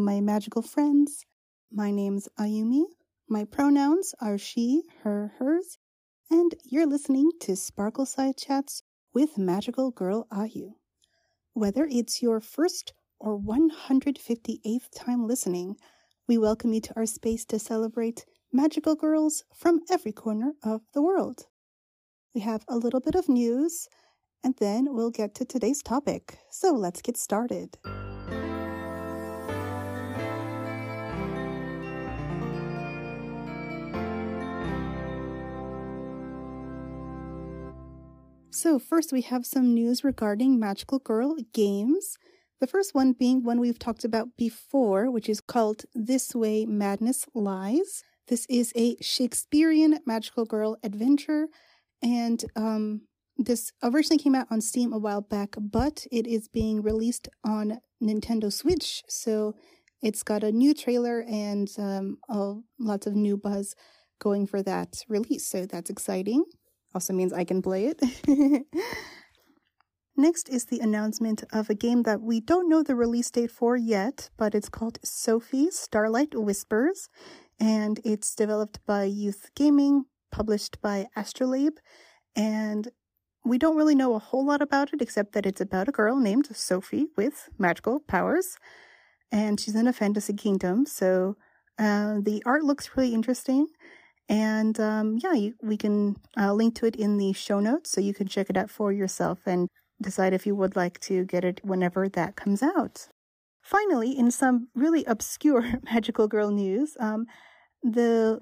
My magical friends. My name's Ayumi. My pronouns are she, her, hers, and you're listening to Sparkleside Chats with Magical Girl Ayu. Whether it's your first or 158th time listening, we welcome you to our space to celebrate magical girls from every corner of the world. We have a little bit of news, and then we'll get to today's topic. So let's get started. So, first, we have some news regarding Magical Girl games. The first one being one we've talked about before, which is called This Way Madness Lies. This is a Shakespearean magical girl adventure, and um, this originally came out on Steam a while back, but it is being released on Nintendo Switch. So it's got a new trailer and um, lots of new buzz going for that release. So that's exciting also means I can play it. Next is the announcement of a game that we don't know the release date for yet, but it's called Sophie Starlight Whispers, and it's developed by Youth Gaming, published by Astrolabe, and we don't really know a whole lot about it except that it's about a girl named Sophie with magical powers, and she's in a fantasy kingdom, so uh, the art looks really interesting. And um, yeah, you, we can uh, link to it in the show notes so you can check it out for yourself and decide if you would like to get it whenever that comes out. Finally, in some really obscure magical girl news, um, the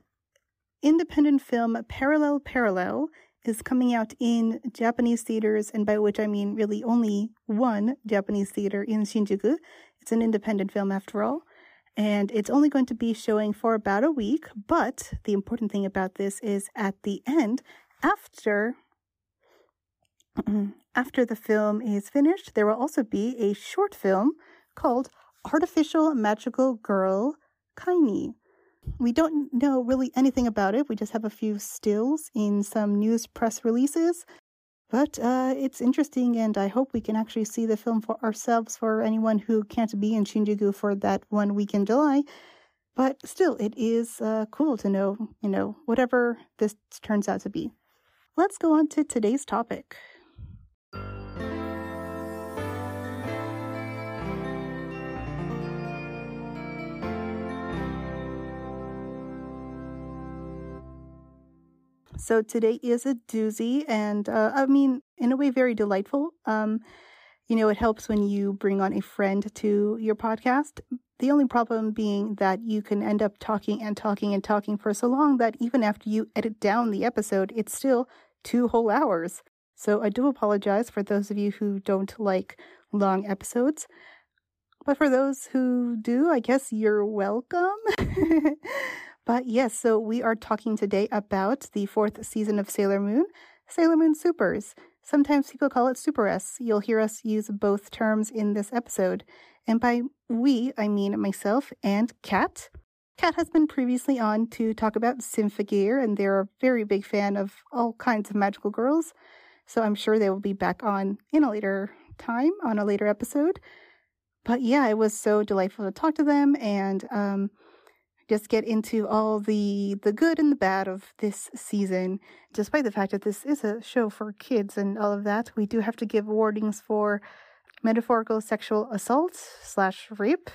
independent film Parallel Parallel is coming out in Japanese theaters, and by which I mean really only one Japanese theater in Shinjuku. It's an independent film after all and it's only going to be showing for about a week. But the important thing about this is at the end, after after the film is finished, there will also be a short film called Artificial Magical Girl Kaini. We don't know really anything about it. We just have a few stills in some news press releases. But uh, it's interesting, and I hope we can actually see the film for ourselves for anyone who can't be in Shinjuku for that one week in July. But still, it is uh, cool to know, you know, whatever this turns out to be. Let's go on to today's topic. So today is a doozy, and uh, I mean, in a way, very delightful. Um, you know, it helps when you bring on a friend to your podcast. The only problem being that you can end up talking and talking and talking for so long that even after you edit down the episode, it's still two whole hours. So I do apologize for those of you who don't like long episodes. But for those who do, I guess you're welcome. But yes, so we are talking today about the fourth season of Sailor Moon, Sailor Moon Supers. Sometimes people call it Super S. You'll hear us use both terms in this episode. And by we, I mean myself and Kat. Kat has been previously on to talk about Symphogear, and they're a very big fan of all kinds of magical girls. So I'm sure they will be back on in a later time, on a later episode. But yeah, it was so delightful to talk to them, and um, just get into all the the good and the bad of this season. Despite the fact that this is a show for kids and all of that, we do have to give warnings for metaphorical sexual assault slash rape,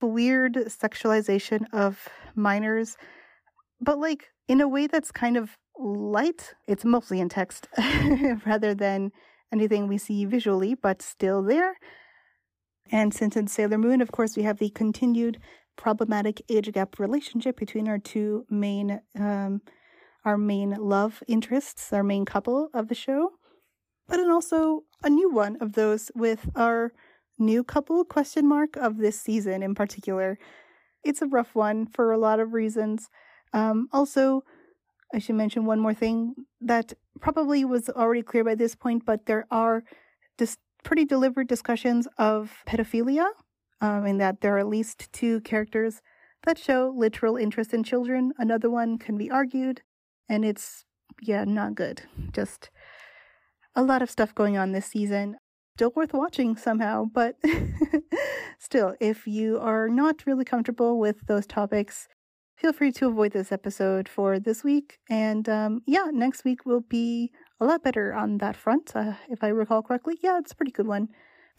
weird sexualization of minors, but like in a way that's kind of light. It's mostly in text rather than anything we see visually, but still there. And since in Sailor Moon, of course, we have the continued problematic age gap relationship between our two main um, our main love interests, our main couple of the show, but then also a new one of those with our new couple question mark of this season in particular. It's a rough one for a lot of reasons. Um, also, I should mention one more thing that probably was already clear by this point, but there are dis- pretty deliberate discussions of pedophilia um, in that there are at least two characters that show literal interest in children. Another one can be argued, and it's, yeah, not good. Just a lot of stuff going on this season. still worth watching somehow. But still, if you are not really comfortable with those topics, feel free to avoid this episode for this week. And um, yeah, next week will be a lot better on that front, uh, if I recall correctly. Yeah, it's a pretty good one.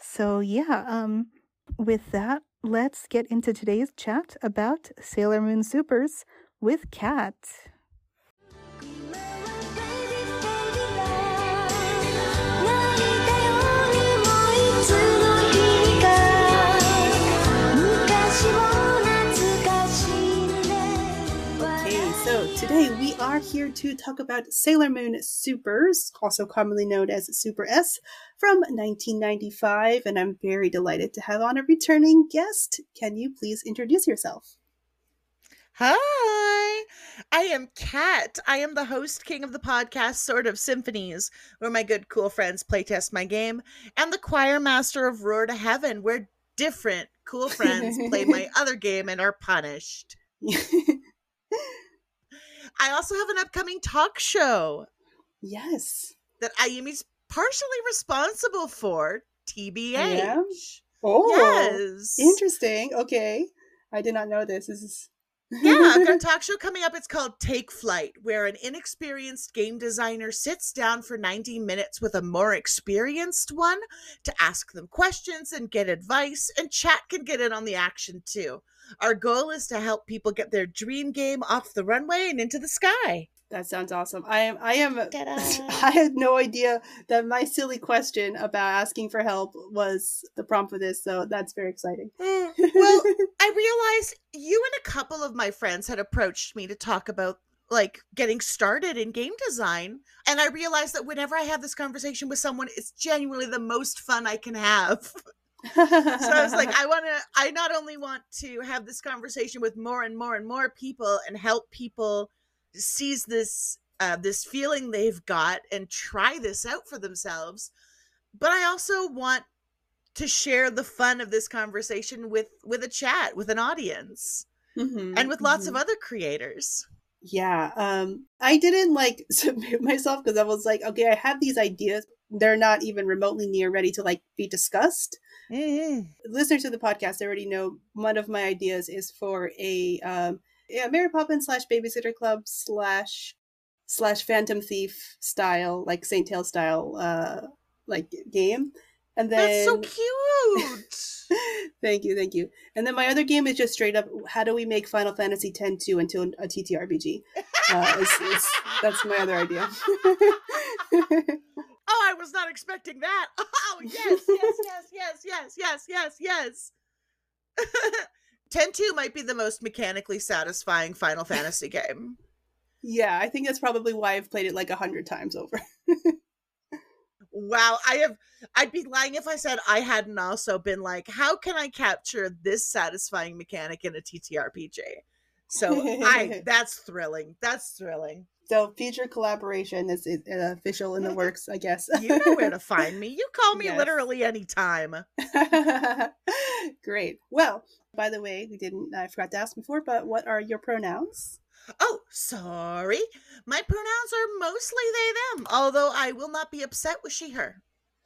so yeah, um, with that, let's get into today's chat about Sailor Moon Supers with Kat. Are here to talk about Sailor Moon Supers, also commonly known as Super S, from 1995, and I'm very delighted to have on a returning guest. Can you please introduce yourself? Hi, I am Kat. I am the host king of the podcast Sword of Symphonies, where my good cool friends playtest my game, and the choir master of Roar to Heaven, where different cool friends play my other game and are punished. I also have an upcoming talk show. Yes. That Ayumi's partially responsible for. TBH. Yeah. Oh. Yes. Interesting. Okay. I did not know this. This is yeah, I've got a talk show coming up. It's called Take Flight, where an inexperienced game designer sits down for 90 minutes with a more experienced one to ask them questions and get advice, and chat can get in on the action too. Our goal is to help people get their dream game off the runway and into the sky. That sounds awesome. I am I am I had no idea that my silly question about asking for help was the prompt for this, so that's very exciting. Mm, well, I realized you and a couple of my friends had approached me to talk about like getting started in game design and i realized that whenever i have this conversation with someone it's genuinely the most fun i can have so I was like, I want to, I not only want to have this conversation with more and more and more people and help people seize this, uh, this feeling they've got and try this out for themselves, but I also want to share the fun of this conversation with, with a chat, with an audience mm-hmm, and with lots mm-hmm. of other creators. Yeah. Um, I didn't like submit myself because I was like, okay, I have these ideas. They're not even remotely near ready to like be discussed. Mm-hmm. Listeners to the podcast already know one of my ideas is for a um, yeah, Mary Poppins slash Babysitter Club slash slash Phantom Thief style, like Saint Tail style, uh, like game. And then that's so cute. thank you, thank you. And then my other game is just straight up: how do we make Final Fantasy X two into a TTRPG? Uh, it's, it's, that's my other idea. Oh, I was not expecting that. Oh, yes, yes, yes, yes, yes, yes, yes, yes. 10 2 might be the most mechanically satisfying Final Fantasy game. Yeah, I think that's probably why I've played it like a hundred times over. wow, I have I'd be lying if I said I hadn't also been like, how can I capture this satisfying mechanic in a TTRPG? So I that's thrilling. That's thrilling. So future collaboration is, is uh, official in the works, I guess. you know where to find me. You call me yes. literally anytime. Great. Well, by the way, we didn't. I forgot to ask before, but what are your pronouns? Oh, sorry. My pronouns are mostly they them, although I will not be upset with she her.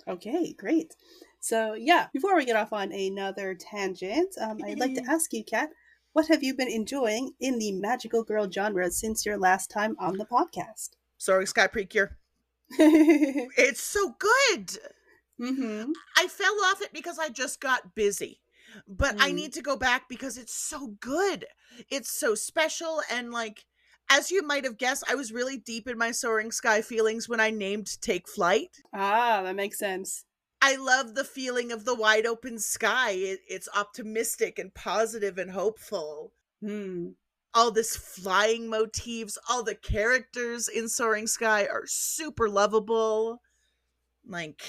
Okay, great. So yeah, before we get off on another tangent, um, I'd like to ask you, Kat, what have you been enjoying in the magical girl genre since your last time on the podcast? Soaring Sky Precure. it's so good. Mm-hmm. I fell off it because I just got busy. But mm. I need to go back because it's so good. It's so special. And like, as you might have guessed, I was really deep in my Soaring Sky feelings when I named Take Flight. Ah, that makes sense. I love the feeling of the wide open sky. It, it's optimistic and positive and hopeful. Hmm. All this flying motifs, all the characters in Soaring Sky are super lovable. Like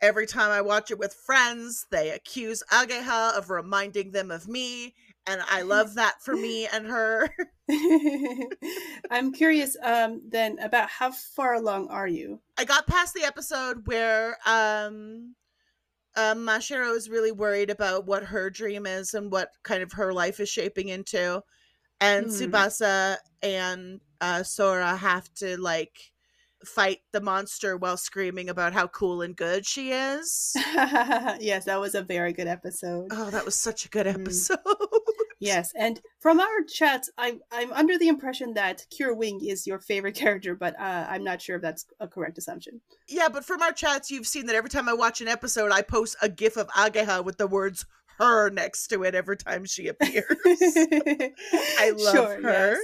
every time I watch it with friends, they accuse Ageha of reminding them of me, and I love that for me and her. I'm curious um then about how far along are you? I got past the episode where um um Mashiro is really worried about what her dream is and what kind of her life is shaping into. And mm. Tsubasa and uh Sora have to like fight the monster while screaming about how cool and good she is. yes, that was a very good episode. Oh, that was such a good Mm. episode. Yes, and from our chats, I'm I'm under the impression that Cure Wing is your favorite character, but uh, I'm not sure if that's a correct assumption. yeah, but from our chats, you've seen that every time I watch an episode, I post a gif of Ageha with the words her next to it every time she appears. I love Sure, her. yes.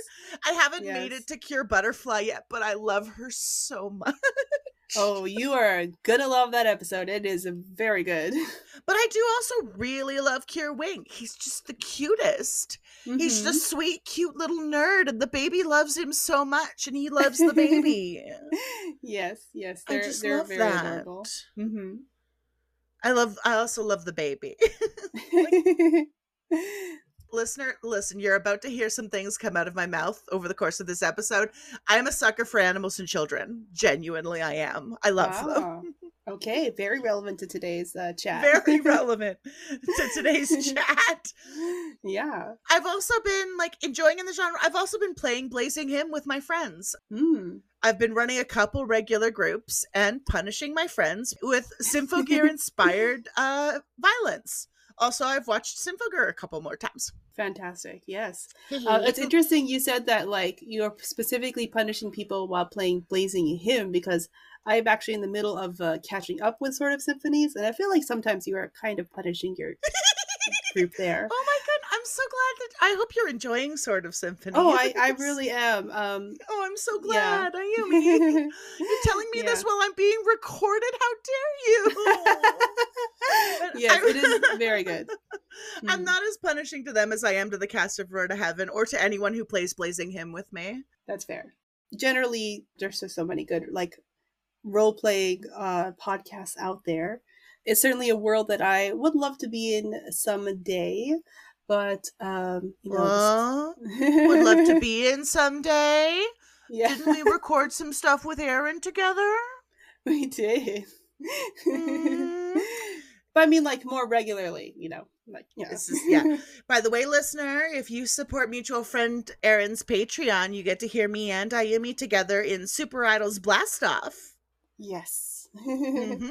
I haven't made it to Cure Butterfly yet, but I love her so much. Oh, you are gonna love that episode. It is very good. But I do also really love Cure Wing. He's just the cutest. He's Mhm. just a sweet, cute little nerd, and the baby loves him so much, and he loves the baby. yes, yes, I they're just they're love very that. adorable. hmm I love. I also love the baby. Listener, listen. You're about to hear some things come out of my mouth over the course of this episode. I am a sucker for animals and children. Genuinely, I am. I love them. Ah, okay, very relevant to today's uh, chat. Very relevant to today's chat. yeah. I've also been like enjoying in the genre. I've also been playing Blazing Hymn with my friends. Mm. I've been running a couple regular groups and punishing my friends with Symphogear inspired uh violence. Also, I've watched Symphogear a couple more times. Fantastic. Yes. Uh, it's interesting you said that like you're specifically punishing people while playing Blazing Hymn because I'm actually in the middle of uh, catching up with Sword of Symphonies, and I feel like sometimes you are kind of punishing your group there. Oh my god, so glad that I hope you're enjoying Sword of Symphony. Oh, I, I really am. Um, Oh, I'm so Yeah. glad, Ayumi. You're telling me this while I'm being recorded. How dare you? yes, it is very good. I'm Mhm. not as punishing to them as I am to the cast of Roar to Heaven or to anyone who plays Blazing Hymn with me. That's fair. Generally, there's just so many good like role playing uh, podcasts out there. It's certainly a world that I would love to be in someday, but um, you know, would love to be in someday. Yeah, Didn't we record some stuff with Aaron together? we did. Mm. but I mean, like more regularly, you know, like yeah, This is- yeah. By the way, listener, if you support mutual friend Aaron's Patreon, you get to hear me and Ayumi together in Super Idol's Blast Off. yes. Mhm.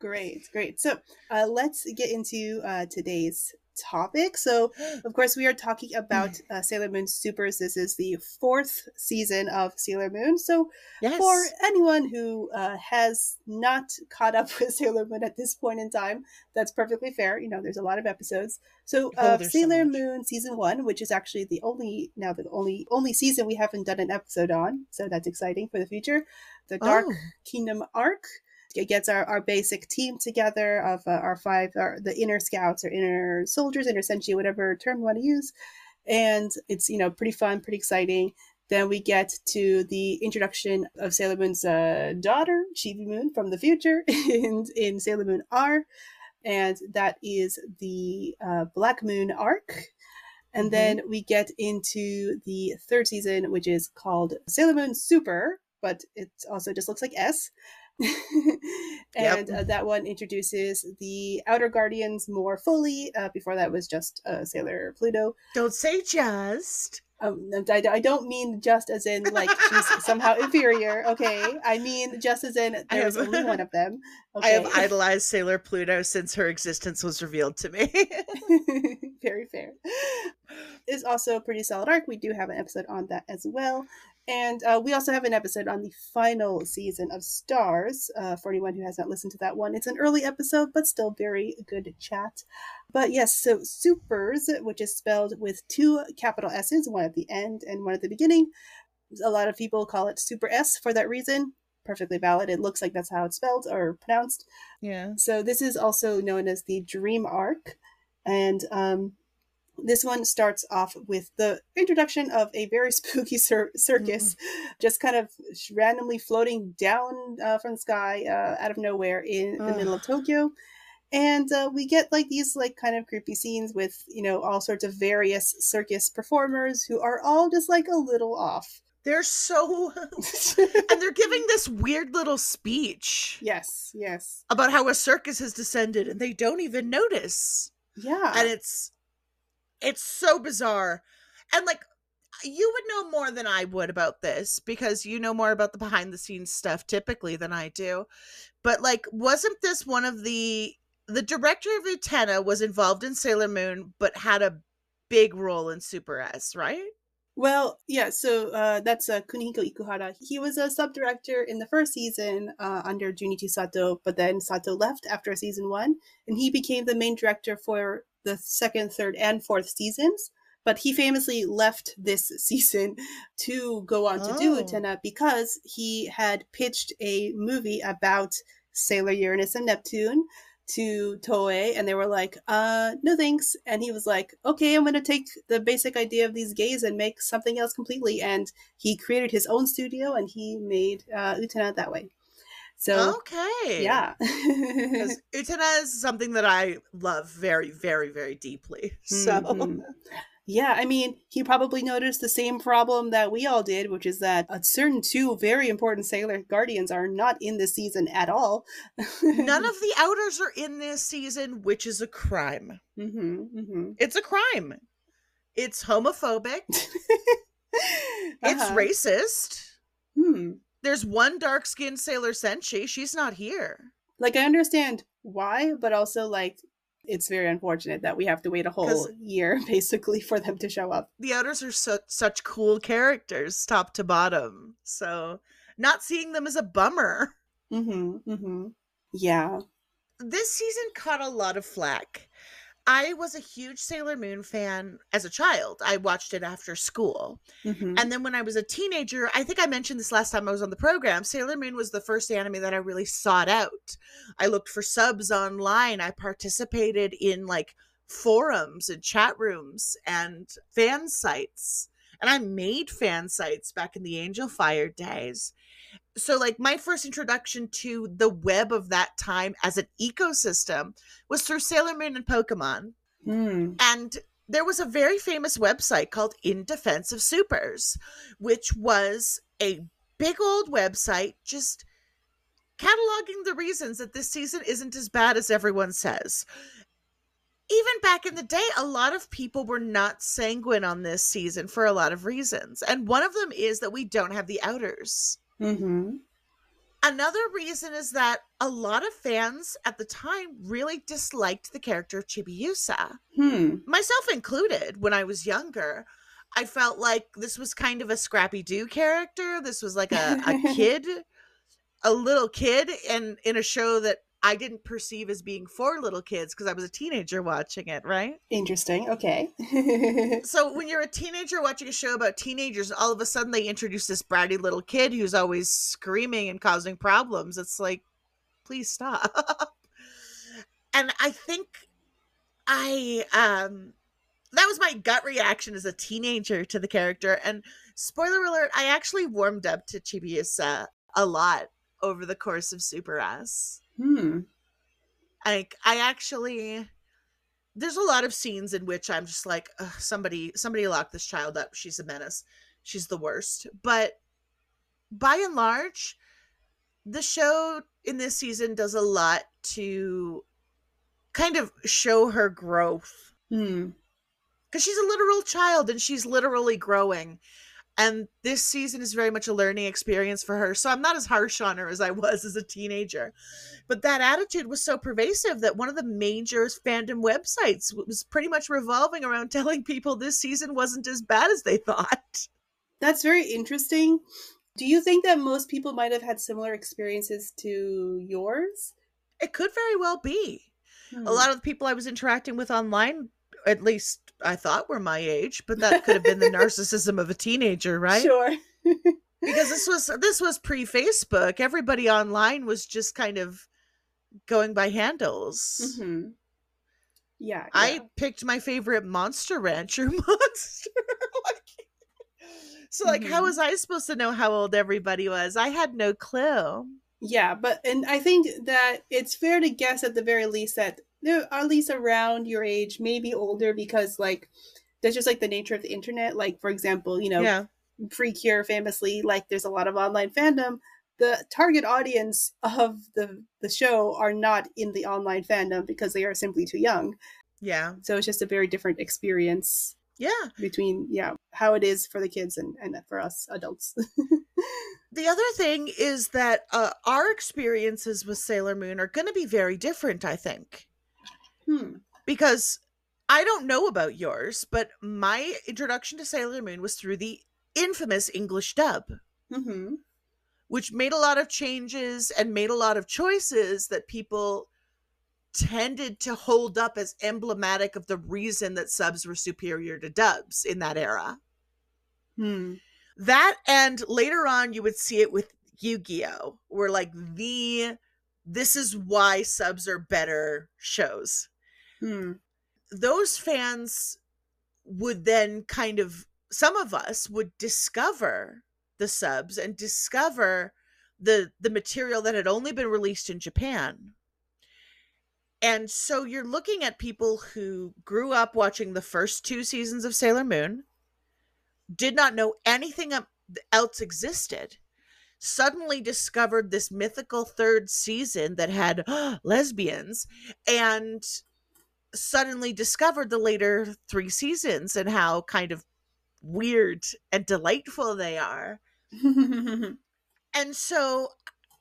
Great, great. So uh, let's get into uh, today's topic. So, of course, we are talking about uh, Sailor Moon Supers. This is the fourth season of Sailor Moon. So, Yes. for anyone who uh, has not caught up with Sailor Moon at this point in time, that's perfectly fair. You know, there's a lot of episodes. So, Oh, uh, so Sailor much. Moon season one, which is actually the only now the only only season we haven't done an episode on, so that's exciting for the future. The Dark Oh. Kingdom arc. It gets our, our basic team together of uh, our five, our, the inner scouts or inner soldiers, inner senshi, whatever term you want to use. And it's, you know, pretty fun, pretty exciting. Then we get to the introduction of Sailor Moon's uh, daughter, Chibi Moon from the future, in, in Sailor Moon R. And that is the uh, Black Moon arc. And Mhm. then we get into the third season, which is called Sailor Moon Super, but it also just looks like S. and uh, that one introduces the Outer Guardians more fully. Uh, before that was just uh, Sailor Pluto. Don't say just. Um, I, I don't mean just as in like she's somehow inferior. Okay, I mean just as in there's have- only one of them. I have idolized Sailor Pluto since her existence was revealed to me. Very fair. Is also a pretty solid arc. We do have an episode on that as well. And uh, we also have an episode on the final season of Stars. Uh, for anyone who has not listened to that one, it's an early episode, but still very good chat. But yes, so Supers, which is spelled with two capital S's, one at the end and one at the beginning. A lot of people call it Super S for that reason. Perfectly valid. It looks like that's how it's spelled or pronounced. yeah. So this is also known as the Dream Arc, and um, this one starts off with the introduction of a very spooky cir- circus, just kind of randomly floating down uh, from the sky uh, out of nowhere in the middle of Tokyo. And uh, we get like these like kind of creepy scenes with you know all sorts of various circus performers who are all just like a little off. They're so. and they're giving this weird little speech yes, yes, about how a circus has descended and they don't even notice. yeah. and it's it's so bizarre and like you would know more than I would about this because you know more about the behind the scenes stuff typically than I do. But like wasn't this one of the the director of Utena was involved in Sailor Moon but had a big role in Super S, right? Well, yeah, so uh, that's uh, Kunihiko Ikuhara. He was a sub director in the first season uh, under Junichi Sato, but then Sato left after season one, and he became the main director for the second, third, and fourth seasons. But he famously left this season to go on to do Oh. Utena because he had pitched a movie about Sailor Uranus and Neptune to Toei, and they were like, uh, no thanks. And he was like, okay, I'm going to take the basic idea of these gays and make something else completely. And he created his own studio and he made uh, Utena that way. So, okay. yeah. Because Utena is something that I love very, very, very deeply. So Mhm. Yeah, I mean, he probably noticed the same problem that we all did, which is that a certain two very important Sailor Guardians are not in this season at all. none of the outers are in this season, which is a crime. hmm hmm It's a crime. It's homophobic. It's Uh-huh. racist. Hmm. There's one dark skinned Sailor Senshi. She's not here. Like, I understand why, but also, like, it's very unfortunate that we have to wait a whole year, basically, for them to show up. The outers are su- such cool characters, top to bottom. So not seeing them is a bummer. Mm-hmm. Mm-hmm. Yeah. This season caught a lot of flack. I was a huge Sailor Moon fan as a child. I watched it after school. hmm And then when I was a teenager, I think I mentioned this last time I was on the program. Sailor Moon was the first anime that I really sought out. I looked for subs online. I participated in like forums and chat rooms and fan sites. And I made fan sites back in the Angelfire days. So, like, my first introduction to the web of that time as an ecosystem was through Sailor Moon and Pokemon. Hmm. And there was a very famous website called In Defense of Supers, which was a big old website just cataloging the reasons that this season isn't as bad as everyone says. Even back in the day, a lot of people were not sanguine on this season for a lot of reasons. And one of them is that we don't have the outers. Hmm Another reason is that a lot of fans at the time really disliked the character of Chibiusa Hmm. myself included when I was younger. I felt like this was kind of a Scrappy Doo character. This was like a, a kid, a little kid, and in a show that I didn't perceive as being for little kids because I was a teenager watching it, right? Interesting. Okay. So when you're a teenager watching a show about teenagers, all of a sudden they introduce this bratty little kid who's always screaming and causing problems. It's like, please stop. and I think I um that was my gut reaction as a teenager to the character. And spoiler alert, I actually warmed up to Chibiusa a lot over the course of Super S. hmm. Like I actually there's a lot of scenes in which I'm just like, somebody somebody lock this child up. She's a menace. She's the worst. But by and large, the show in this season does a lot to kind of show her growth Hmm. because she's a literal child and she's literally growing. And this season is very much a learning experience for her. So I'm not as harsh on her as I was as a teenager. But that attitude was so pervasive that one of the major fandom websites was pretty much revolving around telling people this season wasn't as bad as they thought. That's very interesting. Do you think that most people might have had similar experiences to yours? It could very well be. Hmm. A lot of the people I was interacting with online, at least I thought were my age, but that could have been the narcissism of a teenager, right? Sure. because this was this was pre-Facebook. Everybody online was just kind of going by handles. hmm Yeah. I picked my favorite Monster Rancher monster. So, like, how Mhm. was I supposed to know how old everybody was? I had no clue. Yeah, but and I think that it's fair to guess at the very least that they're at least around your age, maybe older, because like that's just like the nature of the internet. Like for example, you know, yeah, Precure famously, like there's a lot of online fandom. The target audience of the the show are not in the online fandom because they are simply too young. yeah, So it's just a very different experience. Yeah. between yeah how it is for the kids and and for us adults. The other thing is that uh, our experiences with Sailor Moon are going to be very different, I think. Hmm. because I don't know about yours, but my introduction to Sailor Moon was through the infamous English dub, Mm-hmm. which made a lot of changes and made a lot of choices that people tended to hold up as emblematic of the reason that subs were superior to dubs in that era. Hmm. That and later on you would see it with Yu-Gi-Oh, where like the this is why subs are better shows. Hmm. those fans would then kind of some of us would discover the subs and discover the the material that had only been released in Japan. And so you're looking at people who grew up watching the first two seasons of Sailor Moon, did not know anything else existed, suddenly discovered this mythical third season that had lesbians and suddenly discovered the later three seasons and how kind of weird and delightful they are. And so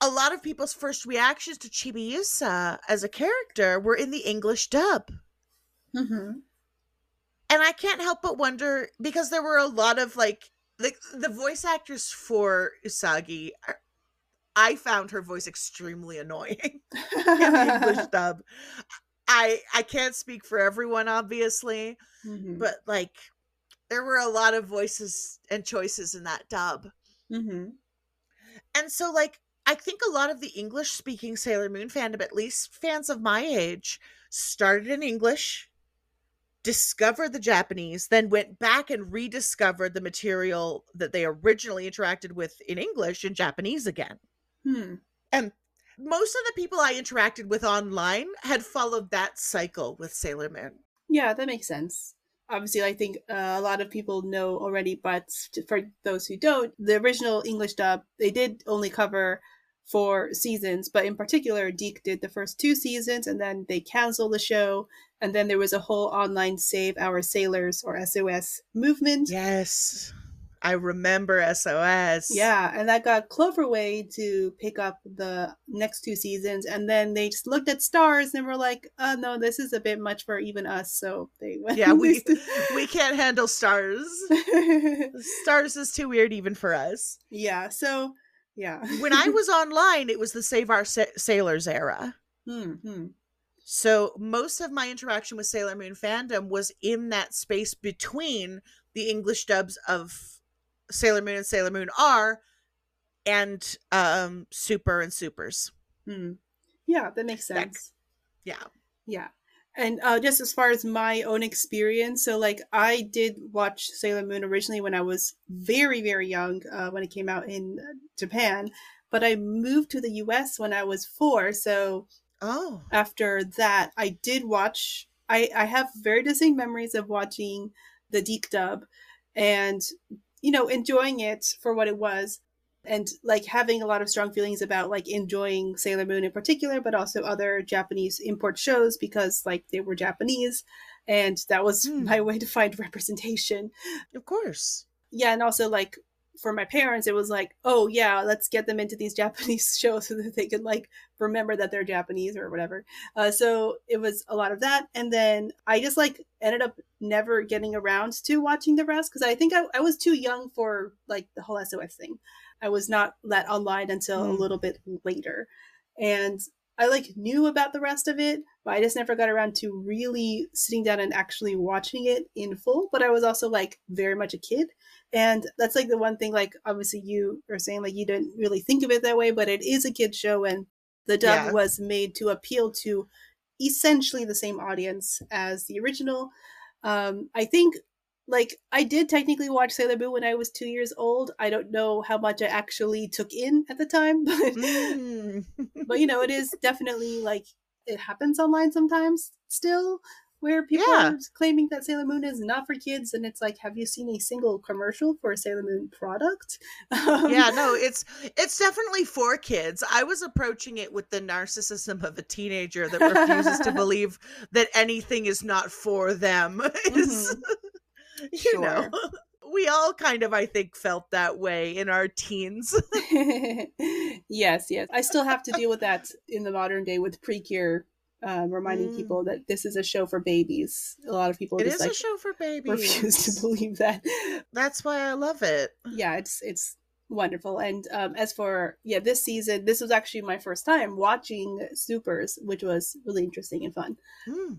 a lot of people's first reactions to Chibiusa as a character were in the English dub. mm-hmm. And I can't help but wonder because there were a lot of like the, the voice actors for Usagi are- I found her voice extremely annoying in the English dub. I I can't speak for everyone obviously, mm-hmm. but like there were a lot of voices and choices in that dub. mm-hmm. And so like I think a lot of the English speaking Sailor Moon fandom, at least fans of my age, started in English, discovered the Japanese, then went back and rediscovered the material that they originally interacted with in English in Japanese again. Hmm. And most of the people I interacted with online had followed that cycle with Sailor Moon. Yeah, that makes sense. Obviously, I think uh, a lot of people know already, but for those who don't, the original English dub, they did only cover four seasons, but in particular, DiC did the first two seasons and then they canceled the show. And then there was a whole online Save Our Sailors or SOS movement. Yes. I remember SOS. Yeah, and that got Cloverway to pick up the next two seasons, and then they just looked at stars and were like, "Oh no, this is a bit much for even us." So they went. Yeah, we we can't handle stars. Stars is too weird even for us. yeah. So yeah. When I was online, it was the Save Our Sa- Sailors era. hmm, hmm. So most of my interaction with Sailor Moon fandom was in that space between the English dubs of Sailor Moon and Sailor Moon R and um Super and Supers. Hmm. Yeah, that makes That- sense. Yeah. Yeah. And uh, just as far as my own experience, so like I did watch Sailor Moon originally when I was very, very young, uh, when it came out in Japan, but I moved to the US when I was four. So Oh. after that, I did watch, I, I have very distinct memories of watching the DiC dub and, you know, enjoying it for what it was and like having a lot of strong feelings about like enjoying Sailor Moon in particular, but also other Japanese import shows because like they were Japanese and that was Hmm. my way to find representation. Of course. Yeah, and also like for my parents, it was like, oh yeah, let's get them into these Japanese shows so that they can like remember that they're Japanese or whatever. Uh, so it was a lot of that, and then I just like ended up never getting around to watching the rest because I think I, I was too young for like the whole SOS thing. I was not let online until a Hmm. little bit later, and I like knew about the rest of it, but I just never got around to really sitting down and actually watching it in full. But I was also like very much a kid. And that's like the one thing, like obviously you are saying like you didn't really think of it that way, but it is a kid show and the dub Yeah. was made to appeal to essentially the same audience as the original. Um, I think like I did technically watch Sailor Moon when I was two years old. I don't know how much I actually took in at the time, but Mm. but you know it is definitely like it happens online sometimes still where people Yeah. are claiming that sailor moon is not for kids and it's like have you seen a single commercial for a sailor moon product Um, yeah, no, it's it's definitely for kids. I was approaching it with the narcissism of a teenager that refuses to believe that anything is not for them. Is- You know, we all kind of, I think, felt that way in our teens. yes, yes. I still have to deal with that in the modern day with Precure, um, reminding Mm. people that this is a show for babies. A lot of people It just is like a show for babies. refuse to believe that. That's why I love it. Yeah, it's it's wonderful. And um, as for yeah, this season, this was actually my first time watching Supers, which was really interesting and fun. Hmm.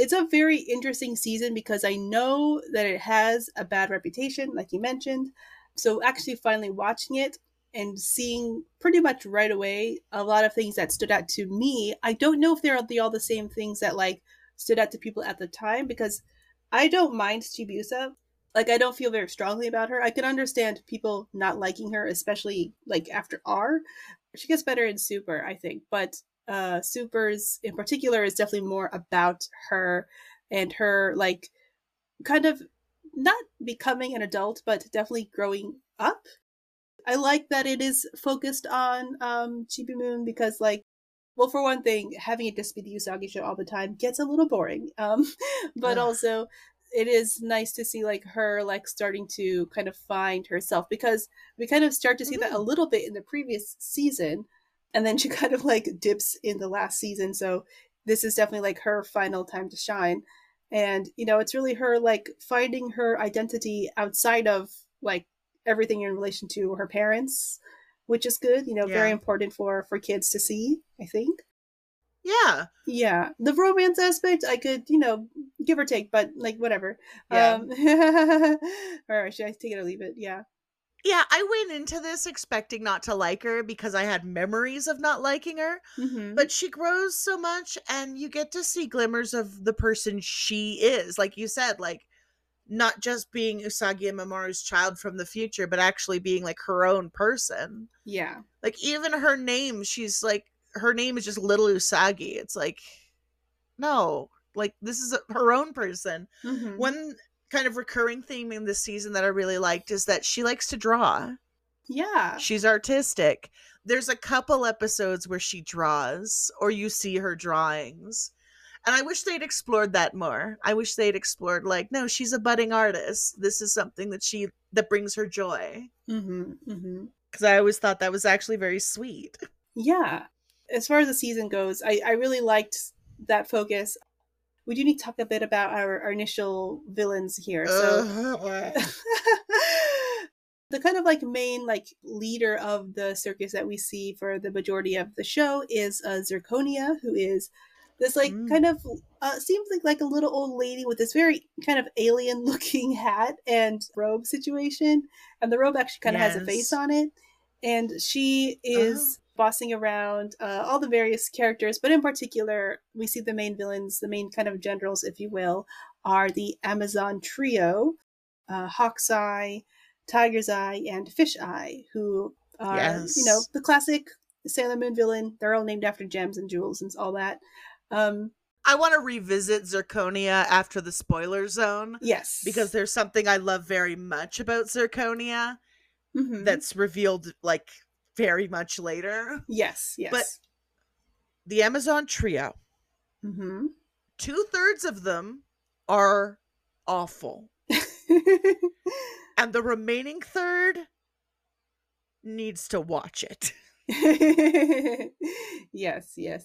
It's a very interesting season because I know that it has a bad reputation, like you mentioned. So actually, finally watching it and seeing pretty much right away a lot of things that stood out to me. I don't know if they're the, all the same things that like stood out to people at the time because I don't mind Chibiusa. Like I don't feel very strongly about her. I can understand people not liking her, especially like after R. She gets better in Super, I think, but uh supers in particular is definitely more about her and her like kind of not becoming an adult but definitely growing up i like that it is focused on um chibi moon because like well for one thing having it just be the usagi show all the time gets a little boring um but Ugh. also it is nice to see like her like starting to kind of find herself because we kind of start to see that a Mhm. little bit in the previous season and then she kind of like dips in the last season so this is definitely like her final time to shine. And you know it's really her like finding her identity outside of like everything in relation to her parents which is good you know very important for for kids to see i think. Yeah. yeah the romance aspect i could you know give or take but like whatever. Yeah. um or should i take it or leave it? Yeah Yeah, I went into this expecting not to like her because I had memories of not liking her, mm-hmm. but she grows so much and you get to see glimmers of the person she is. Like you said, like not just being Usagi and Mamoru's child from the future, but actually being like her own person. yeah Like even her name, she's like her name is just Little Usagi. It's like no, like this is a, her own person. mm-hmm. One kind of recurring theme in this season that I really liked is that she likes to draw. yeah She's artistic. There's a couple episodes where she draws or you see her drawings. And I wish they'd explored that more. I wish they'd explored like, no, she's a budding artist. This is something that she that brings her joy. mm-hmm. Mm-hmm. Cuz I always thought that was actually very sweet. yeah as far as the season goes i i really liked that focus we do need to talk a bit about our, our initial villains here so Ugh. the kind of like main like leader of the circus that we see for the majority of the show is uh, zirconia who is this like Mm. kind of uh, seems like like a little old lady with this very kind of alien looking hat and robe situation and the robe actually kind of has a face on it and she is bossing around uh, all the various characters but in particular we see the main villains the main kind of generals if you will are the amazon trio uh, hawk's eye tiger's eye and fish eye who are you know the classic sailor moon villain. They're all named after gems and jewels and all that. Um I want to revisit Zirconia after the spoiler zone yes. because there's something I love very much about Zirconia Mhm. that's revealed like very much later. yes yes but- The Amazon trio, hmm two thirds of them are awful, and the remaining third needs to watch it. yes, yes.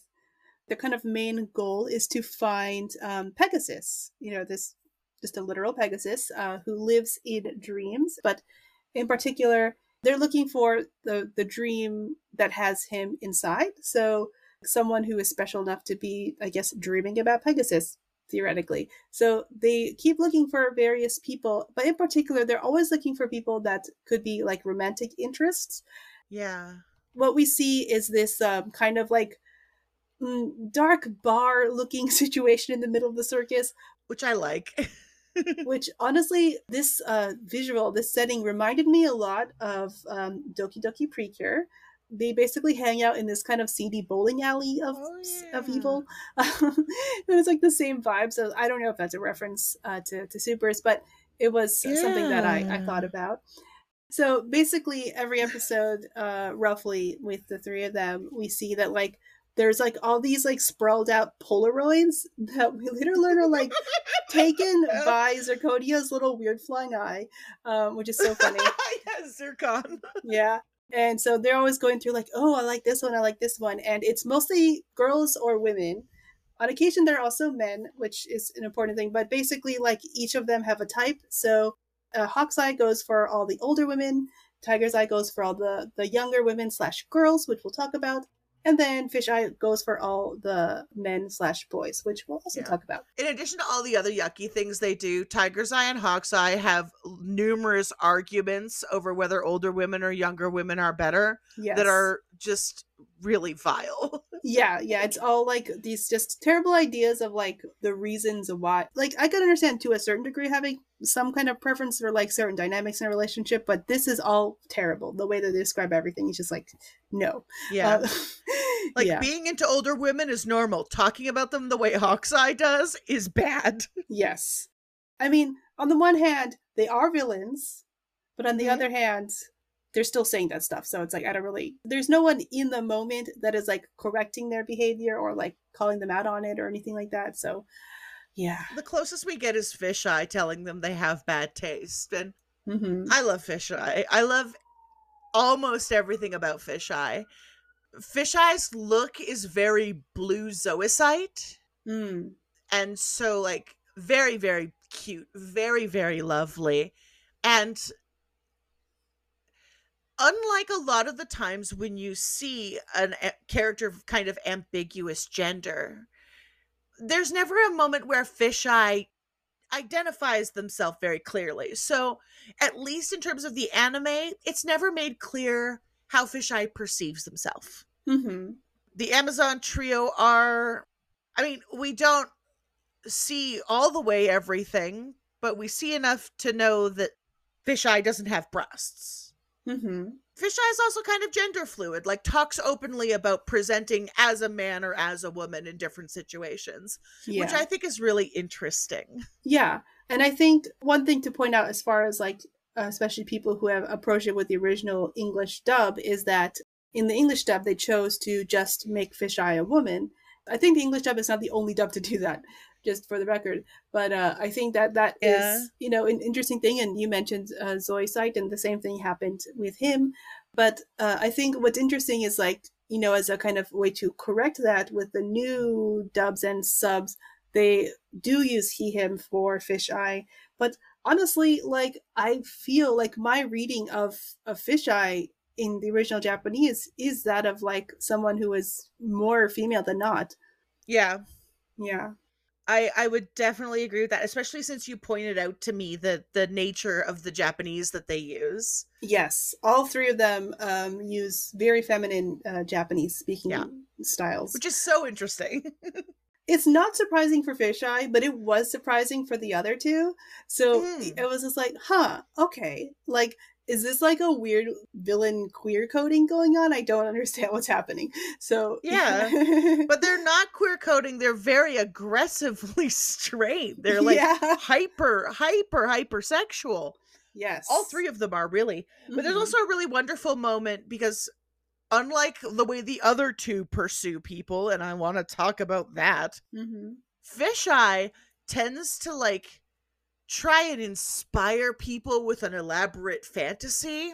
The kind of main goal is to find um, Pegasus. You know, this just a literal Pegasus uh, who lives in dreams, but in particular, they're looking for the the dream that has him inside. So someone who is special enough to be, I guess, dreaming about Pegasus theoretically. So they keep looking for various people, but in particular, they're always looking for people that could be like romantic interests Yeah. what we see is this um, kind of like mm, dark bar looking situation in the middle of the circus Which I like. which honestly this uh, visual this setting reminded me a lot of um, doki doki precure. They basically hang out in this kind of seedy bowling alley of Oh, of yeah. evil. It was like the same vibe so i don't know if that's a reference uh, to, to supers but it was something that I, I thought about. So basically every episode uh roughly with the three of them we see that like there's like all these like sprawled out Polaroids that we later literally are like taken by Zirconia's little weird flying eye, um, which is so funny. yeah, Zircon. yeah. And so they're always going through like, oh, I like this one, I like this one, and it's mostly girls or women. On occasion, there are also men, which is an important thing. But basically, like each of them have a type. So uh, Hawk's Eye goes for all the older women. Tiger's Eye goes for all the the younger women slash girls, which we'll talk about. And then Fish Eye goes for all the men slash boys, which we'll also Yeah. talk about. In addition to all the other yucky things they do, Tiger's Eye and Hawk's Eye have numerous arguments over whether older women or younger women are better Yes. that are just really vile. yeah yeah it's all like these just terrible ideas of like the reasons why like i could understand to a certain degree having some kind of preference for like certain dynamics in a relationship but this is all terrible the way that they describe everything is just like no yeah. Uh, like yeah being into older women is normal. Talking about them the way Hawk's Eye does is bad. yes i mean on the one hand they are villains but on the Mhm. other hand they're still saying that stuff so it's like i don't really there's no one in the moment that is like correcting their behavior or like calling them out on it or anything like that so yeah The closest we get is Fish Eye telling them they have bad taste. And hmm I love Fish Eye. I love almost everything about Fish Eye. Fish Eye's look is very blue zoisite. Mm. and so like very very cute very very lovely and unlike a lot of the times when you see an a character of kind of ambiguous gender there's never a moment where fisheye identifies themselves very clearly. So at least in terms of the anime it's never made clear how fisheye perceives himself hmm the Amazon trio are I mean, we don't see all the way everything, but we see enough to know that Fisheye doesn't have breasts. Hmm Fisheye is also kind of gender fluid, like talks openly about presenting as a man or as a woman in different situations, Yeah. which I think is really interesting. yeah. And I think one thing to point out, as far as like, uh, especially people who have approached it with the original English dub, is that in the English dub, they chose to just make Fisheye a woman. I think the English dub is not the only dub to do that, just for the record. But uh, I think that that is, Yeah. you know, an interesting thing. And you mentioned uh, Zoisite, and the same thing happened with him. But uh, I think what's interesting is like, you know, as a kind of way to correct that with the new dubs and subs, they do use he him for fisheye but honestly like i feel like my reading of of fisheye in the original japanese is that of like someone who is more female than not Yeah, yeah I I would definitely agree with that, especially since you pointed out to me the the nature of the Japanese that they use. yes all three of them um use very feminine uh, japanese speaking Yeah. styles Which is so interesting. it's not surprising for fisheye but it was surprising for the other two so Mm. it was just like huh okay like is this like a weird villain queer coding going on? I don't understand what's happening. So Yeah. but they're not queer coding. They're very aggressively straight. They're like yeah. hyper hyper hyper sexual yes. All three of them are really. But there's Mhm. also a really wonderful moment because unlike the way the other two pursue people and i want to talk about that Mhm. fisheye tends to like try and inspire people with an elaborate fantasy.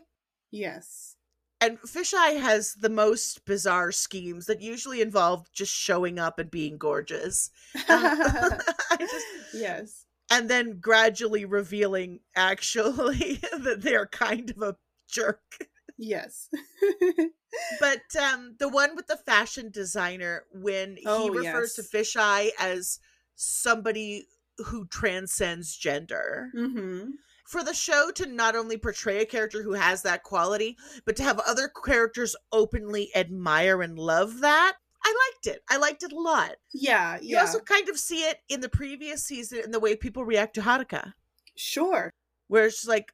Yes. And fisheye has the most bizarre schemes that usually involve just showing up and being gorgeous. Um, just yes. And then gradually revealing actually that they're kind of a jerk. yes. But um the one with the fashion designer when he Oh, refers to yes. fisheye as somebody who transcends gender. hmm For the show to not only portray a character who has that quality, but to have other characters openly admire and love that, I liked it. I liked it a lot. yeah You yeah also kind of see it in the previous season in the way people react to Haruka. sure where it's like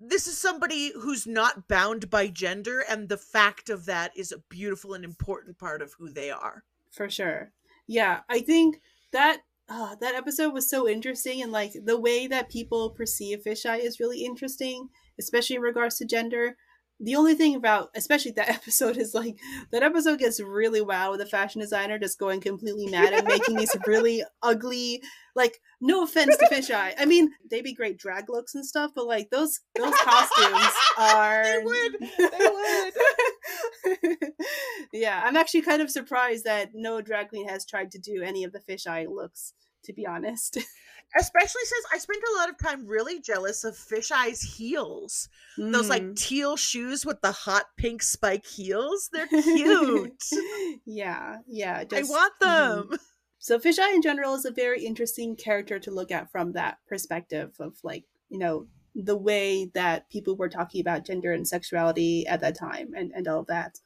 this is somebody who's not bound by gender and the fact of that is a beautiful and important part of who they are for sure yeah i think that uh, that episode was so interesting and like the way that people perceive fisheye is really interesting especially in regards to gender the only thing about especially that episode is like that episode gets really wild with the fashion designer just going completely mad and making these really ugly like no offense to fisheye. I mean they be great drag looks and stuff but like those those costumes are they would. They would. Yeah i'm actually kind of surprised that no drag queen has tried to do any of the fisheye looks to be honest especially since I spent a lot of time really jealous of Fisheye's heels. Mm. Those like Mm. teal shoes with the hot pink spike heels. They're cute. yeah yeah I want mhm. them. So Fisheye in general is a very interesting character to look at from that perspective of like, you know, the way that people were talking about gender and sexuality at that time and, and all of that.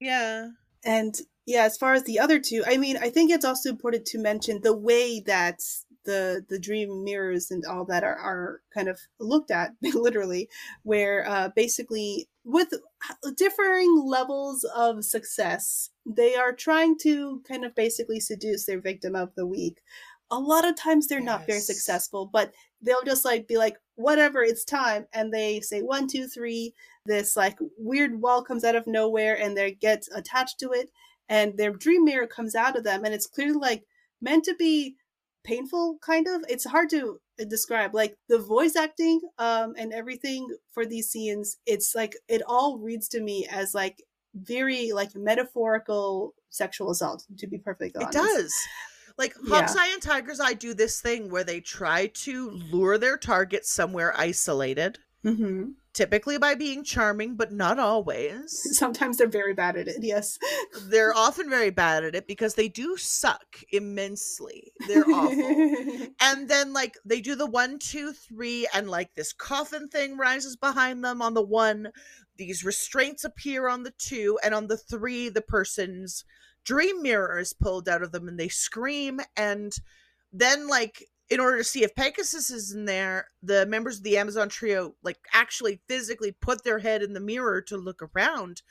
Yeah. And yeah, as far as the other two, I mean, I think it's also important to mention the way that the the dream mirrors and all that are, are kind of looked at literally, where uh, basically with differing levels of success, they are trying to kind of basically seduce their victim of the week. A lot of times they're not very successful, but they'll just like be like, whatever, it's time. And they say one, two, three. This like weird wall comes out of nowhere and they get attached to it and their dream mirror comes out of them and it's clearly like meant to be painful kind of it's hard to describe like the voice acting um and everything for these scenes it's like it all reads to me as like very like metaphorical sexual assault to be perfectly honest. It does. Like Yeah. Hawk's Eye and Tiger's Eye do this thing where they try to lure their target somewhere isolated, hmm typically by being charming, but not always. sometimes they're very bad at it yes They're often very bad at it because they do suck immensely. They're awful. and then like they do the one two three and like this coffin thing rises behind them on the one these restraints appear on the two and on the three the person's dream mirror is pulled out of them and they scream and then like in order to see if pegasus is in there the members of the amazon trio like actually physically put their head in the mirror to look around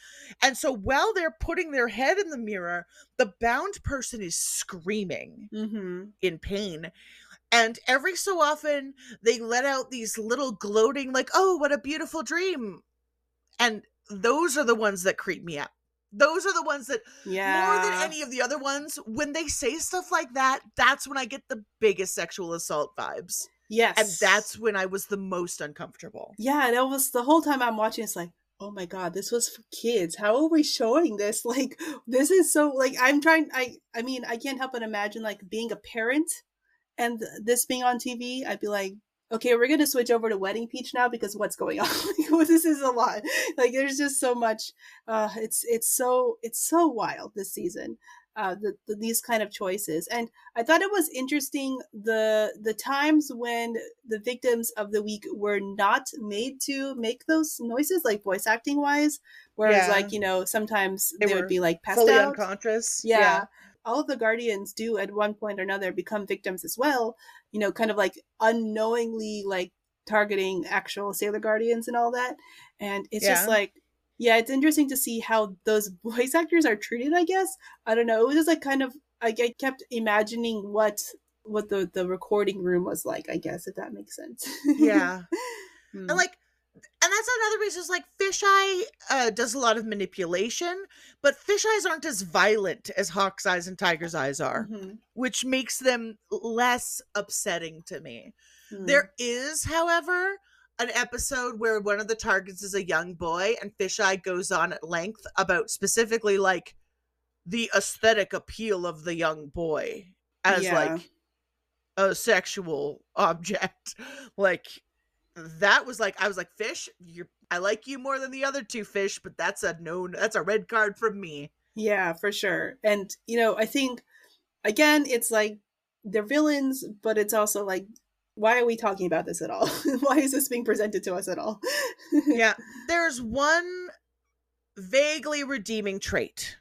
and so while they're putting their head in the mirror the bound person is screaming hmm in pain. And every so often they let out these little gloating, like, oh, what a beautiful dream. And those are the ones that creep me out. Those are the ones that, yeah more than any of the other ones, when they say stuff like that, that's when I get the biggest sexual assault vibes. yes And that's when I was the most uncomfortable. yeah that was the whole time i'm watching it's like oh my god this was for kids how are we showing this like this is so like i'm trying i i mean i can't help but imagine like being a parent and this being on tv i'd be like okay we're gonna switch over to wedding peach now because what's going on this is a lot like there's just so much uh it's it's so it's so wild this season uh the, the these kind of choices and i thought it was interesting the the times when the victims of the week were not made to make those noises like voice acting wise whereas Yeah. like you know sometimes They they, would be like passed Fully out unconscious. yeah. All of the guardians do at one point or another become victims as well, you know, kind of like unknowingly like targeting actual sailor guardians and all that. And it's just like yeah, it's interesting to see how those voice actors are treated, I guess. I don't know. It was just like kind of I kept imagining what what the the recording room was like, I guess, if that makes sense. Yeah. Hmm. And like and that's another reason is like fisheye uh does a lot of manipulation, but fisheyes aren't as violent as hawk's eyes and tiger's eyes are, Mhm. which makes them less upsetting to me. Hmm. There is, however, an episode where one of the targets is a young boy, and Fisheye goes on at length about specifically like the aesthetic appeal of the young boy as Yeah. like a sexual object. Like that was like I was like, Fish, you're I like you more than the other two fish, but that's a no that's a red card from me. Yeah, for sure. And you know, I think again, it's like they're villains, but it's also like, why are we talking about this at all? why is this being presented to us at all? yeah there's one vaguely redeeming trait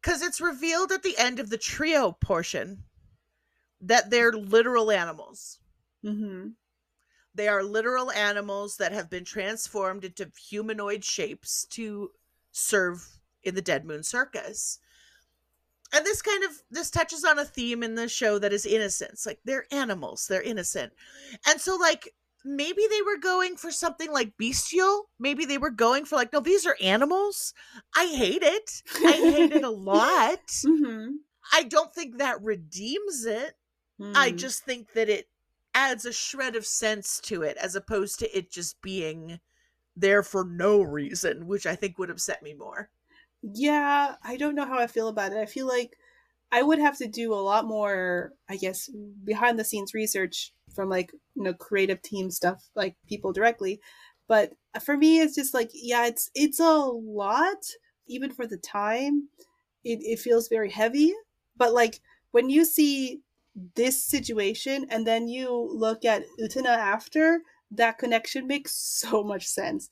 because it's revealed at the end of the trio portion that they're literal animals hmm they are literal animals that have been transformed into humanoid shapes to serve in the dead moon circus and this kind of this touches on a theme in the show that is innocence like they're animals they're innocent and so like maybe they were going for something like bestial. Maybe they were going for like, no, these are animals. I hate it. I hate it a lot. Mm-hmm. I don't think that redeems it. I Mm. just think that it adds a shred of sense to it as opposed to it just being there for no reason, which I think would upset me more. Yeah, I don't know how I feel about it. I feel like I would have to do a lot more, I guess, behind the scenes research from like, you know, creative team stuff, like people directly. But for me, it's just like, yeah, it's it's a lot, even for the time. It it feels very heavy. But like when you see this situation and then you look at Utena after, that connection makes so much sense.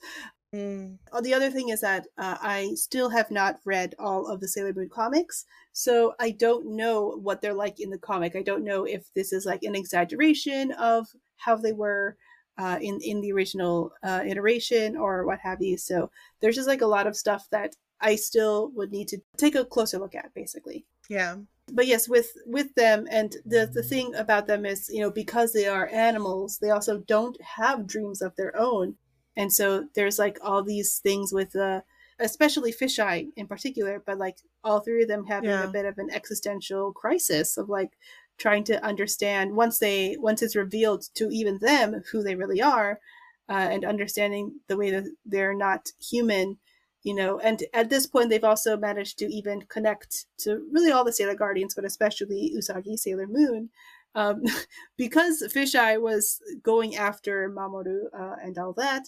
Uh, The other thing is that uh, I still have not read all of the Sailor Moon comics, so I don't know what they're like in the comic. I don't know if this is like an exaggeration of how they were uh, in in the original uh, iteration or what have you. So there's just like a lot of stuff that I still would need to take a closer look at, basically Yeah. but yes with with them and the the thing about them is you know because they are animals they also don't have dreams of their own and so there's like all these things with uh especially fisheye in particular but like all three of them having Yeah. a bit of an existential crisis of like trying to understand once they once it's revealed to even them who they really are uh, and understanding the way that they're not human you know and at this point they've also managed to even connect to really all the sailor guardians but especially usagi sailor moon um, because fisheye was going after mamoru uh, and all that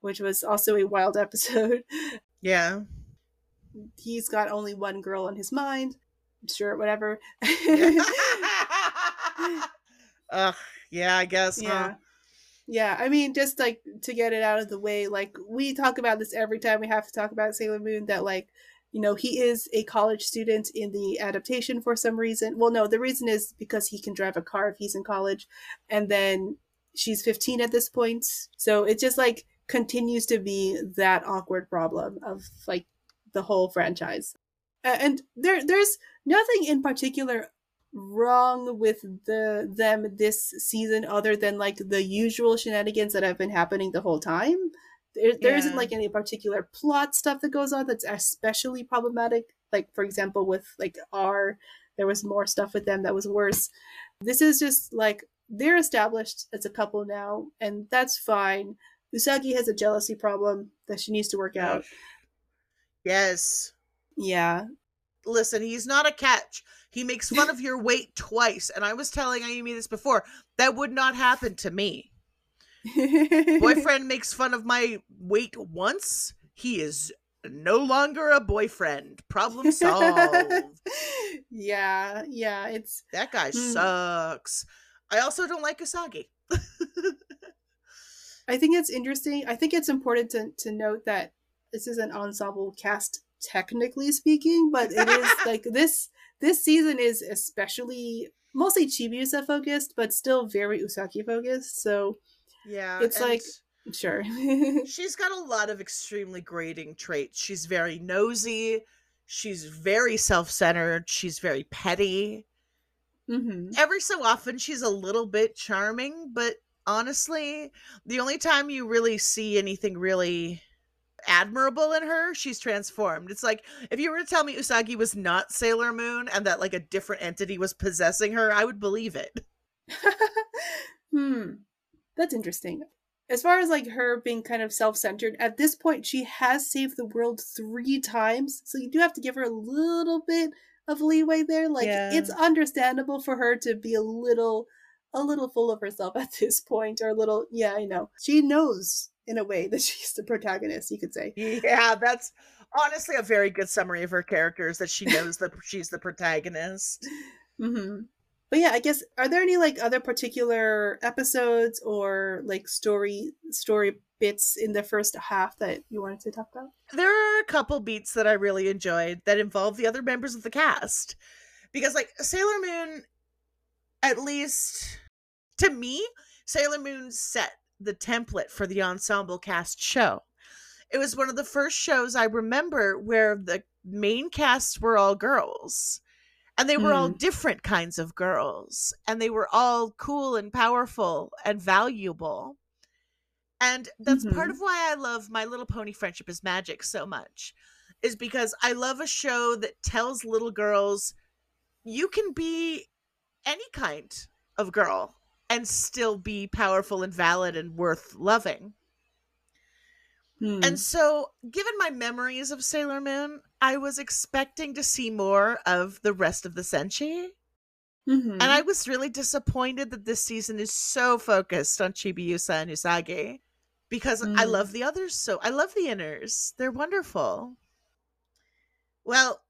which was also a wild episode Yeah. he's got only one girl in his mind sure whatever Ugh. Yeah, I guess. yeah Huh? Yeah i mean just like to get it out of the way like we talk about this every time we have to talk about sailor moon that like you know he is a college student in the adaptation for some reason. Well no the reason is because he can drive a car if he's in college and then she's 15 at this point. So it just like continues to be that awkward problem of like the whole franchise. And there there's nothing in particular wrong with the them this season other than like the usual shenanigans that have been happening the whole time? There, there Yeah. not like any particular plot stuff that goes on that's especially problematic? Like for example with like r there was more stuff with them that was worse. This is just like they're established as a couple now and that's fine. Usagi has a jealousy problem that she needs to work out. Yes. yeah Listen, he's not a catch. He makes fun of your weight twice. And I was telling Ayumi this before. That would not happen to me. Boyfriend makes fun of my weight once. He is no longer a boyfriend. Problem solved. yeah, yeah, it's that guy Hmm. sucks. I also don't like Usagi. I think it's interesting. I think it's important to to note that this is an ensemble cast technically speaking, but it is like this this season is especially mostly Chibiusa focused, but still very Usagi focused. So Yeah. It's like- sure. she's got a lot of extremely grating traits. She's very nosy. She's very self-centered. She's very petty. hmm every so often she's a little bit charming, but honestly, the only time you really see anything really admirable in her, she's transformed. It's like if you were to tell me Usagi was not Sailor Moon and that like a different entity was possessing her, I would believe it. hmm. That's interesting. As far as like her being kind of self-centered, at this point she has saved the world three times, so you do have to give her a little bit of leeway there. Like Yeah. it's understandable for her to be a little a little full of herself at this point, or a little yeah, I know. She knows in a way that she's the protagonist, you could say. Yeah, that's honestly a very good summary of her character is that she knows that she's the protagonist. hmm But yeah, I guess are there any like other particular episodes or like story story bits in the first half that you wanted to talk about? there are a couple beats that I really enjoyed that involve the other members of the cast. Because, like, Sailor Moon, at least to me, Sailor Moon set the template for the ensemble cast show. It was one of the first shows I remember where the main casts were all girls. And they were all Mm. different kinds of girls. And they were all cool and powerful and valuable. And that's part Mhm. of why I love My Little Pony Friendship is Magic so much, is because I love a show that tells little girls you can be any kind of girl and still be powerful and valid and worth loving. Hmm. And so, given my memories of Sailor Moon, I was expecting to see more of the rest of the Senshi. Mhm. And I was really disappointed that this season is so focused on Chibiusa and Usagi because I Mm. love the others so I love the inners. They're wonderful. Well,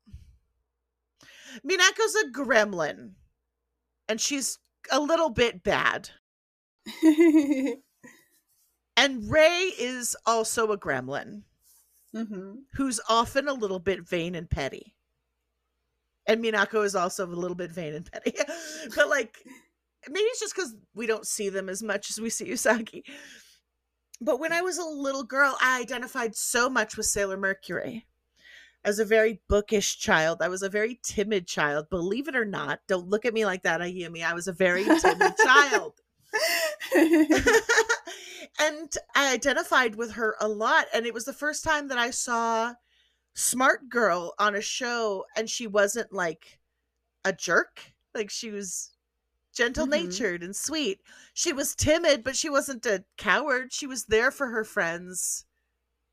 Minako's a gremlin and she's a little bit bad. And Ray is also a gremlin Mhm. who's often a little bit vain and petty. And Minako is also a little bit vain and petty. but like maybe it's just because we don't see them as much as we see Usagi. But when I was a little girl, I identified so much with Sailor Mercury. As a very bookish child, I was a very timid child. Believe it or not, don't look at me like that, Ayumi. I was a very timid child. and I identified with her a lot. And it was the first time that I saw Smart Girl on a show, and she wasn't like a jerk. Like she was gentle natured and sweet. She was timid, but she wasn't a coward. She was there for her friends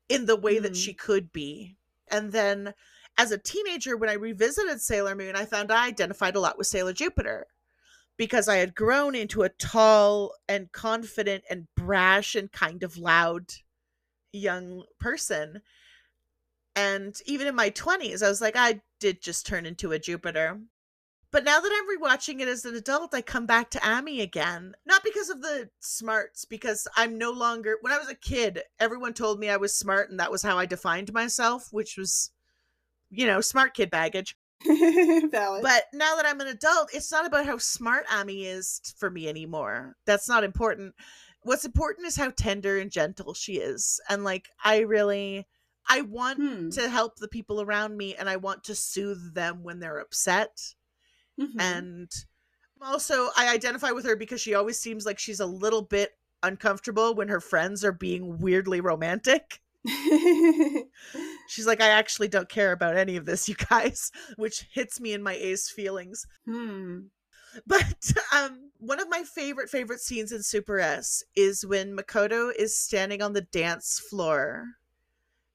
in the way that Mhm. she could be. And then as a teenager, when I revisited Sailor Moon, I found I identified a lot with Sailor Jupiter because I had grown into a tall and confident and brash and kind of loud young person. And even in my 20s, I was like, I did just turn into a Jupiter. But now that I'm rewatching it as an adult, I come back to Amy again. Not because of the smarts, because I'm no longer. When I was a kid, everyone told me I was smart, and that was how I defined myself, which was, you know, smart kid baggage. Valid. But now that I'm an adult, it's not about how smart Amy is for me anymore. That's not important. What's important is how tender and gentle she is. And like, I really. I want Hmm. to help the people around me and I want to soothe them when they're upset Mhm. and also i identify with her because she always seems like she's a little bit uncomfortable when her friends are being weirdly romantic she's like i actually don't care about any of this you guys which hits me in my ace feelings hmm. but um one of my favorite favorite scenes in SuperS is when makoto is standing on the dance floor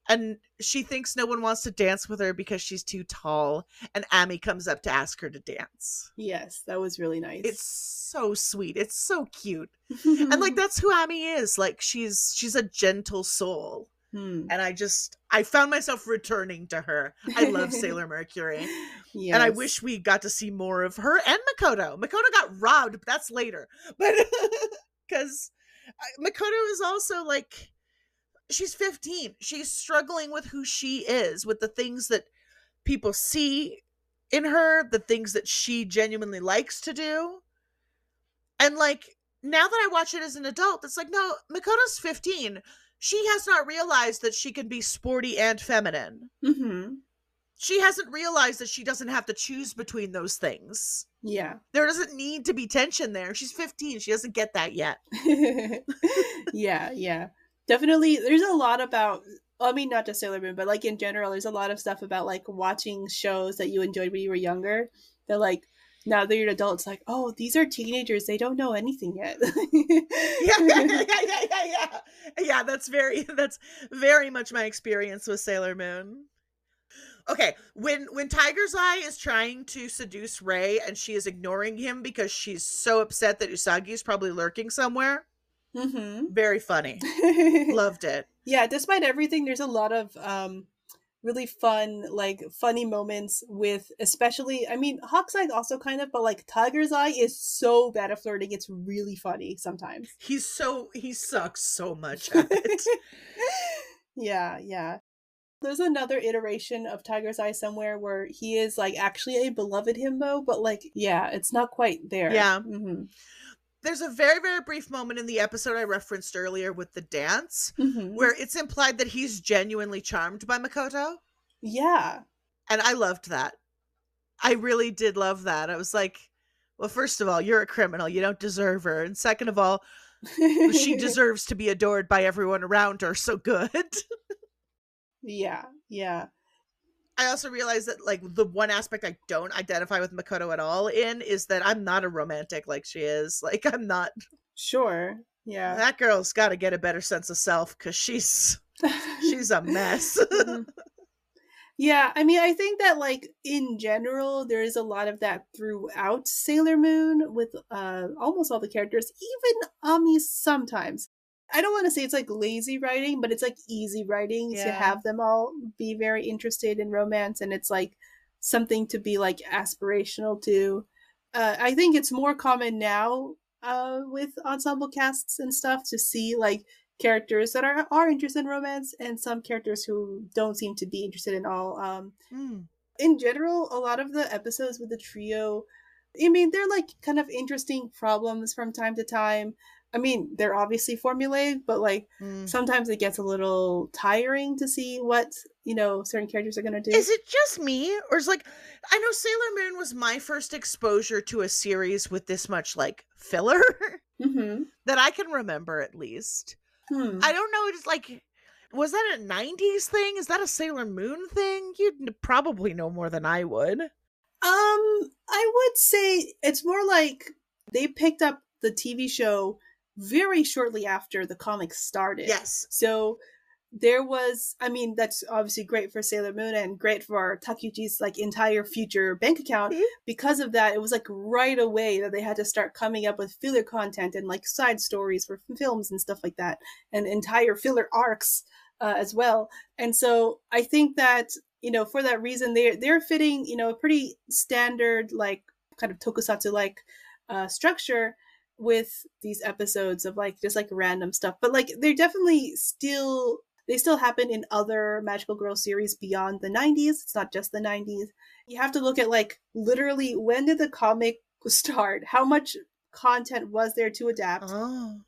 and she thinks no one wants to dance with her because she's too tall and amy comes up to ask her to dance. Yes, that was really nice. it's so sweet. It's so cute. And like that's who amy is. Like she's she's a gentle soul. Hmm. and i just i found myself returning to her. I love sailor mercury. Yes. and i wish we got to see more of her and makoto. Makoto got robbed but that's later. But because makoto is also like she's 15 she's struggling with who she is with the things that people see in her the things that she genuinely likes to do. And like now that i watch it as an adult it's like no makoto's 15 she has not realized that she can be sporty and feminine. Mhm. she hasn't realized that she doesn't have to choose between those things. Yeah. there doesn't need to be tension there. She's 15 she doesn't get that yet. Yeah, yeah. Definitely there's a lot about I mean not just Sailor Moon, but like in general, there's a lot of stuff about like watching shows that you enjoyed when you were younger. That like now that you're an adult, it's like, oh, these are teenagers. They don't know anything yet. yeah, yeah, yeah, yeah, yeah, yeah. Yeah, that's very that's very much my experience with Sailor Moon. Okay, when when Tiger's Eye is trying to seduce Ray and she is ignoring him because she's so upset that Usagi is probably lurking somewhere, mm-hmm. very funny. Loved it. yeah, despite everything, there's a lot of um really fun, like funny moments with especially I mean Hawk's Eye also kind of, but like Tiger's Eye is so bad at flirting, it's really funny sometimes. He's so he sucks so much at it. yeah, yeah. There's another iteration of Tiger's Eye somewhere where he is like actually a beloved himbo, but like yeah, it's not quite there. Yeah. hmm There's a very very brief moment in the episode I referenced earlier with the dance hmm where it's implied that he's genuinely charmed by Makoto. Yeah. And I loved that. I really did love that. I was like, well, first of all, you're a criminal. You don't deserve her. And second of all, she deserves to be adored by everyone around her so good yeah yeah I also realize that like the one aspect I don't identify with Makoto at all in is that I'm not a romantic like she is. Like I'm not sure. Yeah. That girl's got to get a better sense of self cuz she's she's a mess. Mm-hmm. yeah, I mean I think that like in general there is a lot of that throughout Sailor Moon with uh almost all the characters, even Ami sometimes. I don't want to say it's like lazy writing, but it's like easy writing Yeah. to have them all be very interested in romance and it's like something to be like aspirational to. Uh, I think it's more common now uh, with ensemble casts and stuff to see like characters that are are interested in romance and some characters who don't seem to be interested in all. Um, Mm. in general, a lot of the episodes with the trio, I mean, they're like kind of interesting problems from time to time. I mean, they're obviously formulaic, but like Mm. sometimes it gets a little tiring to see what, you know, certain characters are going to do. Is it just me or is like I know Sailor Moon was my first exposure to a series with this much like filler Mm-hmm. that I can remember at least. Hmm. I don't know. It's like, was that a '90s thing? Is that a Sailor Moon thing? You'd probably know more than I would. Um, I would say it's more like they picked up the TV show very shortly after the comics started. Yes. So there was, I mean, that's obviously great for Sailor Moon and great for Takeuchi's like entire future bank account. Mhm. Because of that, it was like right away that they had to start coming up with filler content and like side stories for films and stuff like that, and entire filler arcs uh, as well. And so I think that you know for that reason they're they're fitting you know a pretty standard like kind of tokusatsu like uh, structure with these episodes of like just like random stuff but like they're definitely still they still happen in other magical girl series beyond the 90s it's not just the 90s you have to look at like literally when did the comic start how much content was there to adapt Oh.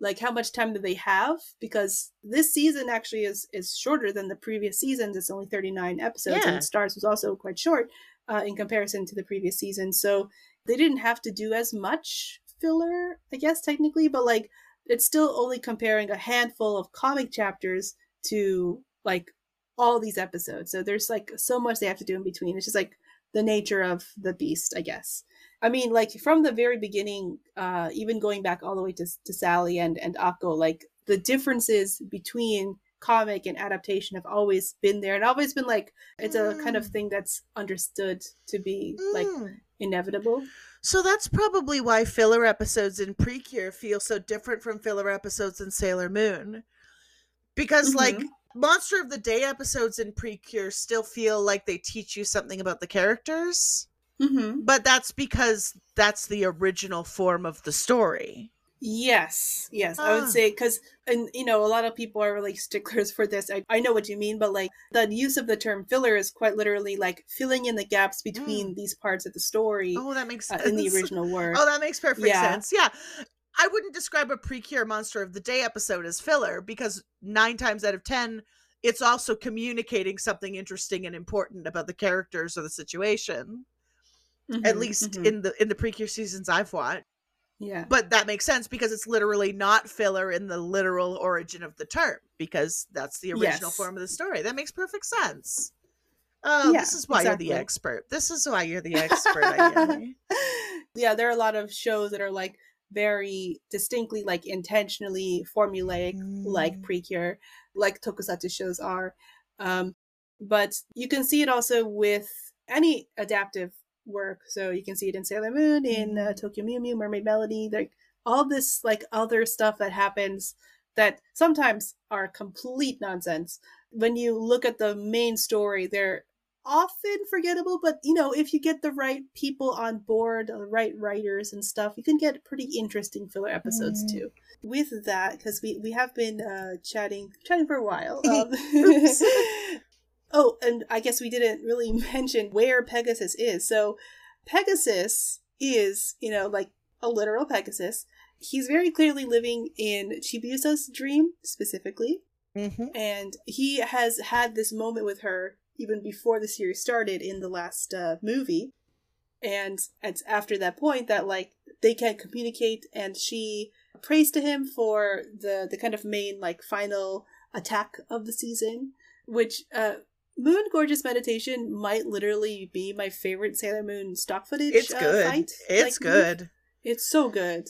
like how much time do they have because this season actually is is shorter than the previous seasons it's only 39 episodes Yeah. and stars was also quite short uh, in comparison to the previous season so they didn't have to do as much filler i guess technically but like it's still only comparing a handful of comic chapters to like all these episodes. So there's like so much they have to do in between. It's just like the nature of the beast i guess. I mean, like from the very beginning, uh, even going back all the way to, to Sally and and Akko, like the differences between comic and adaptation have always been there, and always been like it's a kind of Mm. thing that's understood to be like Mm. inevitable. So that's probably why filler episodes in Precure feel so different from filler episodes in Sailor Moon. Because, like, Mhm. Monster of the Day episodes in Precure still feel like they teach you something about the characters, Mm-hmm. but that's because that's the original form of the story. Yes, yes, I Ah. would say because, and you know, a lot of people are like sticklers for this. I, I know what you mean, but like the use of the term filler is quite literally like filling in the gaps between these parts of the story Oh, that makes uh, sense. in the original work. Oh, that makes perfect Yeah. sense. Yeah. I wouldn't describe a Precure Monster of the Day episode as filler because nine times out of ten, it's also communicating something interesting and important about the characters or the situation. At Mhm, least mhm. in the in the Precure seasons I've watched. Yeah. But that makes sense because it's literally not filler in the literal origin of the term because that's the original Yes. form of the story. That makes perfect sense. Oh, Yeah, this is why you're the expert. This is why you're the expert. Yeah, there are a lot of shows that are like very distinctly like intentionally formulaic, like Mm. Precure, like Tokusatsu shows are. Um, but you can see it also with any adaptive work. So you can see it in Sailor Moon, in uh, Mm. Tokyo Mew Mew, Mermaid Melody, like all this like other stuff that happens that sometimes are complete nonsense. When you look at the main story, they're often forgettable, but you know, if you get the right people on board, the right writers and stuff, you can get pretty interesting filler episodes Mm. too. With that, because we we have been uh, chatting chatting for a while. Um. oh, and I guess we didn't really mention where Pegasus is. So Pegasus is, you know, like a literal Pegasus. He's very clearly living in Chibiusa's dream specifically Mhm. and he has had this moment with her even before the series started in the last uh, movie and it's after that point that like they can't communicate and she prays to him for the the kind of main like final attack of the season, which uh Moon Gorgeous Meditation might literally be my favorite Sailor Moon stock footage. It's uh, good. fight, It's like, move. good. It's so good.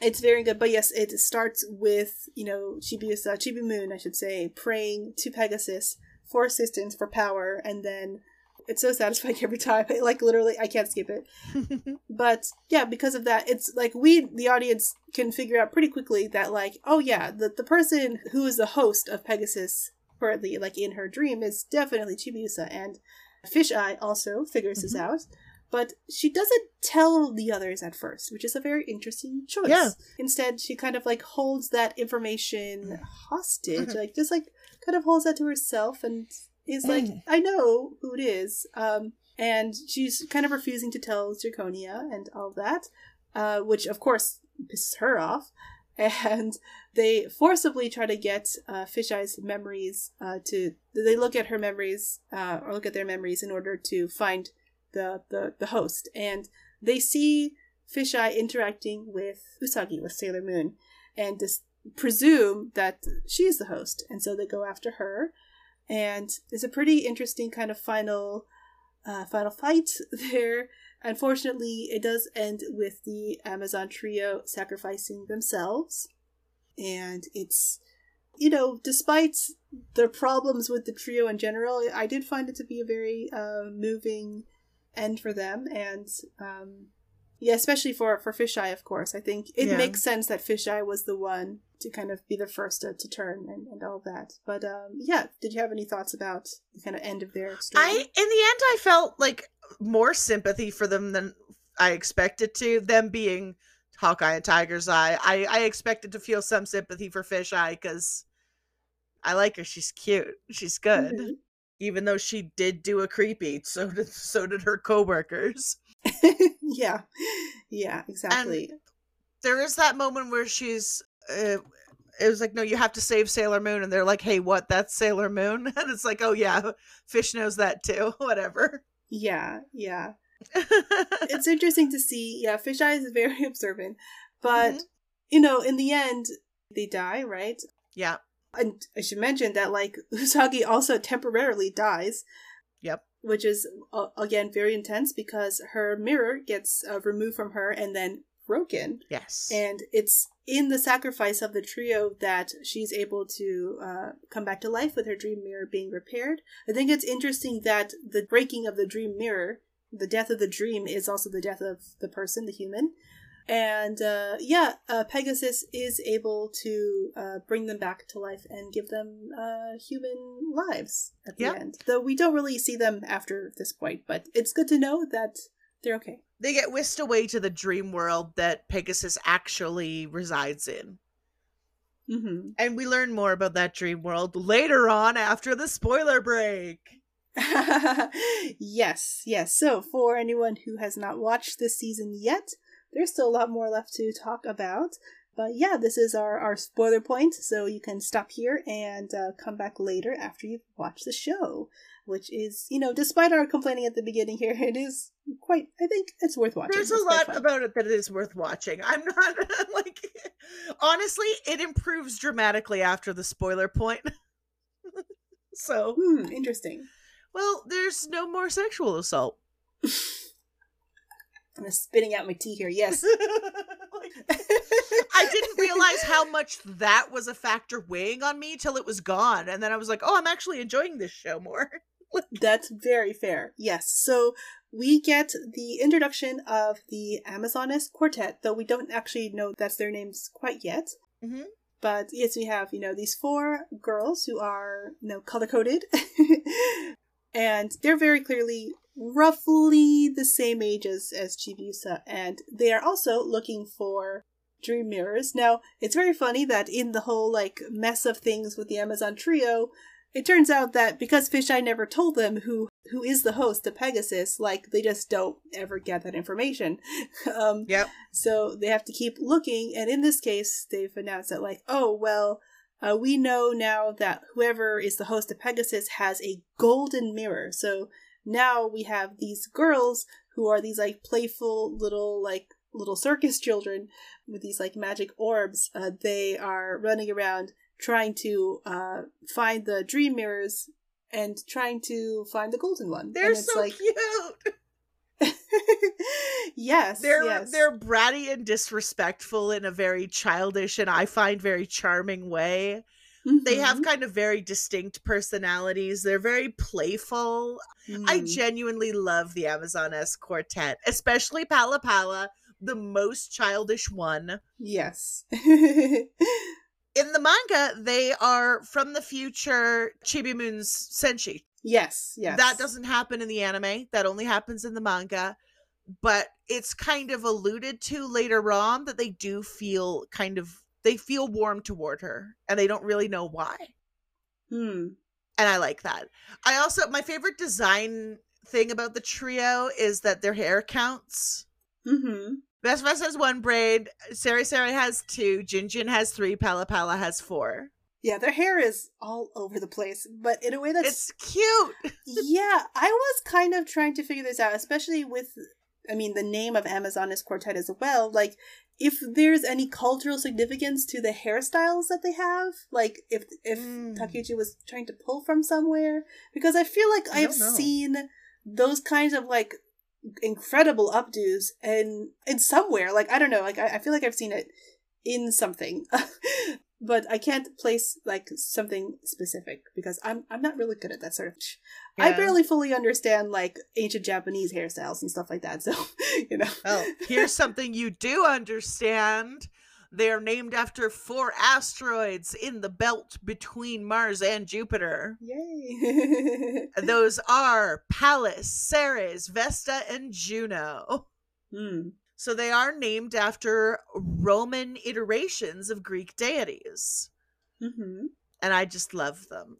It's very good. But yes, it starts with, you know, Chibiusa, Chibi Moon, I should say, praying to Pegasus for assistance, for power, and then it's so satisfying every time. Like literally I can't skip it. But yeah, because of that, it's like we the audience can figure out pretty quickly that like, oh yeah, the the person who is the host of Pegasus like in her dream is definitely Chibiusa and Fisheye also figures this out. But she doesn't tell the others at first, which is a very interesting choice. Yeah. Instead, she kind of like holds that information hostage, like just like kind of holds that to herself and is like, I know who it is. Um, and she's kind of refusing to tell Zirconia and all that, uh, which of course pisses her off. And they forcibly try to get uh, Fisheye's memories uh, to. They look at her memories uh, or look at their memories in order to find the the, the host, and they see Fisheye interacting with Usagi with Sailor Moon, and just presume that she is the host, and so they go after her. And it's a pretty interesting kind of final uh, final fight there. Unfortunately, it does end with the Amazon trio sacrificing themselves. And it's, you know, despite the problems with the trio in general, I did find it to be a very uh, moving end for them. And, um, yeah, especially for, for Fisheye, of course. I think it Yeah. makes sense that Fisheye was the one to kind of be the first to, to turn and, and all that. But, um, yeah, did you have any thoughts about the kind of end of their story? I in the end I felt like more sympathy for them than I expected to. Them being Hawkeye and Tiger's Eye, I I expected to feel some sympathy for Fisheye because I like her. She's cute. She's good. Mhm. Even though she did do a creepy, so did so did her coworkers. yeah, yeah, exactly. There is that moment where she's. Uh, it was like, no, you have to save Sailor Moon, and they're like, "Hey, what? That's Sailor Moon?" And it's like, "Oh yeah, Fish knows that too. Whatever." Yeah, yeah. It's interesting to see. Yeah, Fisheye is very observant, but Mhm. you know, in the end, they die, right? yeah, And I should mention that like Usagi also temporarily dies. Yep. Which is uh, again very intense because her mirror gets uh, removed from her and then broken. yes, And it's in the sacrifice of the trio that she's able to uh, come back to life with her dream mirror being repaired. I think it's interesting that the breaking of the dream mirror, the death of the dream, is also the death of the person, the human. And uh, yeah, uh, Pegasus is able to uh, bring them back to life and give them uh, human lives at the Yeah. end. Though we don't really see them after this point, but it's good to know that they're okay. they get whisked away to the dream world that Pegasus actually resides in. hmm And we learn more about that dream world later on after the spoiler break. yes, yes. So, for anyone who has not watched this season yet, there's still a lot more left to talk about. But yeah, this is our, our spoiler point, so you can stop here and uh, come back later after you've watched the show. Which is, you know, despite our complaining at the beginning here, it is quite, I think it's worth watching. There's a It's lot about it that is worth watching. I'm not like honestly, it improves dramatically after the spoiler point. so, Hmm, interesting. well, there's no more sexual assault. I'm spitting out my tea here, yes. I didn't realize how much that was a factor weighing on me till it was gone. And then I was like, oh, I'm actually enjoying this show more. That's very fair. Yes. So we get the introduction of the Amazoness Quartet, though we don't actually know that's their names quite yet. Mhm. But yes, we have, you know, these four girls who are, you know, color coded. and they're very clearly roughly the same age as, as Chibiusa. And they are also looking for dream mirrors. Now, it's very funny that in the whole, like, mess of things with the Amazon trio, it turns out that because Fisheye never told them who who is the host of Pegasus, like they just don't ever get that information. um, Yep. so they have to keep looking, and in this case, they've announced that like, oh well, uh, we know now that whoever is the host of Pegasus has a golden mirror. So now we have these girls who are these like playful little like little circus children with these like magic orbs. Uh, they are running around trying to uh, find the dream mirrors and trying to find the golden one. They're and it's so like, cute. yes, They're yes. they're bratty and disrespectful in a very childish and I find very charming way. They have Mhm. kind of very distinct personalities. They're very playful. I Mm. genuinely love the Amazoness quartet, especially Pala Pala, the most childish one. yes. In the manga, they are from the future Chibi Moon's Senshi. yes, yes. That doesn't happen in the anime. That only happens in the manga. But it's kind of alluded to later on that they do feel kind of they feel warm toward her and they don't really know why. Hmm. And I like that. I also my favorite design thing about the trio is that their hair counts. Mm-hmm. Ves Ves has one braid, Cere Cere has two, Jun Jun has three, Palla Palla has four. Yeah, their hair is all over the place, but in a way that's It's cute. yeah, I was kind of trying to figure this out, especially with, I mean, the name of Amazoness Quartet as well. Like, if there's any cultural significance to the hairstyles that they have, like if if Mm. Takeuchi was trying to pull from somewhere, because I feel like I I've know. seen those kinds of like incredible updos and in somewhere, like I don't know, like I, I feel like I've seen it in something. But I can't place like something specific because I'm I'm not really good at that sort of. I barely fully understand like ancient Japanese hairstyles and stuff like that. So you know. Oh, here's something you do understand. They're named after four asteroids in the belt between Mars and Jupiter. Yay! Those are Pallas, Ceres, Vesta, and Juno. hmm. So they are named after Roman iterations of Greek deities. hmm And I just love them.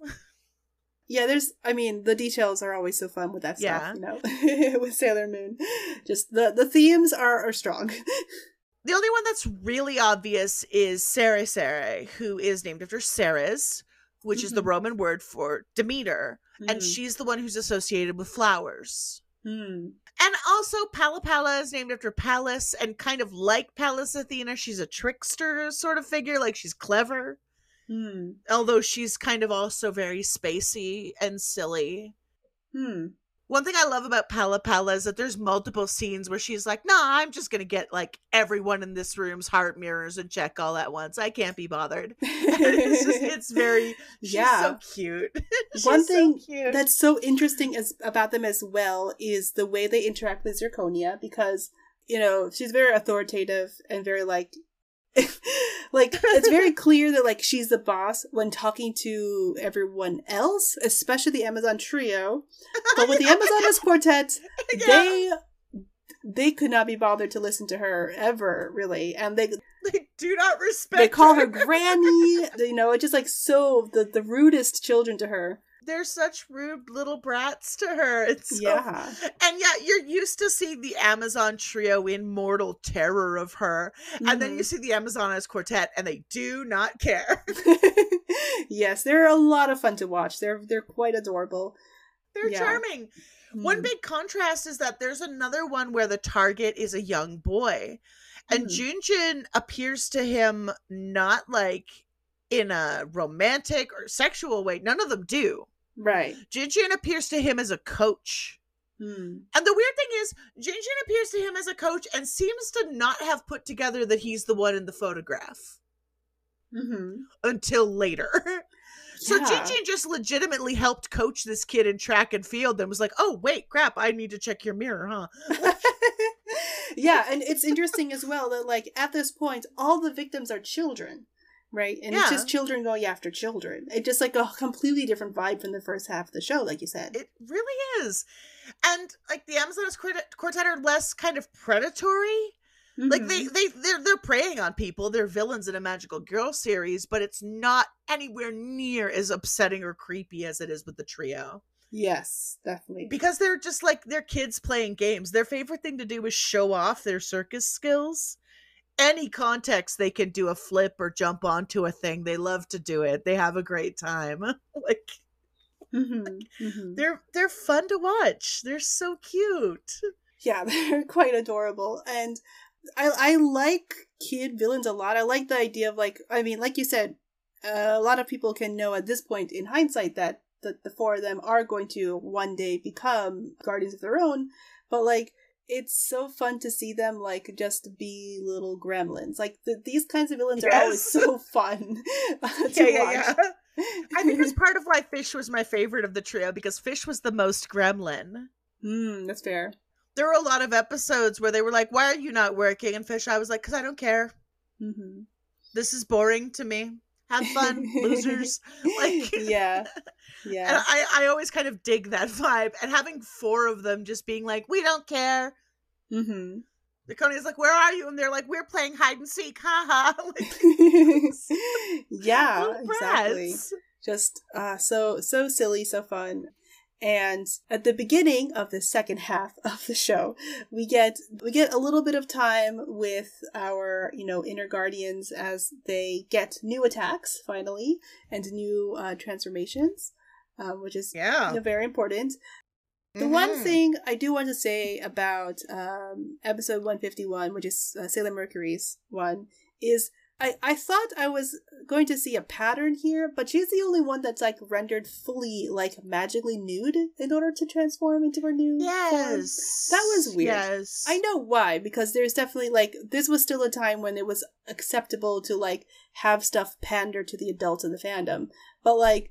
Yeah, there's. I mean, the details are always so fun with that stuff. Yeah. You know, with Sailor Moon, just the the themes are are strong. The only one that's really obvious is Cere Cere, who is named after Ceres, which is the Mhm. Roman word for Demeter. and Mm. she's the one who's associated with flowers. Hmm. And also, Palla Palla is named after Pallas, and kind of like Pallas Athena, she's a trickster sort of figure, like she's clever, Hmm. although she's kind of also very spacey and silly. Hmm. One thing I love about Palla Palla is that there's multiple scenes where she's like, nah, I'm just gonna get like everyone in this room's heart mirrors and check all at once. I can't be bothered. it's just, it's very, she's Yeah. so cute. One so thing cute. That's so interesting as about them as well is the way they interact with Zirconia because you know she's very authoritative and very like like it's very clear that like she's the boss when talking to everyone else, especially the Amazon trio. But with the Amazoness quartet, Yeah. they they could not be bothered to listen to her ever really. And they they do not respect they call her granny. You know it's just like so the the rudest children to her they're such rude little brats to her. It's so yeah and yet you're used to seeing the Amazon trio in mortal terror of her. And then you see the Amazoness quartet and they do not care. yes, they're a lot of fun to watch. They're they're quite adorable. They're Yeah. charming. One Mm. big contrast is that there's another one where the target is a young boy. And Mhm. Jun Jun appears to him not like in a romantic or sexual way. None of them do. Right. Jun Jun appears to him as a coach. Mm. And the weird thing is, Jun Jun appears to him as a coach and seems to not have put together that he's the one in the photograph hmm until later. so Yeah. Jun Jun just legitimately helped coach this kid in track and field and was like, oh, wait, crap, I need to check your mirror, huh? yeah, and it's interesting as well that like at this point, all the victims are children, right? And it's just children going after children. It's just like a completely different vibe from the first half of the show, like you said. It really is. And like the Amazoness quartet, are less kind of predatory. Like they Mhm. they they're they're preying on people. They're villains in a magical girl series, but it's not anywhere near as upsetting or creepy as it is with the trio. yes, definitely. because they're just like they're kids playing games. Their favorite thing to do is show off their circus skills. Any context they can do a flip or jump onto a thing, they love to do it. They have a great time. like hmm hmm they're they're fun to watch. They're so cute. Yeah, they're quite adorable. And I I like kid villains a lot. I like the idea of like I mean, like you said, uh, a lot of people can know at this point in hindsight that the, the four of them are going to one day become guardians of their own. But like it's so fun to see them like just be little gremlins. Like the, these kinds of villains Yes. are always so fun to yeah, yeah, watch. yeah. I think that's part of why Fish was my favorite of the trio because Fish was the most gremlin. Mm, that's fair. There were a lot of episodes where they were like, "Why are you not working?" And Fish, I was like, "Cause I don't care. hmm This is boring to me. Have fun, losers." Like, yeah, And yeah. I, I always kind of dig that vibe. And having four of them just being like, we don't care. Mm-hmm. The Coney's like, where are you? And they're like, we're playing hide and seek. Ha ha. Like, yeah, exactly. Just uh, so so silly, so fun. And at the beginning of the second half of the show, we get we get a little bit of time with our you know inner guardians as they get new attacks finally and new uh, transformations, um, which is Yeah. you know, very important. The one Mhm. thing I do want to say about um, episode 151, which is uh, Sailor Mercury's one, is I, I thought I was going to see a pattern here, but she's the only one that's like rendered fully like magically nude in order to transform into her new form. Yes. That was weird. Yes. I know why, because there's definitely like this was still a time when it was acceptable to like have stuff pander to the adults in the fandom. But like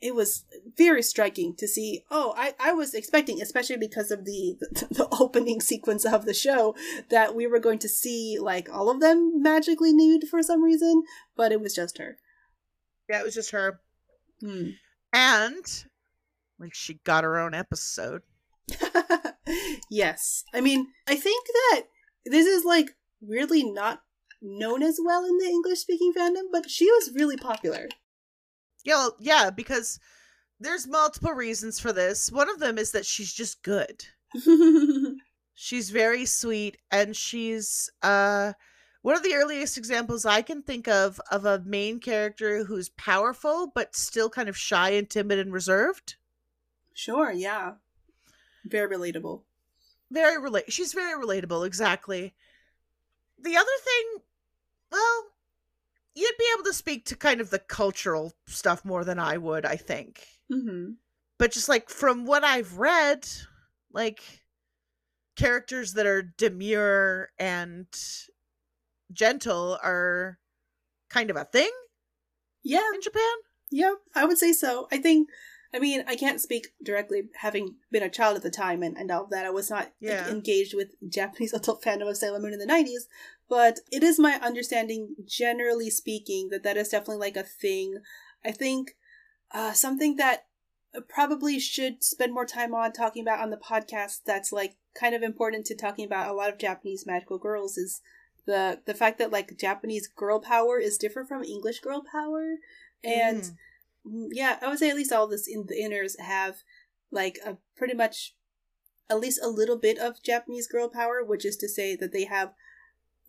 it was very striking to see oh I, I was expecting especially because of the, the the opening sequence of the show that we were going to see like all of them magically nude for some reason but it was just her Yeah, it was just her. Hmm. And, like, she got her own episode. yes. I mean, I think that this is like weirdly not known as well in the English speaking fandom, but she was really popular. Yeah, yeah, because there's multiple reasons for this. One of them is that she's just good. She's very sweet and she's uh one of the earliest examples I can think of of a main character who's powerful but still kind of shy and timid and reserved. sure, yeah. Very relatable. Very relate she's very relatable, exactly. The other thing, well, you'd be able to speak to kind of the cultural stuff more than I would, I think. Mm-hmm. but just like from what I've read, like characters that are demure and gentle are kind of a thing Yeah, in Japan. yeah, I would say so. I think, I mean, I can't speak directly, having been a child at the time and, and all that. I was not like, engaged with Japanese adult fandom of Sailor Moon in the 90s, but it is my understanding, generally speaking, that that is definitely like a thing. I think uh, something that probably should spend more time on talking about on the podcast that's like kind of important to talking about a lot of Japanese magical girls is the the fact that like Japanese girl power is different from English girl power and mm, yeah I would say at least all this in the inners have like a pretty much at least a little bit of Japanese girl power which is to say that they have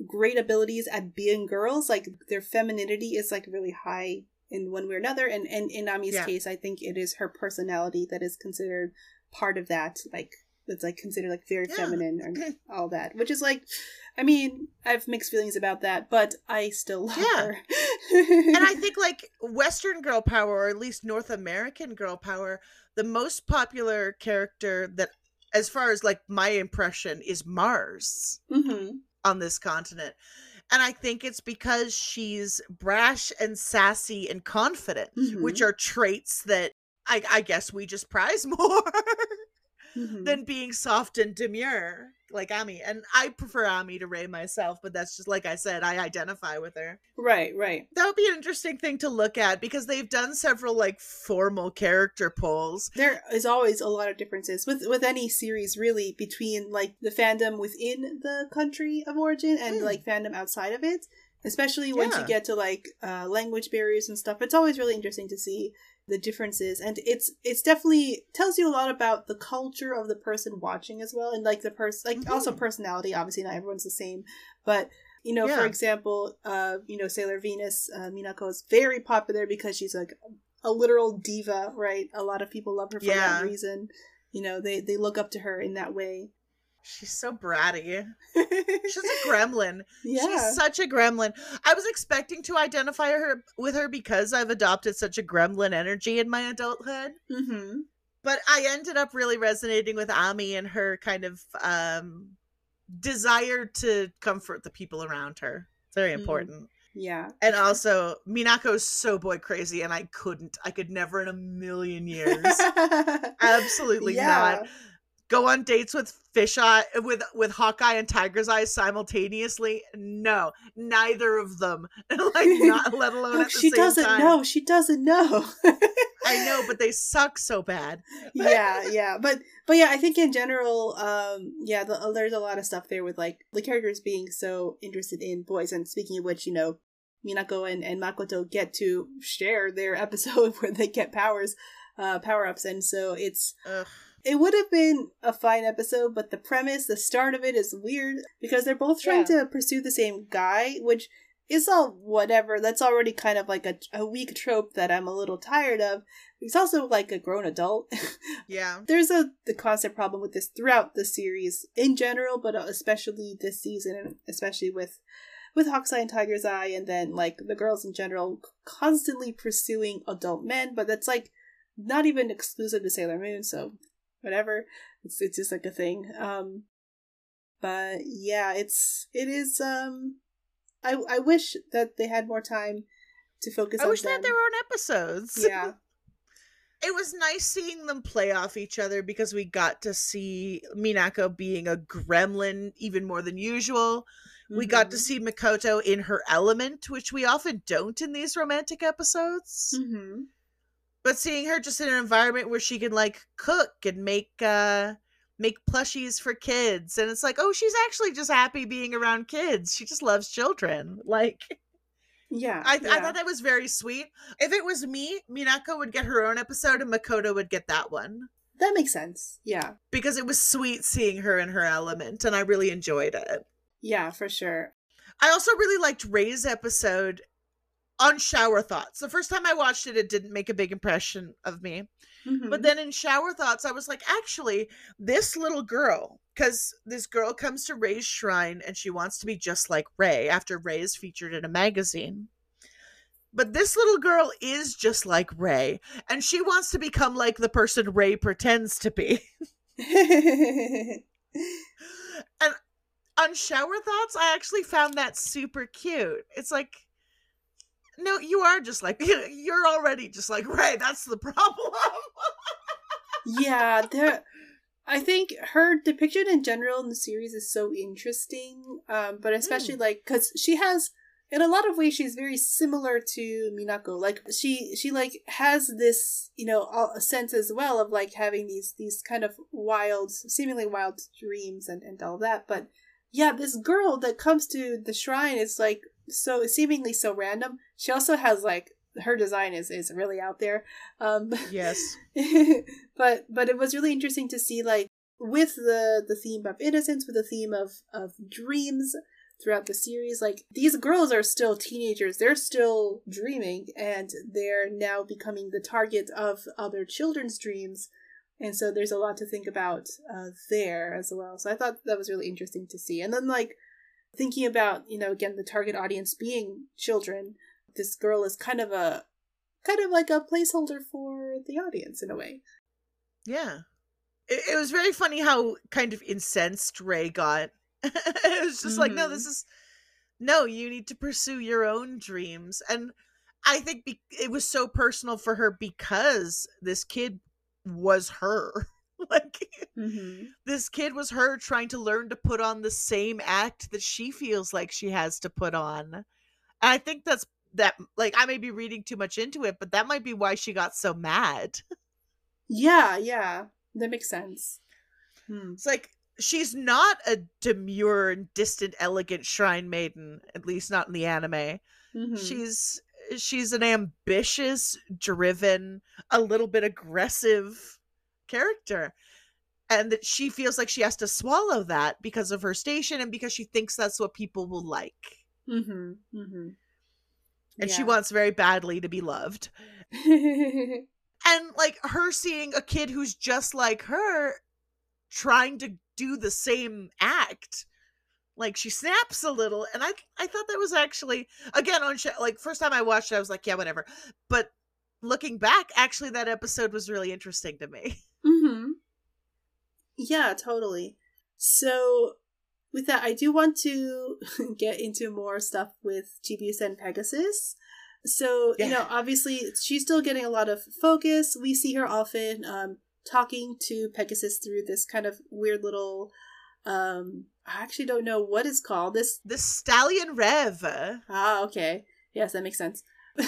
great abilities at being girls like their femininity is like really high in one way or another and, and in Ami's Yeah. case I think it is her personality that is considered part of that like that's like considered like very Yeah. feminine and all that which is like I mean I have mixed feelings about that but I still love Yeah. her and I think like Western girl power, or at least North American girl power, the most popular character that, as far as like my impression, is Mars. hmm on this continent. And I think it's because she's brash and sassy and confident, Mhm. which are traits that I, I guess we just prize more Mhm. than being soft and demure like Ami. And I prefer Ami to Ray myself, but that's just like I said, I identify with her. right right That would be an interesting thing to look at because they've done several like formal character polls. there is always a lot of differences with with any series really between like the fandom within the country of origin and Hmm. like fandom outside of it especially once Yeah. you get to like uh language barriers and stuff it's always really interesting to see the differences and it's it's definitely tells you a lot about the culture of the person watching as well and like the person like also Mhm. personality obviously not everyone's the same but you know for example uh you know sailor venus uh, minako is very popular because she's like a literal diva right a lot of people love her for Yeah. that reason you know they they look up to her in that way She's so bratty. She's a gremlin. yeah. She's such a gremlin. I was expecting to identify her with her because I've adopted such a gremlin energy in my adulthood. mm-hmm. But I ended up really resonating with Ami and her kind of um desire to comfort the people around her. It's very Mm. important. Yeah. And also Minako's so boy crazy and I couldn't. I could never in a million years. Absolutely not. Go on dates with fish eye with with Hawk's Eye and Tiger's Eyes simultaneously. No, neither of them. like not let alone the she doesn't time. know. She doesn't know. I know, but they suck so bad. yeah, yeah, but but yeah, I think in general, um, yeah, the, uh, there's a lot of stuff there with like the characters being so interested in boys. And speaking of which, you know, Minako and, and Makoto get to share their episode where they get powers, uh, power ups, and so it's Ugh. It would have been a fine episode, but the premise, the start of it is weird because they're both trying to pursue the same guy, which is all whatever. That's already kind of like a, a weak trope that I'm a little tired of. He's also like a grown adult. Yeah. There's a the constant problem with this throughout the series in general, but uh, especially this season, and especially with with Hawk's Eye and Tiger's Eye, and then like the girls in general constantly pursuing adult men. But that's like not even exclusive to Sailor Moon, so whatever. It's it's just like a thing. Um, but yeah, it's it is. Um, I I wish that they had more time to focus. I on wish they had their own episodes. Yeah. it was nice seeing them play off each other because we got to see Minako being a gremlin even more than usual. We got to Mhm. see Makoto in her element, which we often don't in these romantic episodes. Mhm. But seeing her just in an environment where she can like cook and make uh make plushies for kids and it's like, "Oh, she's actually just happy being around kids. She just loves children." Like Yeah. I, I thought that was very sweet. If it was me, Minako would get her own episode and Makoto would get that one. that makes sense. Yeah. Because it was sweet seeing her in her element and I really enjoyed it. Yeah, for sure. I also really liked Ray's episode on Shower Thoughts. The first time I watched it, it didn't make a big impression of me. Mhm. But then in Shower Thoughts, I was like, actually, this little girl, because this girl comes to Ray's shrine and she wants to be just like Ray after Ray is featured in a magazine. But this little girl is just like Ray, and she wants to become like the person Ray pretends to be. and on Shower Thoughts, I actually found that super cute. It's like, no, you are just like, you're already just like right. That's the problem. yeah, there. I think her depiction in general in the series is so interesting, um, but especially like because she has, in a lot of ways, she's very similar to Minako. Like she, she like has this, you know, a sense as well of like having these these kind of wild, seemingly wild dreams and and all that. But yeah, this girl that comes to the shrine is like so seemingly so random. She also has like her design is is really out there. Um, yes. but but it was really interesting to see like with the the theme of innocence with the theme of of dreams throughout the series like these girls are still teenagers they're still dreaming and they're now becoming the target of other children's dreams and so there's a lot to think about uh, there as well so i thought that was really interesting to see and then like thinking about you know again the target audience being children this girl is kind of a kind of like a placeholder for the audience in a way. Yeah. It, it was very funny how kind of incensed Ray got. it was just like, no, this is no, you need to pursue your own dreams. And I think be- it was so personal for her because this kid was her. like Mm-hmm. this kid was her trying to learn to put on the same act that she feels like she has to put on. And I think that's that like I may be reading too much into it, but that might be why she got so mad. Yeah, yeah, that makes sense. Hmm. It's like she's not a demure and distant, elegant shrine maiden, at least not in the anime. Mhm. She's she's an ambitious, driven, a little bit aggressive character. And that she feels like she has to swallow that because of her station and because she thinks that's what people will like. Mhm. Mhm. And she wants very badly to be loved. And like her seeing a kid who's just like her trying to do the same act. Like she snaps a little, and I I thought that was actually again on show, like first time I watched it, I was like, yeah, whatever. But looking back, actually, that episode was really interesting to me. Mm-hmm. Yeah, totally. So with that, I do want to get into more stuff with Chibiusa and Pegasus. So, you know, obviously she's still getting a lot of focus. We see her often um talking to Pegasus through this kind of weird little um I actually don't know what it's called. This The Stallion Reve. Ah, okay. Yes, that makes sense.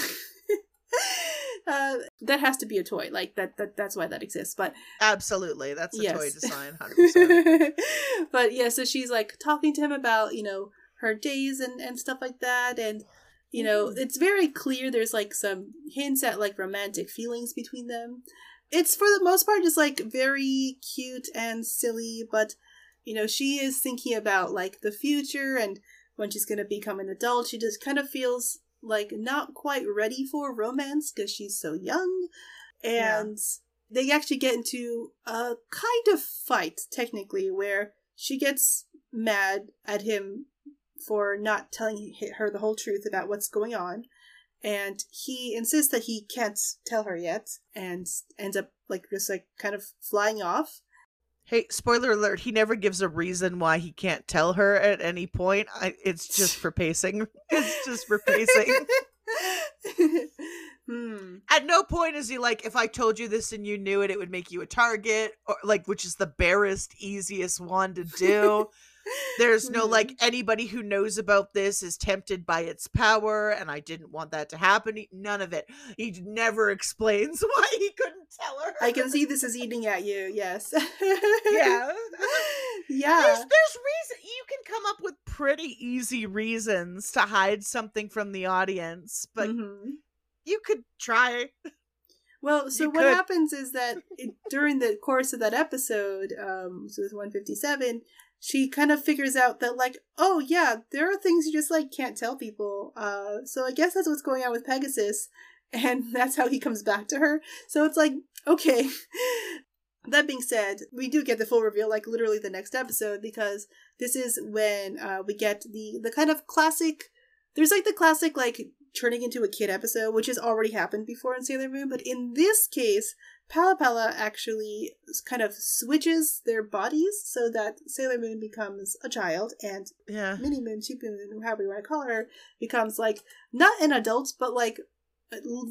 uh, that has to be a toy. Like that, that that's why that exists. But Absolutely, that's a toy design, hundred percent. but yeah, so she's like talking to him about, you know, her days and, and stuff like that. And, you know, Mhm. it's very clear there's like some hints at like romantic feelings between them. It's for the most part just like very cute and silly, but, you know, she is thinking about like the future and when she's going to become an adult. She just kind of feels like not quite ready for romance because she's so young. Yeah. And they actually get into a kind of fight, technically, where she gets mad at him for not telling her the whole truth about what's going on. And he insists that he can't tell her yet and ends up like just like kind of flying off. Hey, spoiler alert, he never gives a reason why he can't tell her at any point. I, it's just for pacing. It's just for pacing. hmm. At no point is he like, if I told you this and you knew it, it would make you a target, or like, which is the barest, easiest one to do. There's no like anybody who knows about this is tempted by its power, and I didn't want that to happen. He- None of it. He never explains why he couldn't tell her. I can see this is eating at you, yes. Yeah. yeah. There's there's reason you can come up with pretty easy reasons to hide something from the audience, but Mhm. you could try. Well, so You what could. happens is that it, during the course of that episode, um, so it's 157, she kind of figures out that, like, oh yeah, there are things you just, like, can't tell people. Uh, so I guess that's what's going on with Pegasus, and that's how he comes back to her. So it's like, okay. That being said, we do get the full reveal, like, literally the next episode, because this is when uh, we get the, the kind of classic, there's, like, the classic, like, turning into a kid episode, which has already happened before in Sailor Moon, but in this case, Palla Palla actually kind of switches their bodies so that Sailor Moon becomes a child and Yeah. Mini Moon, Chibi Moon, however you want to call her, becomes like not an adult, but like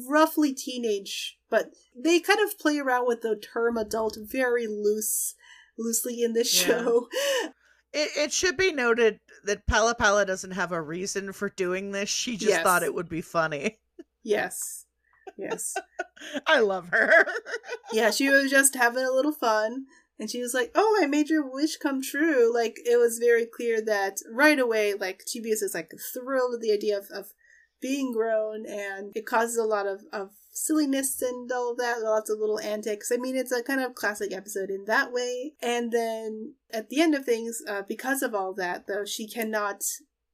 roughly teenage. But they kind of play around with the term adult very loose, loosely in this Yeah. show. It, it should be noted that Palla Palla doesn't have a reason for doing this. She just Yes. thought it would be funny. yes, yes. I love her. yeah, she was just having a little fun. And she was like, "Oh, I made your wish come true." Like it was very clear that right away, like Chibius is like thrilled at the idea of, of being grown, and it causes a lot of of silliness and all of that, lots of little antics. I mean, it's a kind of classic episode in that way. And then at the end of things, uh, because of all that, though, she cannot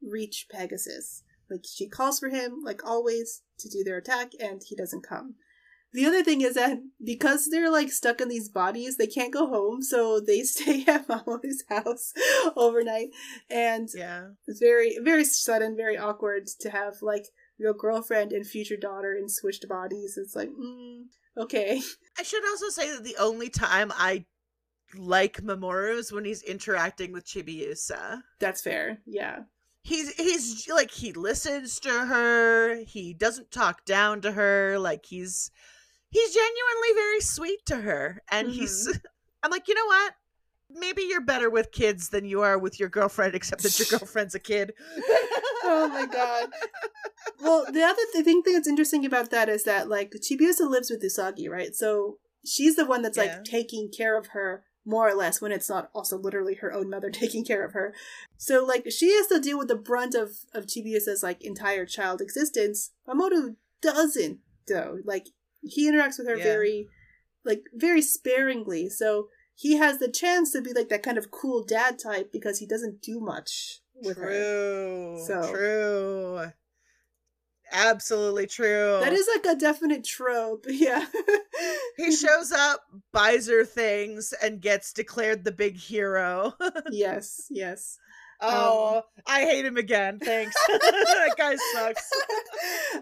reach Pegasus. Like she calls for him, like always, to do their attack, and he doesn't come. The other thing is that because they're like stuck in these bodies, they can't go home, so they stay at Mamoru's house overnight. And yeah. it's very, very sudden, very awkward to have like your girlfriend and future daughter in switched bodies. It's like, mm, okay. I should also say that the only time I like Mamoru is when he's interacting with Chibiusa. That's fair. Yeah. He's he's like he listens to her, he doesn't talk down to her, like he's he's genuinely very sweet to her. And he's mm-hmm. I'm like, you know what? Maybe you're better with kids than you are with your girlfriend, except that your girlfriend's a kid. Oh my god. Well, the other th- thing that's interesting about that is that like Chibiusa lives with Usagi, right? So she's the one that's Yeah. like taking care of her more or less when it's not also literally her own mother taking care of her. So like she has to deal with the brunt of of Chibiusa's like entire child existence. Mamoru doesn't though. Like he interacts with her Yeah. very like very sparingly. So he has the chance to be like that kind of cool dad type because he doesn't do much with her. True. So- True. Absolutely true. That is like a definite trope. Yeah. he shows up, buys her things, and gets declared the big hero. yes, yes. Oh, um, I hate him again. Thanks. that guy sucks.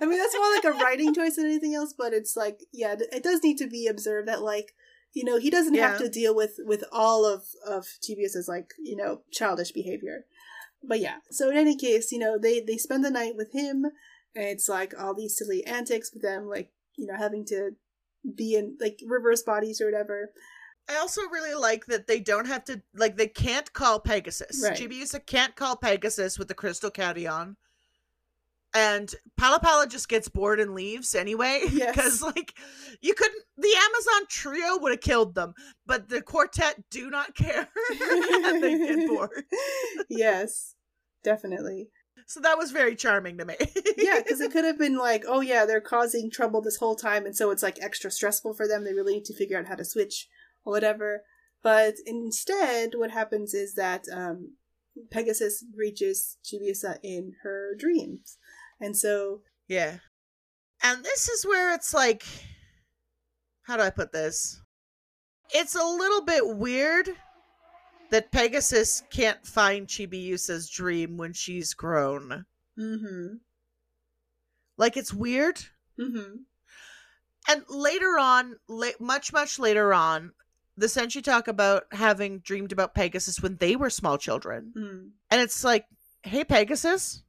I mean, that's more like a writing choice than anything else, but it's like, yeah, it does need to be observed that, like, you know, he doesn't have to deal with with all of of Chibiusa's like, you know, childish behavior. But yeah, so in any case, you know, they they spend the night with him, and it's like all these silly antics with them, like you know, having to be in like reverse bodies or whatever. I also really like that they don't have to like they can't call Pegasus. Right. Chibiusa can't call Pegasus with the Crystal Carillon. And Palla Palla just gets bored and leaves anyway. Yes. Because like you couldn't the Amazon trio would have killed them, but the quartet do not care. and they get bored. yes, definitely. So that was very charming to me. yeah, because it could have been like, oh yeah, they're causing trouble this whole time, and so it's like extra stressful for them. They really need to figure out how to switch or whatever. But instead, what happens is that um, Pegasus reaches Chibiusa in her dreams, and so Yeah. And this is where it's like how do I put this? It's a little bit weird that Pegasus can't find Chibiusa's dream when she's grown. mm-hmm, Like it's weird. mm-hmm, And later on, la- much much later on, the Senshi talk about having dreamed about Pegasus when they were small children. mm. And it's like, "Hey Pegasus,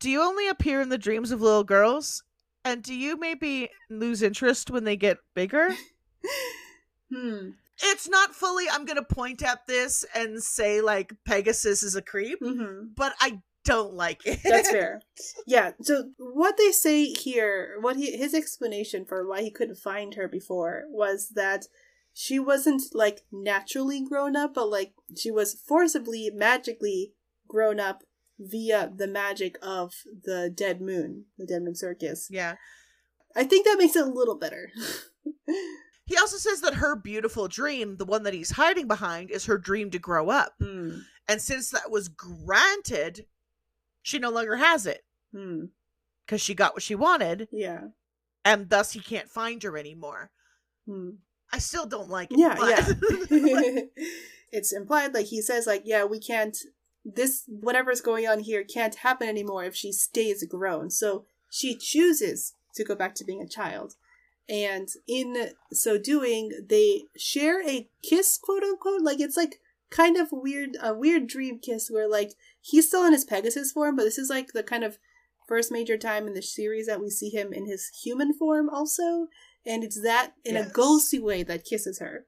do you only appear in the dreams of little girls? And do you maybe lose interest when they get bigger?" hmm, it's not fully i'm gonna point at this and say like pegasus is a creep mm-hmm. but i don't like it That's fair. Yeah. So what they say here, what he his explanation for why he couldn't find her before was that she wasn't like naturally grown up, but like she was forcibly, magically grown up via the magic of the dead moon, the dead moon circus. yeah I think that makes it a little better. he also says that her beautiful dream the one that he's hiding behind is her dream to grow up hmm. and since that was granted she no longer has it Hmm. because she got what she wanted Yeah. and thus he can't find her anymore Hmm. i still don't like it Yeah, yeah. it's implied like he says like yeah we can't this whatever's going on here can't happen anymore if she stays grown so she chooses to go back to being a child and in so doing they share a kiss quote unquote like it's like kind of weird a weird dream kiss where like he's still in his pegasus form but this is like the kind of first major time in the series that we see him in his human form also. And it's that in Yes. a ghostly way that kisses her.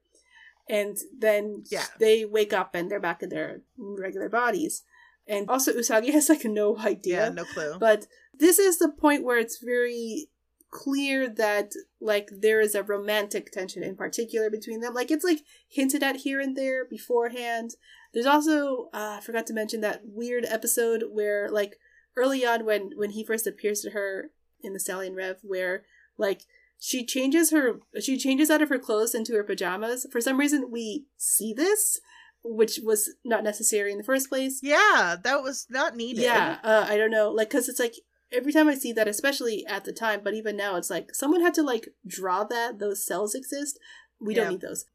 And then Yeah. they wake up and they're back in their regular bodies. And also usagi has like no idea. Yeah no clue. But this is the point where it's very clear that like there is a romantic tension in particular between them. Like it's like hinted at here and there beforehand. There's also uh, i forgot to mention that weird episode where like early on when when he first appears to her in the Stallion Reve where like she changes her she changes out of her clothes into her pajamas. For some reason we see this which was not necessary in the first place. Yeah that was not needed. Yeah, uh, I don't know, like, cause it's like every time I see that, especially at the time, but even now, it's like someone had to like draw that those cells exist. We Yeah. don't need those.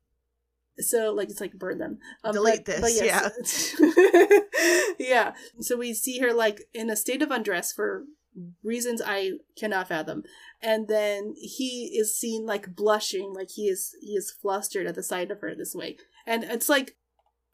So like it's like burn them. Um, Delete but- this, but yeah. yeah. So we see her like in a state of undress for reasons I cannot fathom, and then he is seen like blushing, like he is he is flustered at the sight of her this way, and it's like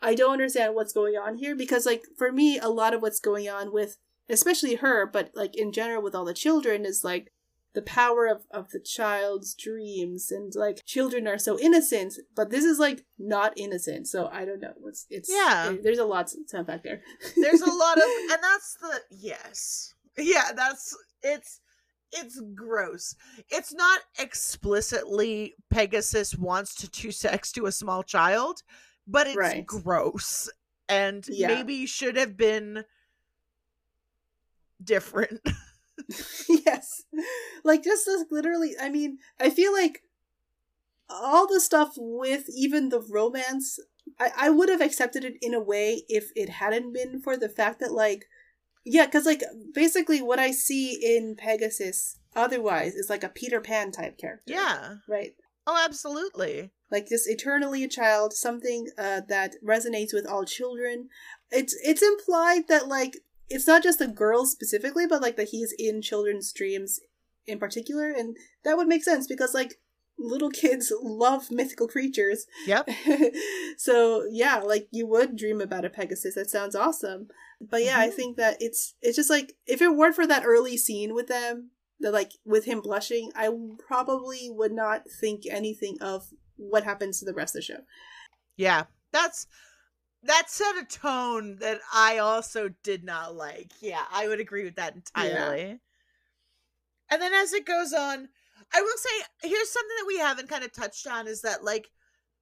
I don't understand what's going on here because, like, for me, a lot of what's going on with, especially her, but like in general with all the children, is like the power of, of the child's dreams and like children are so innocent, but this is like not innocent. So I don't know. It's it's Yeah. it- there's a lot to unpack there. there's a lot of and that's the yes yeah that's it's it's gross it's not explicitly pegasus wants to do sex to a small child but it's Right. gross and Yeah. maybe should have been different yes. Like just this literally I mean, I feel like all the stuff with even the romance I, I would have accepted it in a way if it hadn't been for the fact that like Yeah, because like basically what I see in Pegasus otherwise is like a Peter Pan type character. Yeah. Right. Oh, absolutely. Like just eternally a child, something uh, that resonates with all children. It's it's implied that like it's not just the girls specifically, but like that he's in children's dreams in particular, and that would make sense because like little kids love mythical creatures. Yep. so yeah, like you would dream about a Pegasus. That sounds awesome. But yeah, I Mhm. think that it's it's just like if it weren't for that early scene with them, the like with him blushing, I probably would not think anything of what happens to the rest of the show. Yeah. That's that set a tone that I also did not like. Yeah, I would agree with that entirely. And then as it goes on, I will say here's something that we haven't kind of touched on is that like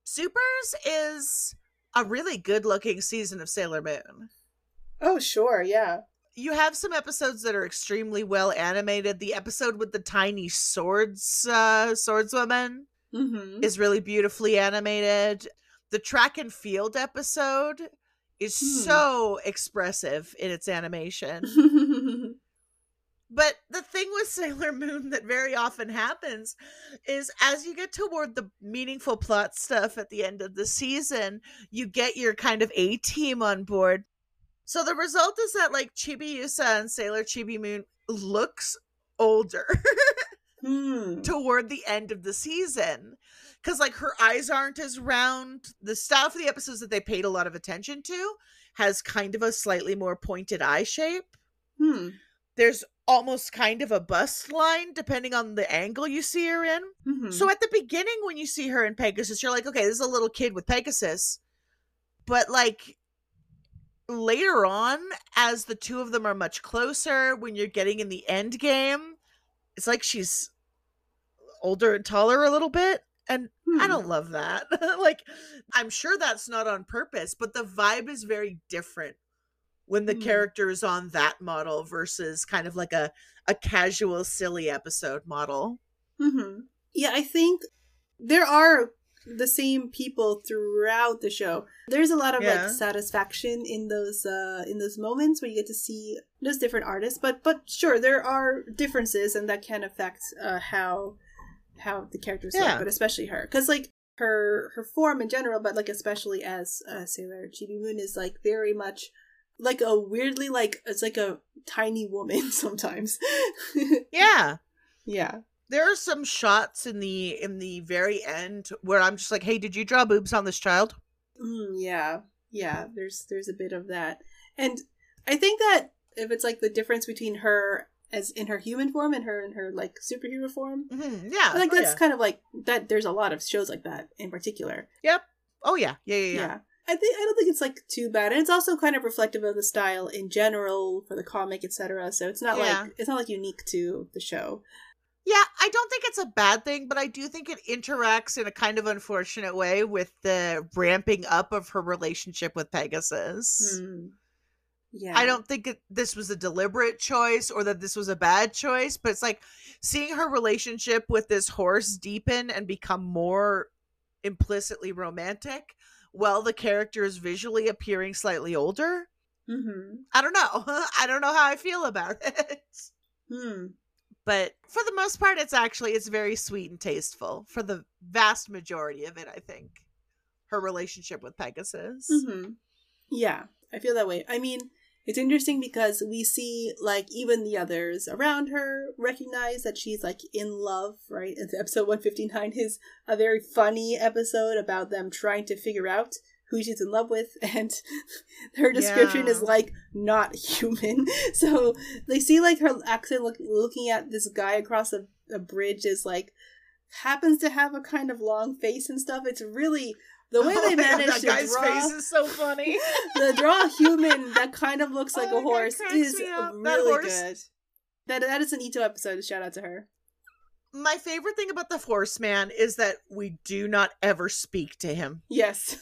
SuperS is a really good looking season of Sailor Moon. Oh sure, yeah. You have some episodes that are extremely well animated. The episode with the tiny swords uh swordswoman Mm-hmm. is really beautifully animated. The track and field episode is Hmm. so expressive in its animation. But the thing with Sailor Moon that very often happens is as you get toward the meaningful plot stuff at the end of the season, you get your kind of A team on board. So the result is that like Chibiusa and Sailor Chibi Moon looks older hmm. toward the end of the season. Cause like her eyes aren't as round. The style for the episodes that they paid a lot of attention to has kind of a slightly more pointed eye shape Hmm. there's almost kind of a bust line depending on the angle you see her in. Mhm. So at the beginning, when you see her in Pegasus, you're like, okay, this is a little kid with Pegasus. But like later on, as the two of them are much closer, when you're getting in the end game, it's like she's older and taller a little bit. And I Hmm. don't love that. like, I'm sure that's not on purpose, but the vibe is very different when the Hmm. character is on that model versus kind of like a a casual silly episode model. hmm Yeah, I think there are the same people throughout the show. There's a lot of Yeah. like satisfaction in those uh in those moments where you get to see those different artists. But but sure, there are differences, and that can affect uh, how how the characters Yeah. look, but especially her, because like her her form in general, but like especially as uh, Sailor Chibi Moon is like very much like a weirdly like it's like a tiny woman sometimes. Yeah. yeah. There are some shots in the in the very end where I'm just like, "Hey, did you draw boobs on this child?" Mm, yeah, yeah. There's there's a bit of that, and I think that if it's like the difference between her as in her human form and her in her like superhero form, Mhm, Yeah. Think oh, that's yeah. kind of like that. There's a lot of shows like that in particular. Yep. Oh yeah. Yeah, yeah, Yeah. yeah. I think I don't think it's like too bad, and it's also kind of reflective of the style in general for the comic, etc. So it's not Yeah. like it's not like unique to the show. Yeah, I don't think it's a bad thing, but I do think it interacts in a kind of unfortunate way with the ramping up of her relationship with Pegasus. Hmm. Yeah, I don't think it, this was a deliberate choice or that this was a bad choice, but it's like seeing her relationship with this horse deepen and become more implicitly romantic while the character is visually appearing slightly older. Mm-hmm. I don't know. I don't know how I feel about it. Hmm. But for the most part it's actually it's very sweet and tasteful for the vast majority of it, I think. Her relationship with Pegasus. hmm Yeah, I feel that way. I mean, it's interesting because we see like even the others around her recognize that she's like in love, right? And episode 159 is a very funny episode about them trying to figure out who she's in love with and her description is like not human. So they see like her accent look, looking at this guy across a, a bridge is like happens to have a kind of long face and stuff. It's really the way Oh they God, managed that to guy's draw face is so funny. the draw a human that kind of looks like Oh, a horse is really horse- good. That that is an Ito episode. Shout out to her. My favorite thing about the Horseman is that we do not ever speak to him. Yes.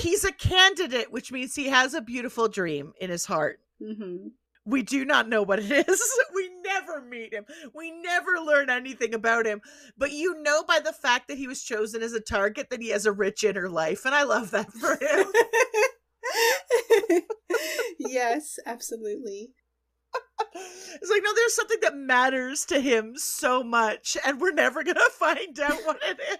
He's a candidate, which means he has a beautiful dream in his heart. hmm We do not know what it is. We never meet him. We never learn anything about him. But you know by the fact that he was chosen as a target that he has a rich inner life. And I love that for him. yes, absolutely. It's like, no, there's something that matters to him so much, and we're never gonna find out what it is.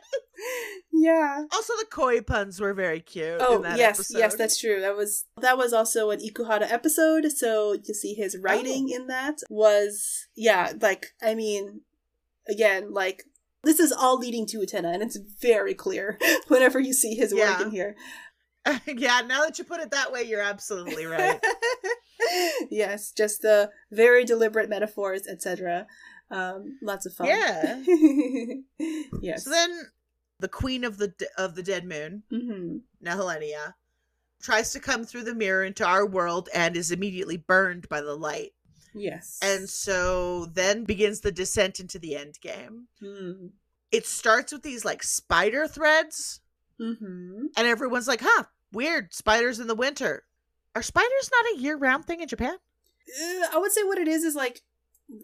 Yeah. Also, the koi puns were very cute. Oh in that yes, episode. yes, that's true. That was that was also an Ikuhara episode, so you see his oh. writing in that was yeah, like I mean, again, like this is all leading to Utena, and it's very clear whenever you see his work in here. yeah. Now that you put it that way, you're absolutely right. yes, just the very deliberate metaphors, etc. Um, lots of fun. Yeah. yes. So then, the queen of the of the dead moon, hmm Nehelenia, tries to come through the mirror into our world and is immediately burned by the light. Yes. And so then begins the descent into the end game. Mm. It starts with these like spider threads, hmm and everyone's like, huh, weird, spiders in the winter. Are spiders not a year round thing in Japan? Uh, I would say what it is is like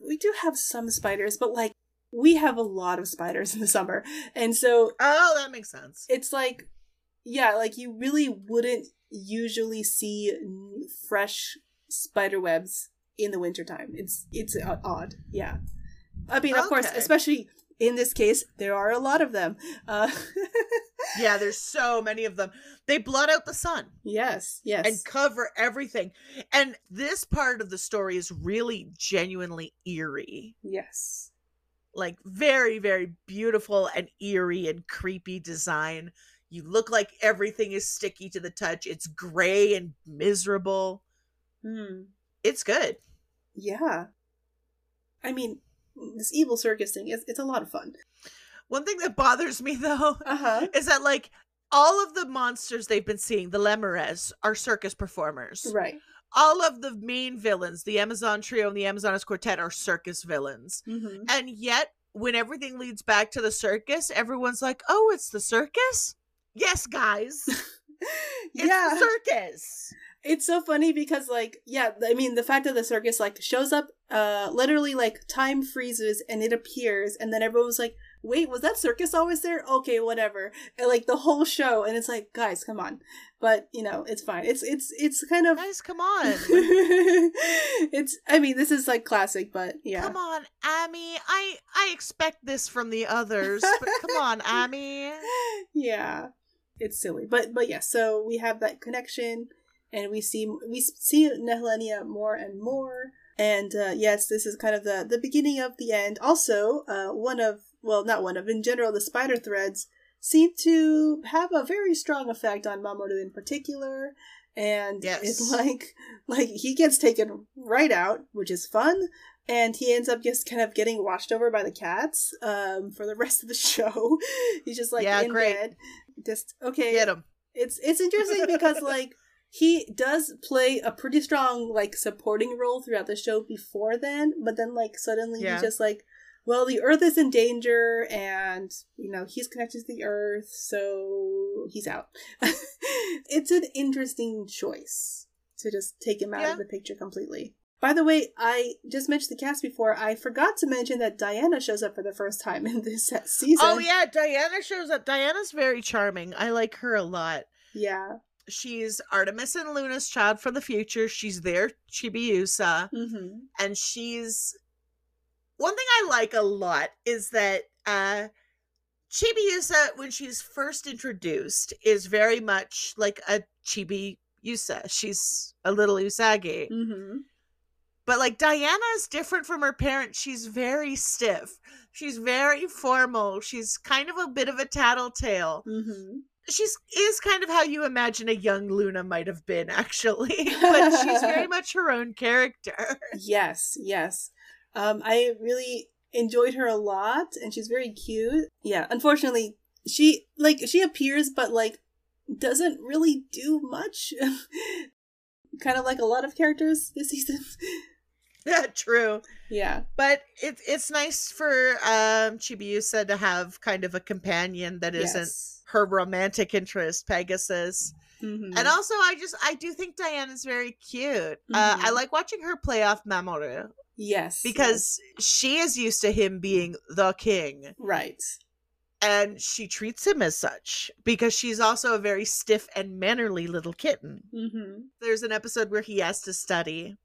we do have some spiders, but like we have a lot of spiders in the summer, and so Oh, that makes sense. it's like yeah, like you really wouldn't usually see fresh spider webs in the wintertime. It's it's odd, yeah. I mean, of course, especially in this case, there are a lot of them. Uh, Yeah, there's so many of them. They blot out the sun. yes, yes, and cover everything. And this part of the story is really genuinely eerie. yes, Like very, very beautiful and eerie and creepy design. You look like everything is sticky to the touch. It's gray and miserable. Hmm. It's good. yeah. I mean, this evil circus thing is it's a lot of fun. One thing that bothers me though Uh huh. is that like all of the monsters they've been seeing, the Lemures, are circus performers. Right. All of the main villains, the Amazon Trio and the Amazoness Quartet, are circus villains. Mm-hmm. And yet, when everything leads back to the circus, everyone's like, "Oh, it's the circus." Yes, guys, it's yeah. the circus. It's so funny because like yeah i mean the fact that the circus like shows up uh literally like time freezes and it appears and then everyone was like wait was that circus always there? Okay whatever. And like the whole show and it's like guys come on. But you know it's fine. It's it's it's kind of Guys, come on, it's i mean this is like classic but yeah. Come on, Ami. I I expect this from the others, but come on, Ami. yeah. It's silly. But but yeah so we have that connection and we see we see Nehelenia more and more and uh, yes this is kind of the the beginning of the end also uh, one of well not one of in general the spider threads seem to have a very strong effect on Mamoru in particular and Yes. it's like like he gets taken right out which is fun and he ends up just kind of getting watched over by the cats um, for the rest of the show. He's just like Yeah, in great. bed, just okay. Get him. It's it's interesting because like he does play a pretty strong like supporting role throughout the show before then, but then like suddenly Yeah. he's just like, well, the Earth is in danger, and you know he's connected to the Earth, so he's out. it's an interesting choice to just take him out Yeah. of the picture completely. By the way, I just mentioned the cast before. I forgot to mention that Diana shows up for the first time in this season. Oh yeah, Diana shows up. Diana's very charming. I like her a lot. yeah. She's Artemis and Luna's child from the future. She's their Chibiusa. Mm-hmm. and she's one thing I like a lot is that uh Chibiusa when she's first introduced is very much like a Chibiusa. She's a little Usagi. Mm-hmm. But like Diana is different from her parents. She's very stiff. She's very formal. She's kind of a bit of a tattletale. Mm-hmm. She's is kind of how you imagine a young Luna might have been actually. but she's very much her own character. Yes, yes. Um, I really enjoyed her a lot, and she's very cute. Yeah, unfortunately, she like she appears, but like doesn't really do much. kind of like a lot of characters this season. Yeah, true. yeah, But it's it's nice for um Chibiusa to have kind of a companion that isn't yes. her romantic interest, Pegasus. Mhm. And also I just I do think Diana's very cute. Uh, I Mhm. like watching her play off Mamoru yes, because she is used to him being the king. right, and she treats him as such because she's also a very stiff and mannerly little kitten. Mm-hmm. There's an episode where he has to study,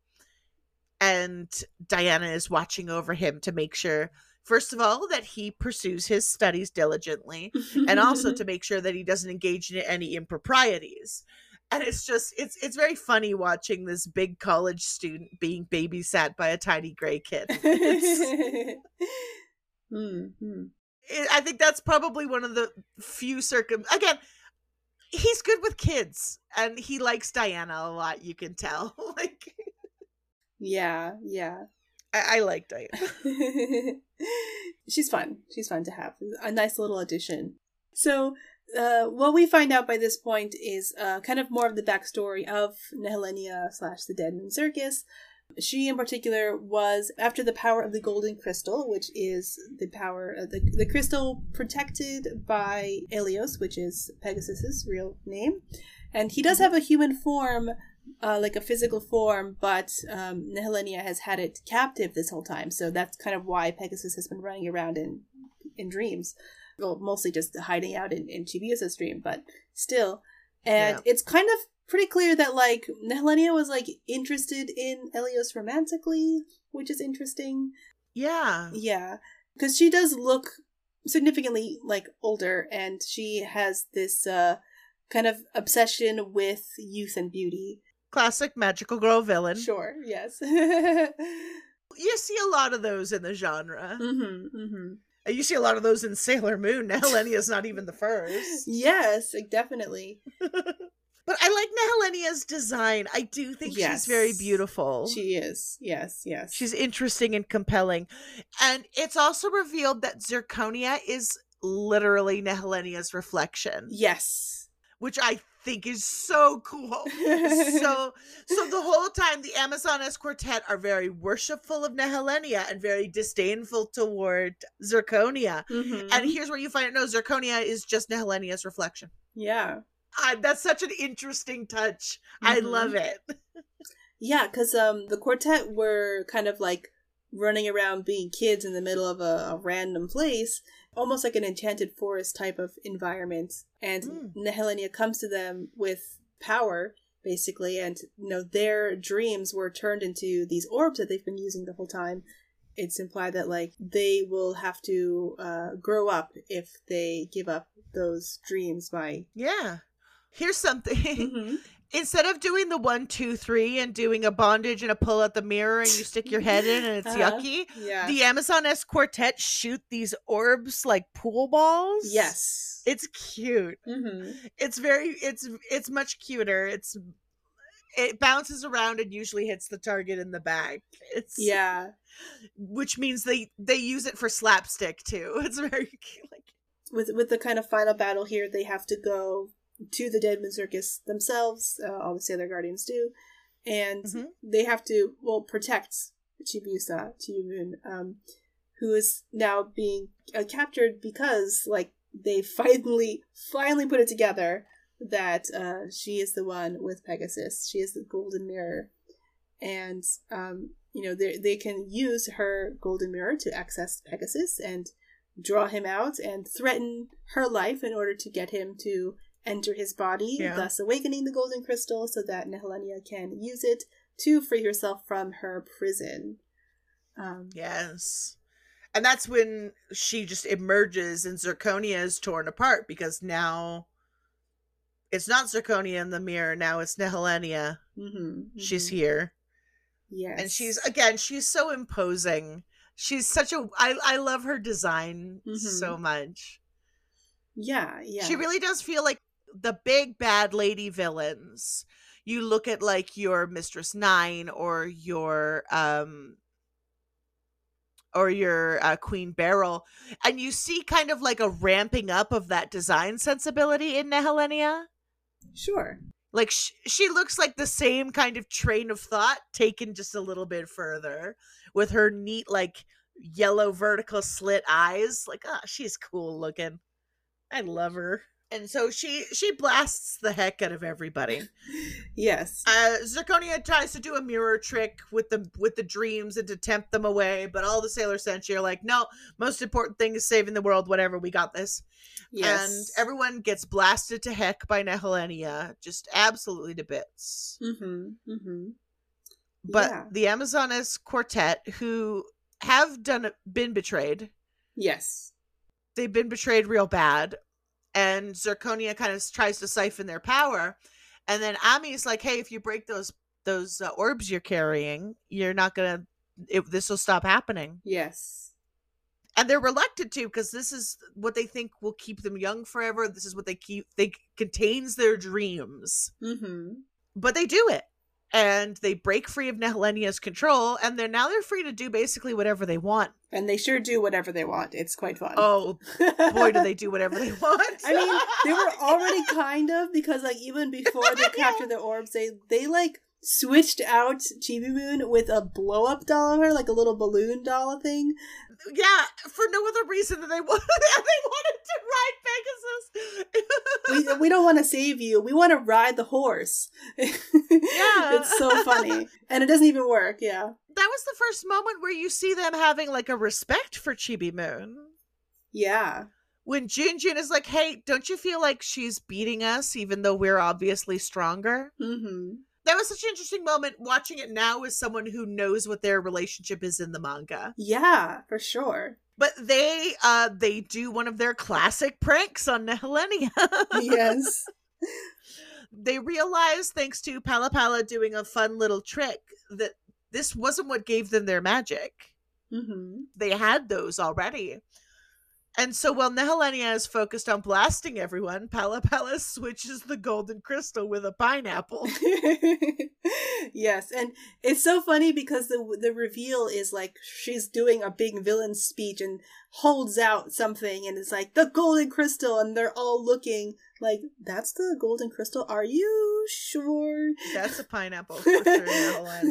and Diana is watching over him to make sure, first of all, that he pursues his studies diligently, and also to make sure that he doesn't engage in any improprieties. And it's just it's it's very funny watching this big college student being babysat by a tiny gray kid. It's- mm-hmm. it- I think that's probably one of the few circum. Again, he's good with kids, and he likes Diana a lot. You can tell. like Yeah, yeah. I, I like Diana. She's fun. She's fun to have. A nice little addition. So, uh, what we find out by this point is uh, kind of more of the backstory of Nehelenia slash the Deadman Circus. She, in particular, was after the power of the Golden Crystal, which is the power of the, the crystal protected by Elios, which is Pegasus's real name. And he does have a human form, uh, like a physical form, but um, has had it captive this whole time. So that's kind of why Pegasus has been running around in in dreams. Well, mostly just hiding out in, in Chibiusa's dream, but still. And Yeah. it's kind of pretty clear that, like, Nehelenia was, like, interested in Elios romantically, which is interesting. Yeah. Yeah, because she does look significantly like older, and she has this uh, kind of obsession with youth and beauty. Classic magical girl villain. Sure. Yes. You see a lot of those in the genre. mm-hmm, mm-hmm. You see a lot of those in Sailor Moon. Now Helenia's not even the first. Yes, definitely. But I like Nehelenia's design. I do think she's very beautiful. She is. Yes. Yes. She's interesting and compelling. And it's also revealed that Zirconia is literally Nehelenia's reflection, yes. which I think is so cool. so so the whole time the Amazoness quartet are very worshipful of Nehelenia and very disdainful toward Zirconia. Mhm. And here's where you find it no, Zirconia is just Nehelenia's reflection. yeah. I, that's such an interesting touch. I Mhm. love it. Yeah, because um, the quartet were kind of like running around being kids in the middle of a, a random place, almost like an enchanted forest type of environment. And Mm. Nehelenia comes to them with power, basically, and you know their dreams were turned into these orbs that they've been using the whole time. It's implied that like they will have to uh, grow up if they give up those dreams by. Yeah. Here's something. Mhm. Instead of doing the one, two, three and doing a bondage and a pull out the mirror and you stick your head in and it's Uh-huh. yucky, Yeah. the Amazoness quartet shoot these orbs like pool balls. yes. It's cute. hmm It's very it's it's much cuter. It's it bounces around and usually hits the target in the back. It's Yeah. which means they they use it for slapstick too. It's very cute. Like with with the kind of final battle here, they have to go to the Deadman Circus themselves. Uh, all the Sailor Guardians do, and Mhm. they have to well protect Chibiusa Chiyumun, um, who is now being uh, captured because like they finally finally put it together that uh, she is the one with Pegasus. She is the Golden Mirror, and um, you know they they can use her Golden Mirror to access Pegasus and draw him out and threaten her life in order to get him to enter his body, Yeah. thus awakening the golden crystal so that Nehelenia can use it to free herself from her prison. Um, Yes. And that's when she just emerges and Zirconia is torn apart because now it's not Zirconia in the mirror, now it's Nehelenia. mhm, She's mhm. here. Yes. And she's again, she's so imposing. She's such a I I love her design so much. Yeah, yeah. She really does feel like the big bad lady villains. You look at like your Mistress Nine or your um or your uh, Queen Beryl, and you see kind of like a ramping up of that design sensibility in Nehelenia. Sure. Like sh- she looks like the same kind of train of thought taken just a little bit further, with her neat like yellow vertical slit eyes. Like, ah, she's cool looking. I love her. And so she she blasts the heck out of everybody. Yes. Uh, Zirconia tries to do a mirror trick with the with the dreams and to tempt them away, but all the Sailor Senshi are like, "No, most important thing is saving the world. Whatever, we got this." Yes. And everyone gets blasted to heck by Nehelenia, just absolutely to bits. Mm-hmm. Mm-hmm. But Yeah. the Amazoness quartet, who have done been betrayed, Yes. they've been betrayed real bad, and Zirconia kind of tries to siphon their power, and then Ami's like, "Hey, if you break those those uh, orbs you're carrying, you're not gonna. It, this will stop happening." Yes. and they're reluctant to because this is what they think will keep them young forever this is what they keep they contains their dreams Mm-hmm. but they do it and they break free of Nehelenia's control and they're now they're free to do basically whatever they want And they sure do whatever they want. It's quite fun. oh boy do they do whatever they want I mean, they were already kind of because like even before they captured the orbs, they they like switched out Chibi Moon with a blow up doll of her, like a little balloon doll thing. yeah for no other reason than they wanted they wanted to ride pegasus We we don't want to save you. We want to ride the horse. Yeah. it's so funny, and it doesn't even work. Yeah. that was the first moment where you see them having like a respect for chibi moon Yeah. when Jun Jun is like, "Hey, don't you feel like she's beating us, even though we're obviously stronger?" Mm-hmm. That was such an interesting moment. Watching it now as someone who knows what their relationship is in the manga, Yeah, for sure. but they uh they do one of their classic pranks on Nehelenia. Yes. they realize, thanks to Palla Palla doing a fun little trick, that this wasn't what gave them their magic. mm-hmm. They had those already. And so while Nehelenia is focused on blasting everyone, Palla Palla switches the golden crystal with a pineapple. yes, and it's so funny because the the reveal is like she's doing a big villain speech and holds out something and it's like the golden crystal and they're all looking like that's the golden crystal. Are you sure? That's a pineapple for sure,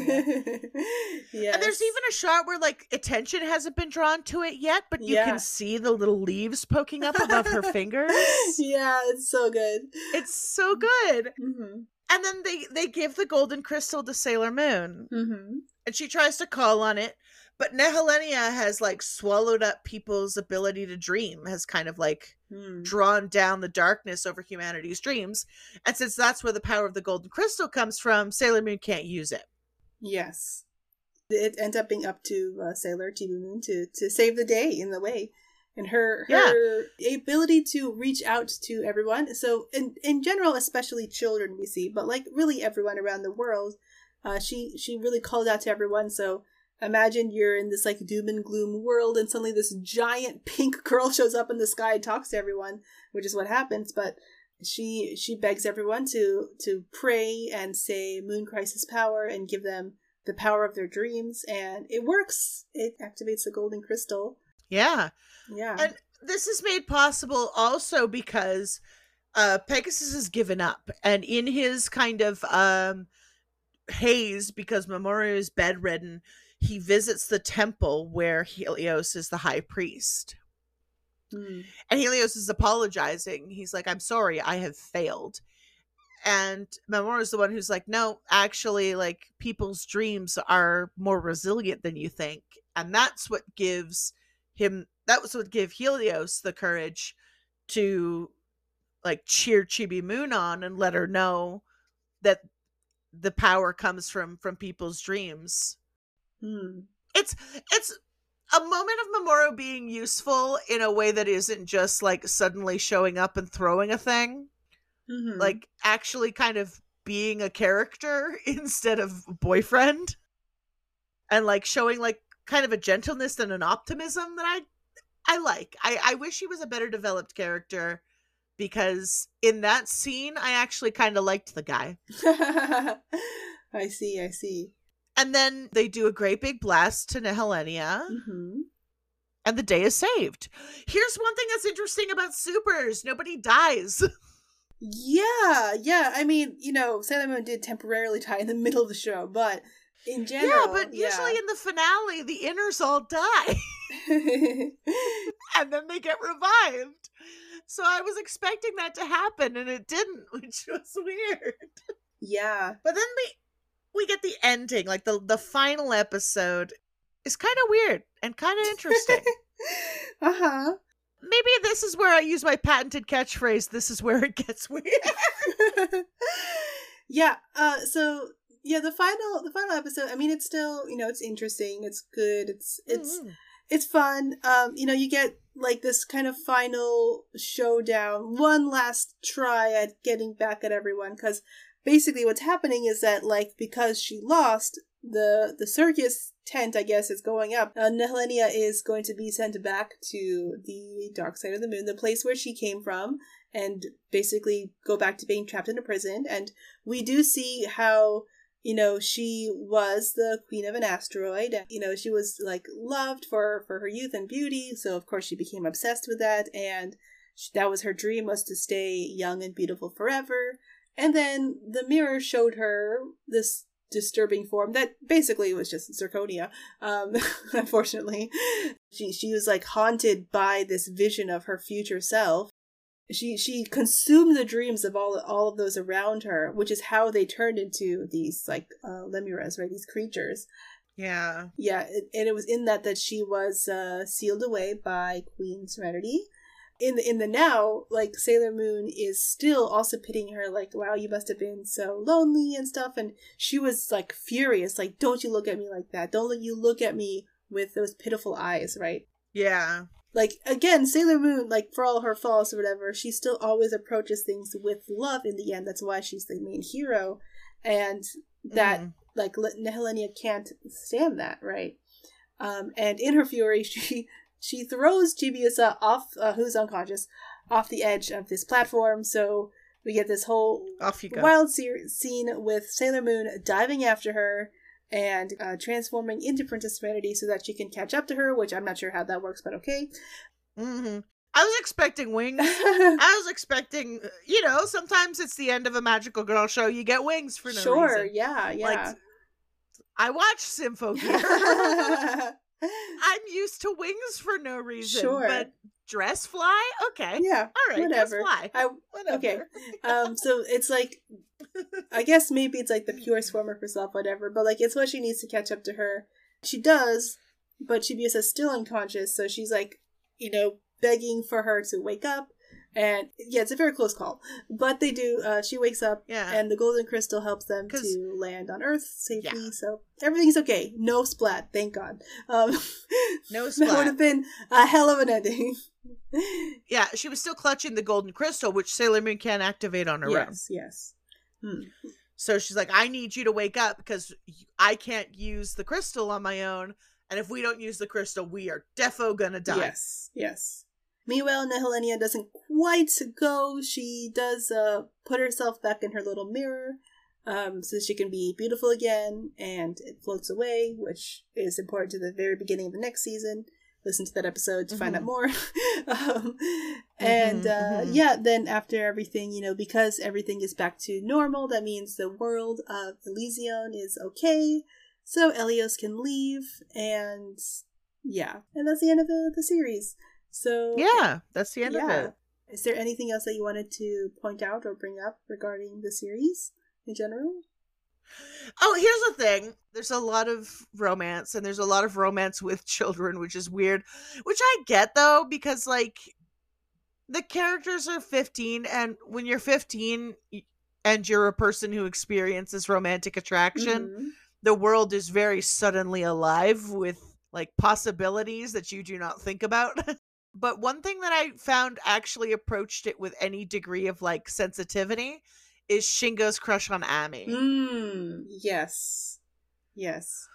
yes. And there's even a shot where like attention hasn't been drawn to it yet, but you Yeah. can see the little leaves poking up above her fingers. yeah, it's so good. It's so good. Mm-hmm. And then they they give the golden crystal to Sailor Moon, Mm-hmm. and she tries to call on it, but Nehelenia has like swallowed up people's ability to dream, has kind of like Mm. drawn down the darkness over humanity's dreams. And since that's where the power of the golden crystal comes from, Sailor Moon can't use it. Yes. It ends up being up to uh, Sailor Chibi Moon to, to save the day in the way. And her Yeah. her ability to reach out to everyone. So in in general, especially children we see, but like really everyone around the world, uh, she she really called out to everyone. So imagine you're in this like doom and gloom world and suddenly this giant pink girl shows up in the sky and talks to everyone, which is what happens, but she she begs everyone to to pray and say moon crisis power and give them the power of their dreams and it works. It activates the golden crystal. Yeah. yeah. And this is made possible also because uh Pegasus has given up and in his kind of um haze because Mamoru is bedridden, he visits the temple where Helios is the high priest. Hmm. And Helios is apologizing. He's like, I'm sorry, I have failed. And Mamoru is the one who's like, no, actually, like, people's dreams are more resilient than you think. And that's what gives him, that was what give Helios the courage to, like, cheer Chibi Moon on and let her know that the power comes from from people's dreams Hmm. it's it's a moment of Mamoru being useful in a way that isn't just like suddenly showing up and throwing a thing, Mhm. like actually kind of being a character instead of boyfriend, and like showing like kind of a gentleness and an optimism that I I like. I I wish he was a better developed character because in that scene I actually kind of liked the guy. i see i see And then they do a great big blast to Nehelenia. hmm and the day is saved. Here's one thing that's interesting about SuperS nobody dies. yeah yeah i mean you know sailor moon did temporarily die in the middle of the show but in general yeah, but usually in the finale, the inners all die and then they get revived. So I was expecting that to happen and it didn't, which was weird. Yeah. But then we we get the ending, like the the final episode is kind of weird and kind of interesting. uh huh. Maybe this is where I use my patented catchphrase. This is where it gets weird. yeah. Uh. So yeah, the final the final episode. I mean, it's still you know it's interesting. It's good. It's it's Mhm. it's fun. Um. You know, you get like this kind of final showdown, one last try at getting back at everyone. Because basically, what's happening is that like because she lost the the circus tent, I guess, is going up. Uh, Nehelenia is going to be sent back to the dark side of the moon, the place where she came from, and basically go back to being trapped in a prison. And we do see how you know she was the queen of an asteroid you know she was like loved for for her youth and beauty so of course she became obsessed with that and that was her dream was to stay young and beautiful forever and then the mirror showed her this disturbing form that basically was just zirconia um unfortunately she she was like haunted by this vision of her future self she she consumed the dreams of all all of those around her, which is how they turned into these like uh, Lemures, right? These creatures. Yeah. Yeah, it, and it was in that that she was uh, sealed away by Queen Serenity. In the in the now, like Sailor Moon is still also pitying her, like, "Wow, you must have been so lonely and stuff." And she was like furious, like, "Don't you look at me like that? Don't let you look at me with those pitiful eyes, right?" Yeah. like again sailor moon like for all her faults or whatever she still always approaches things with love in the end that's why she's the main hero and that Mhm. like Le- Nehelenia can't stand that right um and in her fury she she throws Chibiusa off uh, who's unconscious off the edge of this platform so we get this whole Off you go. wild se- scene with Sailor Moon diving after her and uh, transforming into Princess Serenity so that she can catch up to her, which I'm not sure how that works, but okay. hmm I was expecting wings. I was expecting, uh, you know, sometimes it's the end of a magical girl show. You get wings for no sure, reason. yeah, yeah. Like, I watch Sympho Gear. I'm used to wings for no reason. Sure. But dress fly? Okay. yeah, All right. whatever. Dress fly. I Whatever. okay. um, so it's like, I guess maybe it's like the purest form of herself, whatever. But like, it's what she needs to catch up to her. She does, but Chibiusa's still unconscious, so she's like, you know, begging for her to wake up. And yeah, it's a very close call, but they do. Uh, she wakes up, Yeah. and the golden crystal helps them to land on Earth safely. Yeah. So everything's okay. No splat, thank God. Um, No splat. That would have been a hell of an ending. yeah, she was still clutching the golden crystal, which Sailor Moon can't activate on her own. yes, yes. Hmm. So she's like, I need you to wake up because I can't use the crystal on my own. And if we don't use the crystal, we are defo gonna die. Yes, yes. Meanwhile, Nehelenia doesn't quite go. She does uh, put herself back in her little mirror um, so she can be beautiful again, and it floats away, which is important to the very beginning of the next season. Listen to that episode to find out Mhm. more. um, and Mhm, uh, mhm. yeah, then after everything, you know, because everything is back to normal, that means the world of Elysion is okay. So Elios can leave, and yeah, and that's the end of the, the series. So Yeah, that's the end of yeah. it. Is there anything else that you wanted to point out or bring up regarding the series in general? Oh, here's the thing. There's a lot of romance, and there's a lot of romance with children, which is weird. Which I get though, because like the characters are 15, and when you're 15 and you're a person who experiences romantic attraction, Mhm. the world is very suddenly alive with like possibilities that you do not think about. but one thing that I found actually approached it with any degree of like sensitivity is Shingo's crush on Ami. Mm, yes. Yes.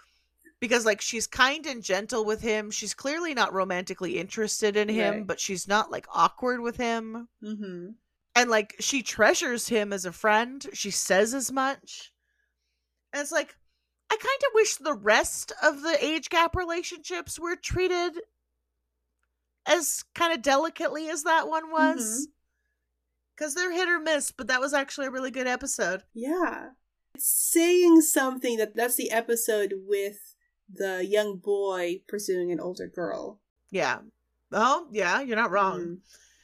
because like she's kind and gentle with him. She's clearly not romantically interested in him, Right. but she's not like awkward with him. Mm-hmm. And like she treasures him as a friend. She says as much. And it's like I kind of wish the rest of the age gap relationships were treated as kind of delicately as that one was. Cuz they're hit or miss, but that was actually a really good episode. Yeah. Saying something that that's the episode with the young boy pursuing an older girl. Yeah. Oh, yeah, you're not wrong. Mm.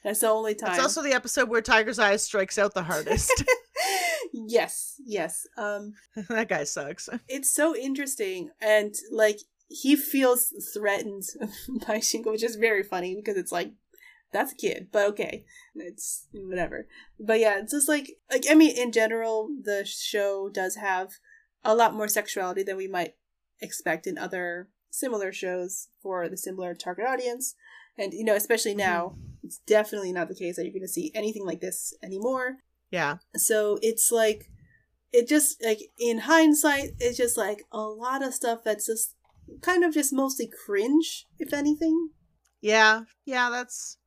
That's the only time. It's also the episode where Tiger's Eye strikes out the hardest. yes, yes. Um, that guy sucks. it's so interesting, and like he feels threatened by Shingo, which is very funny because it's like that's a kid, but okay, it's whatever. But yeah, it's just like like I mean, in general, the show does have a lot more sexuality than we might expect in other similar shows for the similar target audience. And you know, especially mm-hmm. now, it's definitely not the case that you're going to see anything like this anymore. Yeah. So it's like it just like in hindsight, it's just like a lot of stuff that's just kind of just mostly cringe, if anything. Yeah. Yeah, that's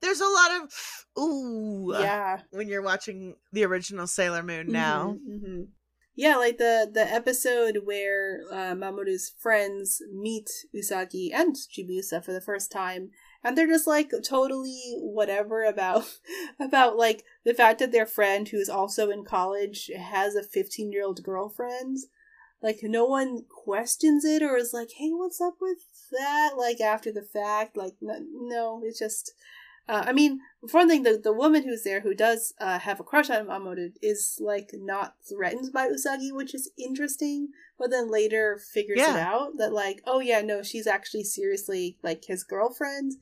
there's a lot of ooh Yeah. when you're watching the original Sailor Moon now. Mhm, mhm. Yeah, like the the episode where uh, Mamoru's friends meet Usagi and Chibiusa for the first time, and they're just like totally whatever about about like the fact that their friend who's also in college has a 15 year old girlfriend. Like no one questions it or is like, "Hey, what's up with that?" Like after the fact, like no, no it's just uh, I mean, for one thing, the, the woman who's there who does uh, have a crush on Mamoru is like not threatened by Usagi, which is interesting. But then later figures it out that like, oh yeah, no, she's actually seriously like his girlfriend.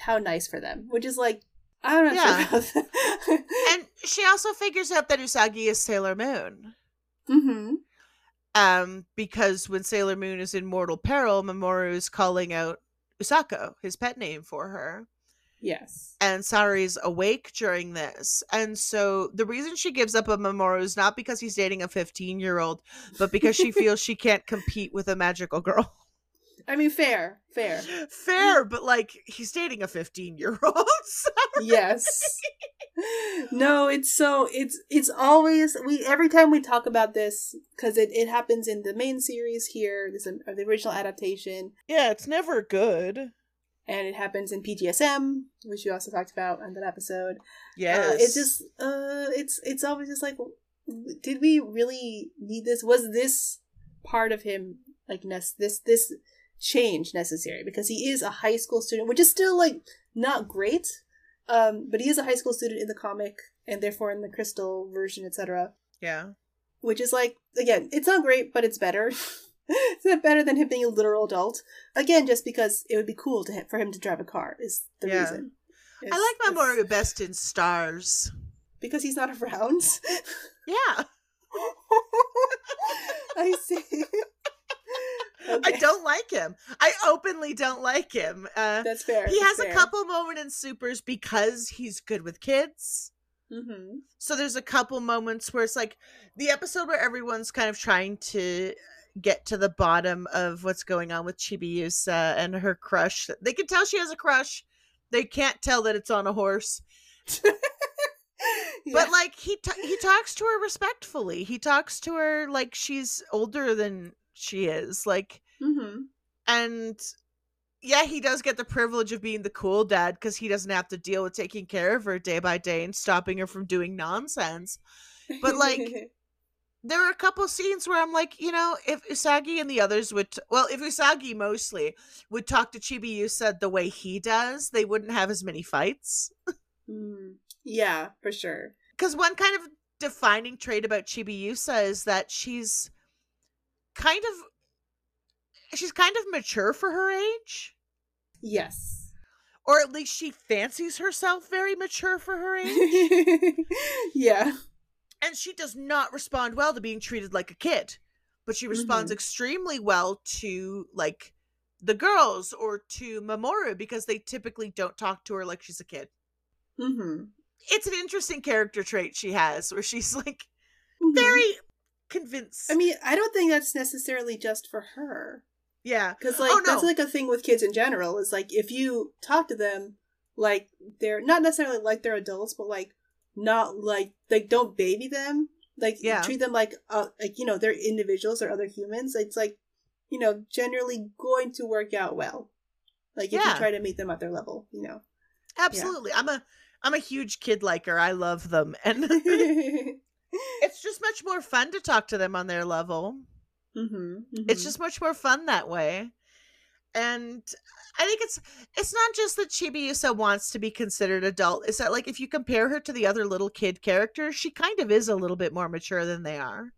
How nice for them. Which is like, I'm not Yeah. sure about that. And she also figures out that Usagi is Sailor Moon. mm-hmm. Um, because when Sailor Moon is in mortal peril, Mamoru is calling out Usako, his pet name for her. Yes. and Saori's awake during this. And so the reason she gives up on Mamoru is not because he's dating a 15 year old, but because she feels she can't compete with a magical girl. I mean, fair, fair. Fair, but like he's dating a 15 year old. yes no it's so it's it's always we every time we talk about this because it, it happens in the main series here this is the original adaptation yeah, it's never good. and it happens in pgsm which we also talked about on that episode Yes. uh, it's just uh it's it's always just like did we really need this was this part of him like ness this this change necessary because he is a high school student which is still like not great um but he is a high school student in the comic and therefore in the crystal version etc yeah. which is like again it's not great but it's better it's not better than him being a literal adult again just because it would be cool to for him to drive a car is the Yeah. reason I like it's- Mamoru best in stars. because he's not around Yeah. I see. I don't like him. I openly don't like him. Uh, That's fair. he has a couple moments in supers because he's good with kids. Mm-hmm. So there's a couple moments where it's like the episode where everyone's kind of trying to get to the bottom of what's going on with Chibiusa and her crush. They can tell she has a crush. They can't tell that it's on a horse. But like he t- he talks to her respectfully. He talks to her like she's older than she is. Like mm-hmm. and yeah, he does get the privilege of being the cool dad because he doesn't have to deal with taking care of her day by day and stopping her from doing nonsense. But, like, there are a couple scenes where I'm like, you know, if Usagi and the others would, t- well, if Usagi mostly would talk to Chibiusa the way he does, they wouldn't have as many fights. Mm. yeah, for sure. Because one kind of defining trait about Chibiusa is that she's kind of, she's kind of mature for her age. Yes. Or at least she fancies herself very mature for her age. yeah. and she does not respond well to being treated like a kid but she responds Mhm. extremely well to like the girls or to Mamoru because they typically don't talk to her like she's a kid. Mm-hmm. It's an interesting character trait she has where she's like Mhm. very convinced. I mean, I don't think that's necessarily just for her. yeah. Because like Oh, that's like a thing with kids in general. Is like if you talk to them like they're not necessarily like they're adults, but like not like like don't baby them. Like Yeah. treat them like uh, like you know they're individuals or other humans. It's like you know generally going to work out well. Like if Yeah. you try to meet them at their level, you know. Absolutely. I'm a I'm a huge kid liker. I love them. And it's just much more fun to talk to them on their level. mm-hmm. It's just much more fun that way. and I think it's it's not just that Chibiusa wants to be considered adult. It's that like if you compare her to the other little kid characters, she kind of is a little bit more mature than they are.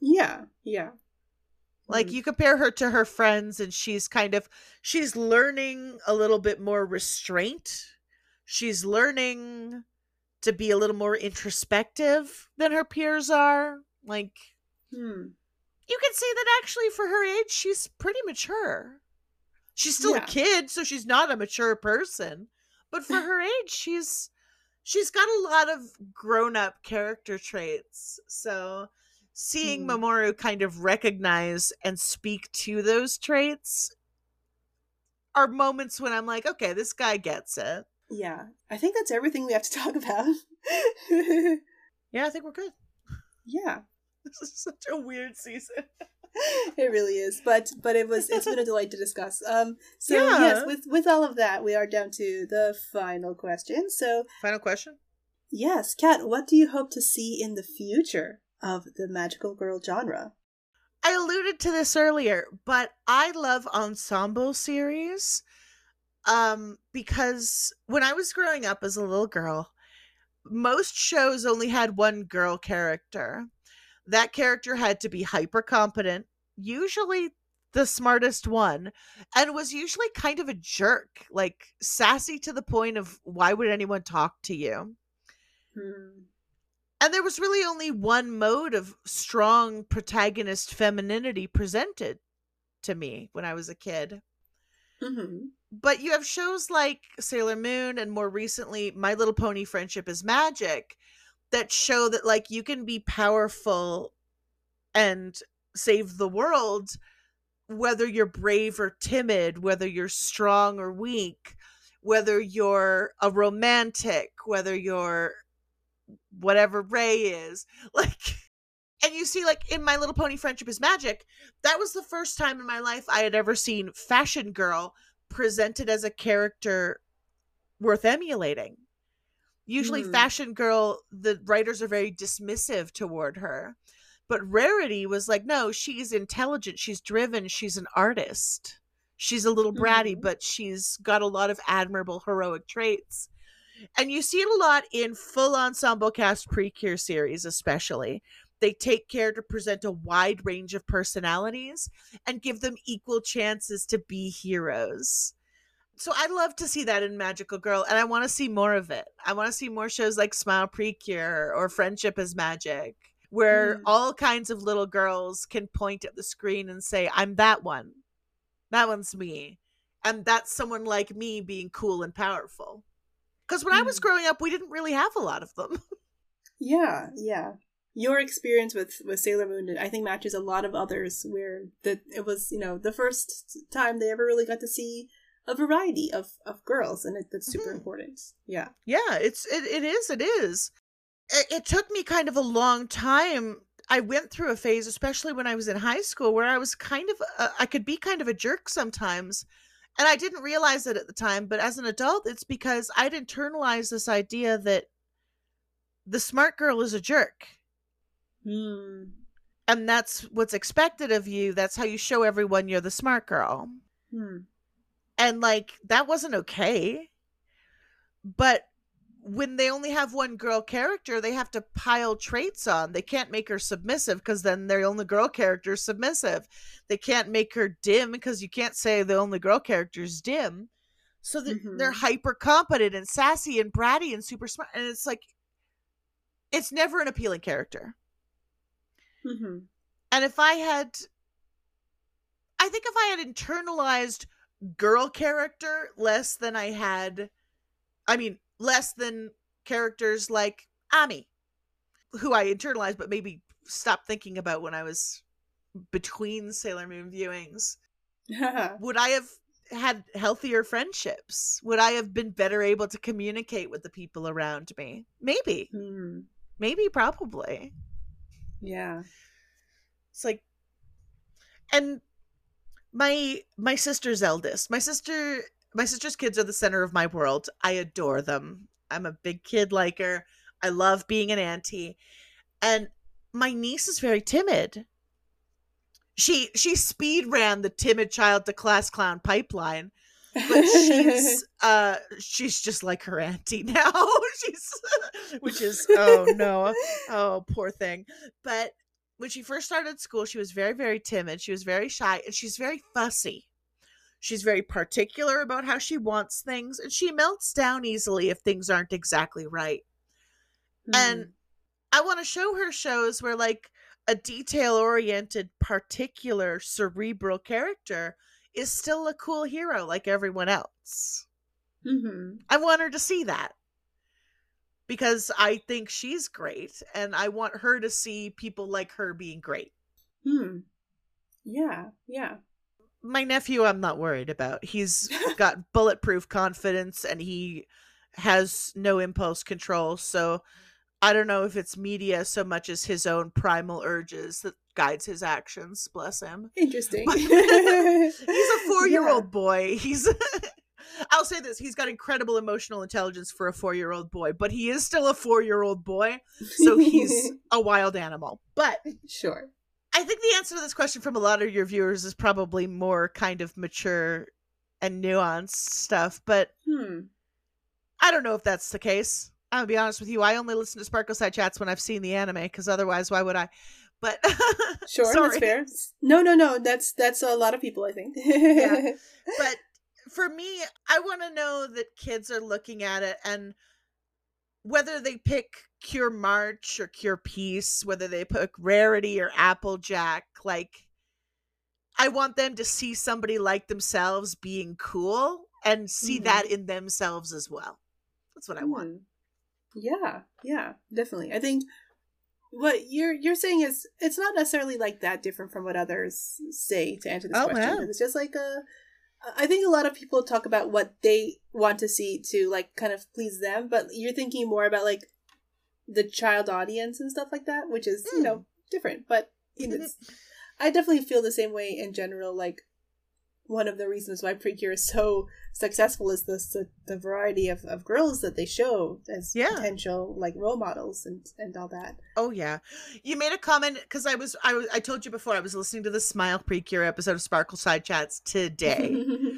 Yeah, yeah. Like Mm. you compare her to her friends and she's kind of she's learning a little bit more restraint. She's learning to be a little more introspective than her peers are. Like Hmm. you can say that actually for her age she's pretty mature. She's still Yeah. a kid, so she's not a mature person. But for her age, she's she's got a lot of grown-up character traits. So seeing Hmm. Mamoru kind of recognize and speak to those traits are moments when I'm like, okay, this guy gets it. Yeah. I think that's everything we have to talk about. Yeah, I think we're good. yeah. This is such a weird season. it really is but but it was it's been a delight to discuss um so Yeah. yes with with all of that we are down to the final question so Final question. yes kat what do you hope to see in the future of the magical girl genre I alluded to this earlier, but I love ensemble series um because when I was growing up as a little girl, most shows only had one girl character. That character had to be hyper competent, usually the smartest one, and was usually kind of a jerk, like sassy to the point of why would anyone talk to you? hmm. And there was really only one mode of strong protagonist femininity presented to me when I was a kid. Hmm But you have shows like Sailor Moon and more recently My Little Pony Friendship is Magic that show that like you can be powerful and save the world whether you're brave or timid, whether you're strong or weak, whether you're a romantic, whether you're whatever Ray is. Like and you see like in My Little Pony Friendship is Magic, that was the first time in my life I had ever seen Fashion Girl presented as a character worth emulating. Usually, Hmm. Fashion Girl, the writers are very dismissive toward her. But Rarity was like, no, she's intelligent, she's driven, she's an artist. She's a little bratty, Mhm. but she's got a lot of admirable heroic traits. And you see it a lot in full ensemble cast Precure series, especially. They take care to present a wide range of personalities and give them equal chances to be heroes. So I'd love to see that in Magical Girl, and I want to see more of it. I want to see more shows like Smile Precure or Friendship is Magic, where Mm. all kinds of little girls can point at the screen and say, I'm that one. That one's me. And that's someone like me being cool and powerful. Because when I was Mm. growing up, we didn't really have a lot of them. yeah yeah your experience with with sailor moon i think matches a lot of others where that it was you know the first time they ever really got to see a variety of of girls and it, that's super Mhm. important yeah Yeah, it's it, it is it is. It, it took me kind of a long time. I went through a phase, especially when I was in high school, where I was kind of a, I could be kind of a jerk sometimes, and I didn't realize it at the time. But as an adult, it's because I'd internalized this idea that the smart girl is a jerk, hmm. And that's what's expected of you. That's how you show everyone you're the smart girl. hmm. And like that wasn't okay. But when they only have one girl character they have to pile traits on. They can't make her submissive because then their only girl character is submissive. They can't make her dim because you can't say the only girl character is dim. So that they're hyper competent and sassy and bratty and super smart. And it's like it's never an appealing character hmm and if I had I think if I had internalized girl character less than I had I mean less than characters like Ami who I internalized but maybe stopped thinking about when I was between Sailor Moon viewings would I have had healthier friendships? Would I have been better able to communicate with the people around me? Maybe. Hmm. maybe probably yeah. It's like and my my sister's eldest my sister my sister's kids are the center of my world. I adore them. I'm a big kid liker. I love being an auntie. And my niece is very timid. She she speed ran the timid child to class clown pipeline but she's uh she's just like her auntie now. She's which is oh no. Oh poor thing. But when she first started school she was very very timid. She was very shy and she's very fussy. She's very particular about how she wants things and she melts down easily if things aren't exactly right. And i want to show her shows where like a detail oriented particular cerebral character is still a cool hero like everyone else. hmm I want her to see that because I think she's great and I want her to see people like her being great. Hmm. Yeah, yeah. My nephew, I'm not worried about. He's got bulletproof confidence and he has no impulse control. So I don't know if it's media so much as his own primal urges that guides his actions. Bless him. Interesting. He's a four year old boy. He's I'll say this, he's got incredible emotional intelligence for a four year old boy, but he is still a four year old boy, so he's a wild animal. But sure. I think the answer to this question from a lot of your viewers is probably more kind of mature and nuanced stuff, but Hmm. I don't know if that's the case. I'll be honest with you. I only listen to Sparkleside Chats when I've seen the anime, because otherwise, why would I? But Sure, that's fair. No, no, no. That's that's a lot of people, I think. Yeah. but for me, I want to know that kids are looking at it and whether they pick Cure March or Cure Peace, whether they pick Rarity or Applejack, like I want them to see somebody like themselves being cool and see Mhm. that in themselves as well. That's what I want. Hmm. Yeah, yeah, definitely. I think what you're you're saying is it's not necessarily like that different from what others say to answer this Oh, question. wow. It's just like a I think a lot of people talk about what they want to see to like kind of please them, but you're thinking more about like the child audience and stuff like that, which is, you Hmm. know, different. But you know, it's- I definitely feel the same way in general. Like one of the reasons why Precure is so successful is the the, the variety of, of girls that they show as Yeah. potential like role models and and all that. Oh yeah, you made a comment because I was I was I told you before I was listening to the Smile Precure episode of Sparkleside Chats today.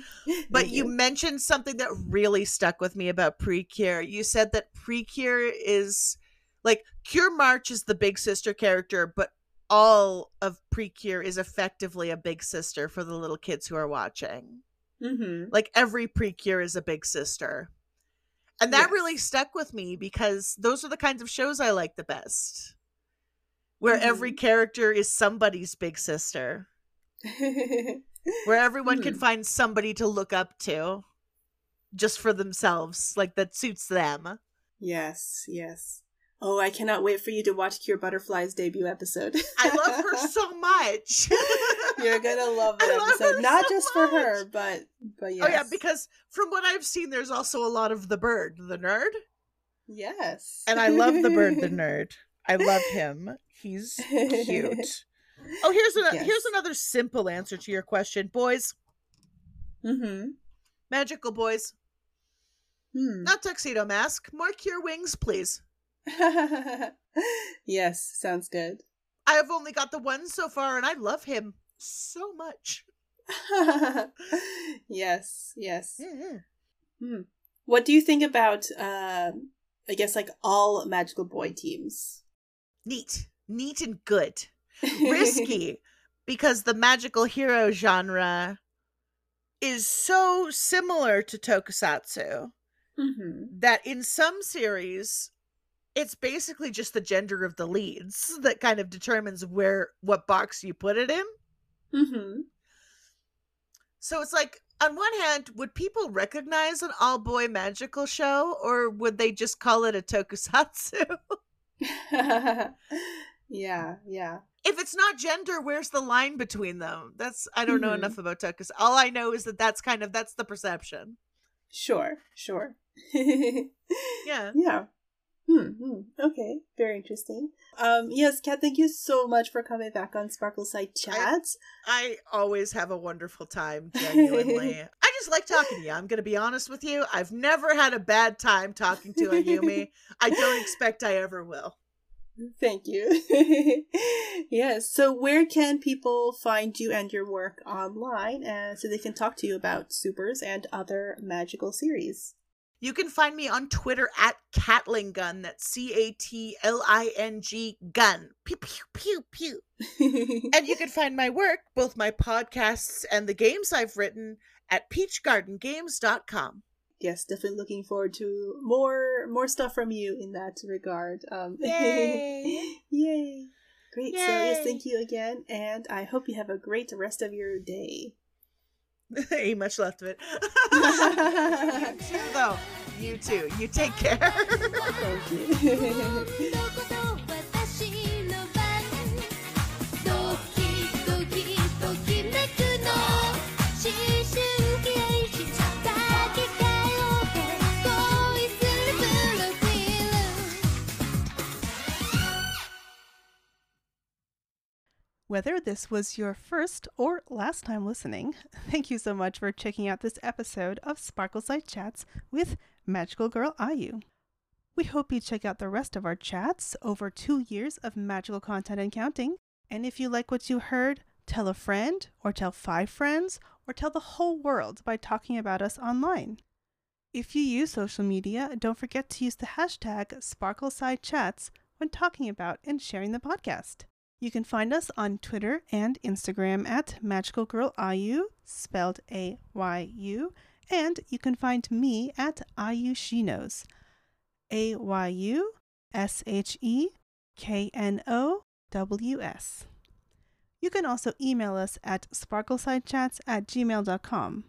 But Thank you mentioned something that really stuck with me about Precure. You said that Precure is like Cure March is the big sister character, but all of Precure is effectively a big sister for the little kids who are watching. Mhm. Like every Precure is a big sister. And that Yes. really stuck with me because those are the kinds of shows I like the best. Where every Mm-hmm. character is somebody's big sister. Where everyone can Hmm. find somebody to look up to just for themselves, like that suits them. yes, yes. Oh, I cannot wait for you to watch Cure Butterfly's debut episode. I love her so much. You're gonna love that love episode, not so just for her, but but yes. Oh yeah, because from what I've seen, there's also a lot of the bird, the nerd, yes, and I love the bird, the nerd. I love him. He's cute. Oh, here's a, Yes. here's another simple answer to your question, boys. mm-hmm. Magical boys, Hmm. not tuxedo mask. More cure wings, please. yes, sounds good. I have only got the one so far, and I love him so much. yes, yes. Mhm. Hmm. What do you think about, uh, I guess, like all magical boy teams? Neat, neat, and good. Risky, because the magical hero genre is so similar to tokusatsu hmm that in some series it's basically just the gender of the leads that kind of determines where what box you put it in hmm so it's like on one hand would people recognize an all boy magical show or would they just call it a tokusatsu yeah, yeah. if it's not gender where's the line between them that's i don't know Mhm. enough about tokus all i know is that that's kind of that's the perception Sure, sure. yeah Yeah. Hmm, hmm. Okay. Very interesting. Um, yes, Kat, thank you so much for coming back on Sparkleside Chats. I always have a wonderful time, genuinely. I just like talking to you. I'm going to be honest with you. I've never had a bad time talking to a Yumi. I don't expect I ever will. Thank you. yes. So, where can people find you and your work online uh, so they can talk to you about SuperS and other magical series? You can find me on Twitter at Catling Gun. That's C A T L I N G Gun. Pew, pew, pew, pew. and you can find my work, both my podcasts and the games I've written, at peachgardengames.com. Yes, definitely looking forward to more more stuff from you in that regard. Um, Yay! yay! Great. Yay. So yes, thank you again, and I hope you have a great rest of your day. Ain't much left of it. you too, though. You too. You take care. Thank you. Whether this was your first or last time listening, thank you so much for checking out this episode of Sparkleside Chats with Magical Girl Ayu. We hope you check out the rest of our chats over two years of magical content and counting. And if you like what you heard, tell a friend, or tell five friends, or tell the whole world by talking about us online. If you use social media, don't forget to use the hashtag SparkleSideChats when talking about and sharing the podcast. You can find us on Twitter and Instagram at Magical Girl Ayu, spelled A Y U, and you can find me at Ayu She A Y U S H E K N O W S. You can also email us at sparklesidechats at gmail.com.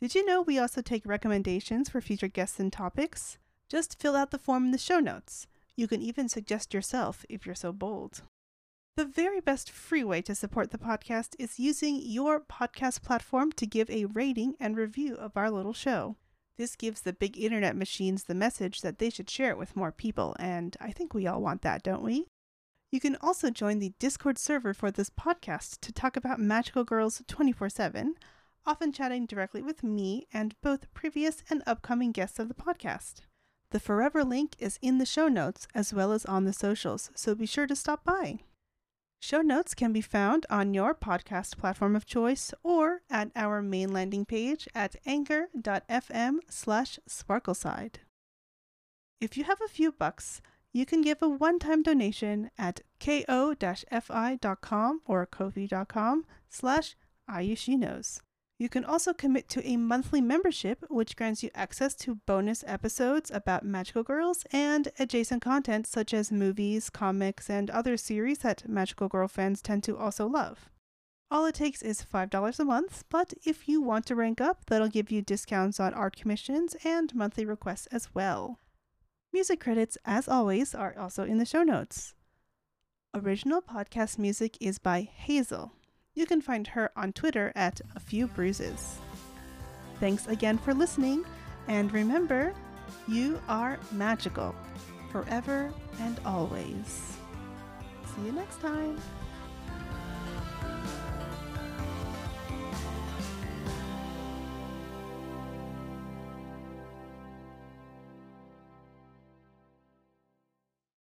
Did you know we also take recommendations for future guests and topics? Just fill out the form in the show notes. You can even suggest yourself if you're so bold. The very best free way to support the podcast is using your podcast platform to give a rating and review of our little show. This gives the big internet machines the message that they should share it with more people, and I think we all want that, don't we? You can also join the Discord server for this podcast to talk about Magical Girls 24 7, often chatting directly with me and both previous and upcoming guests of the podcast. The Forever link is in the show notes as well as on the socials, so be sure to stop by. Show notes can be found on your podcast platform of choice or at our main landing page at anchor.fm slash sparkleside. If you have a few bucks, you can give a one-time donation at ko-fi.com or kofi.com slash ayusheknows. You can also commit to a monthly membership, which grants you access to bonus episodes about magical girls and adjacent content such as movies, comics, and other series that magical girl fans tend to also love. All it takes is $5 a month, but if you want to rank up, that'll give you discounts on art commissions and monthly requests as well. Music credits, as always, are also in the show notes. Original podcast music is by Hazel. You can find her on Twitter at A Few Bruises. Thanks again for listening, and remember, you are magical, forever and always. See you next time.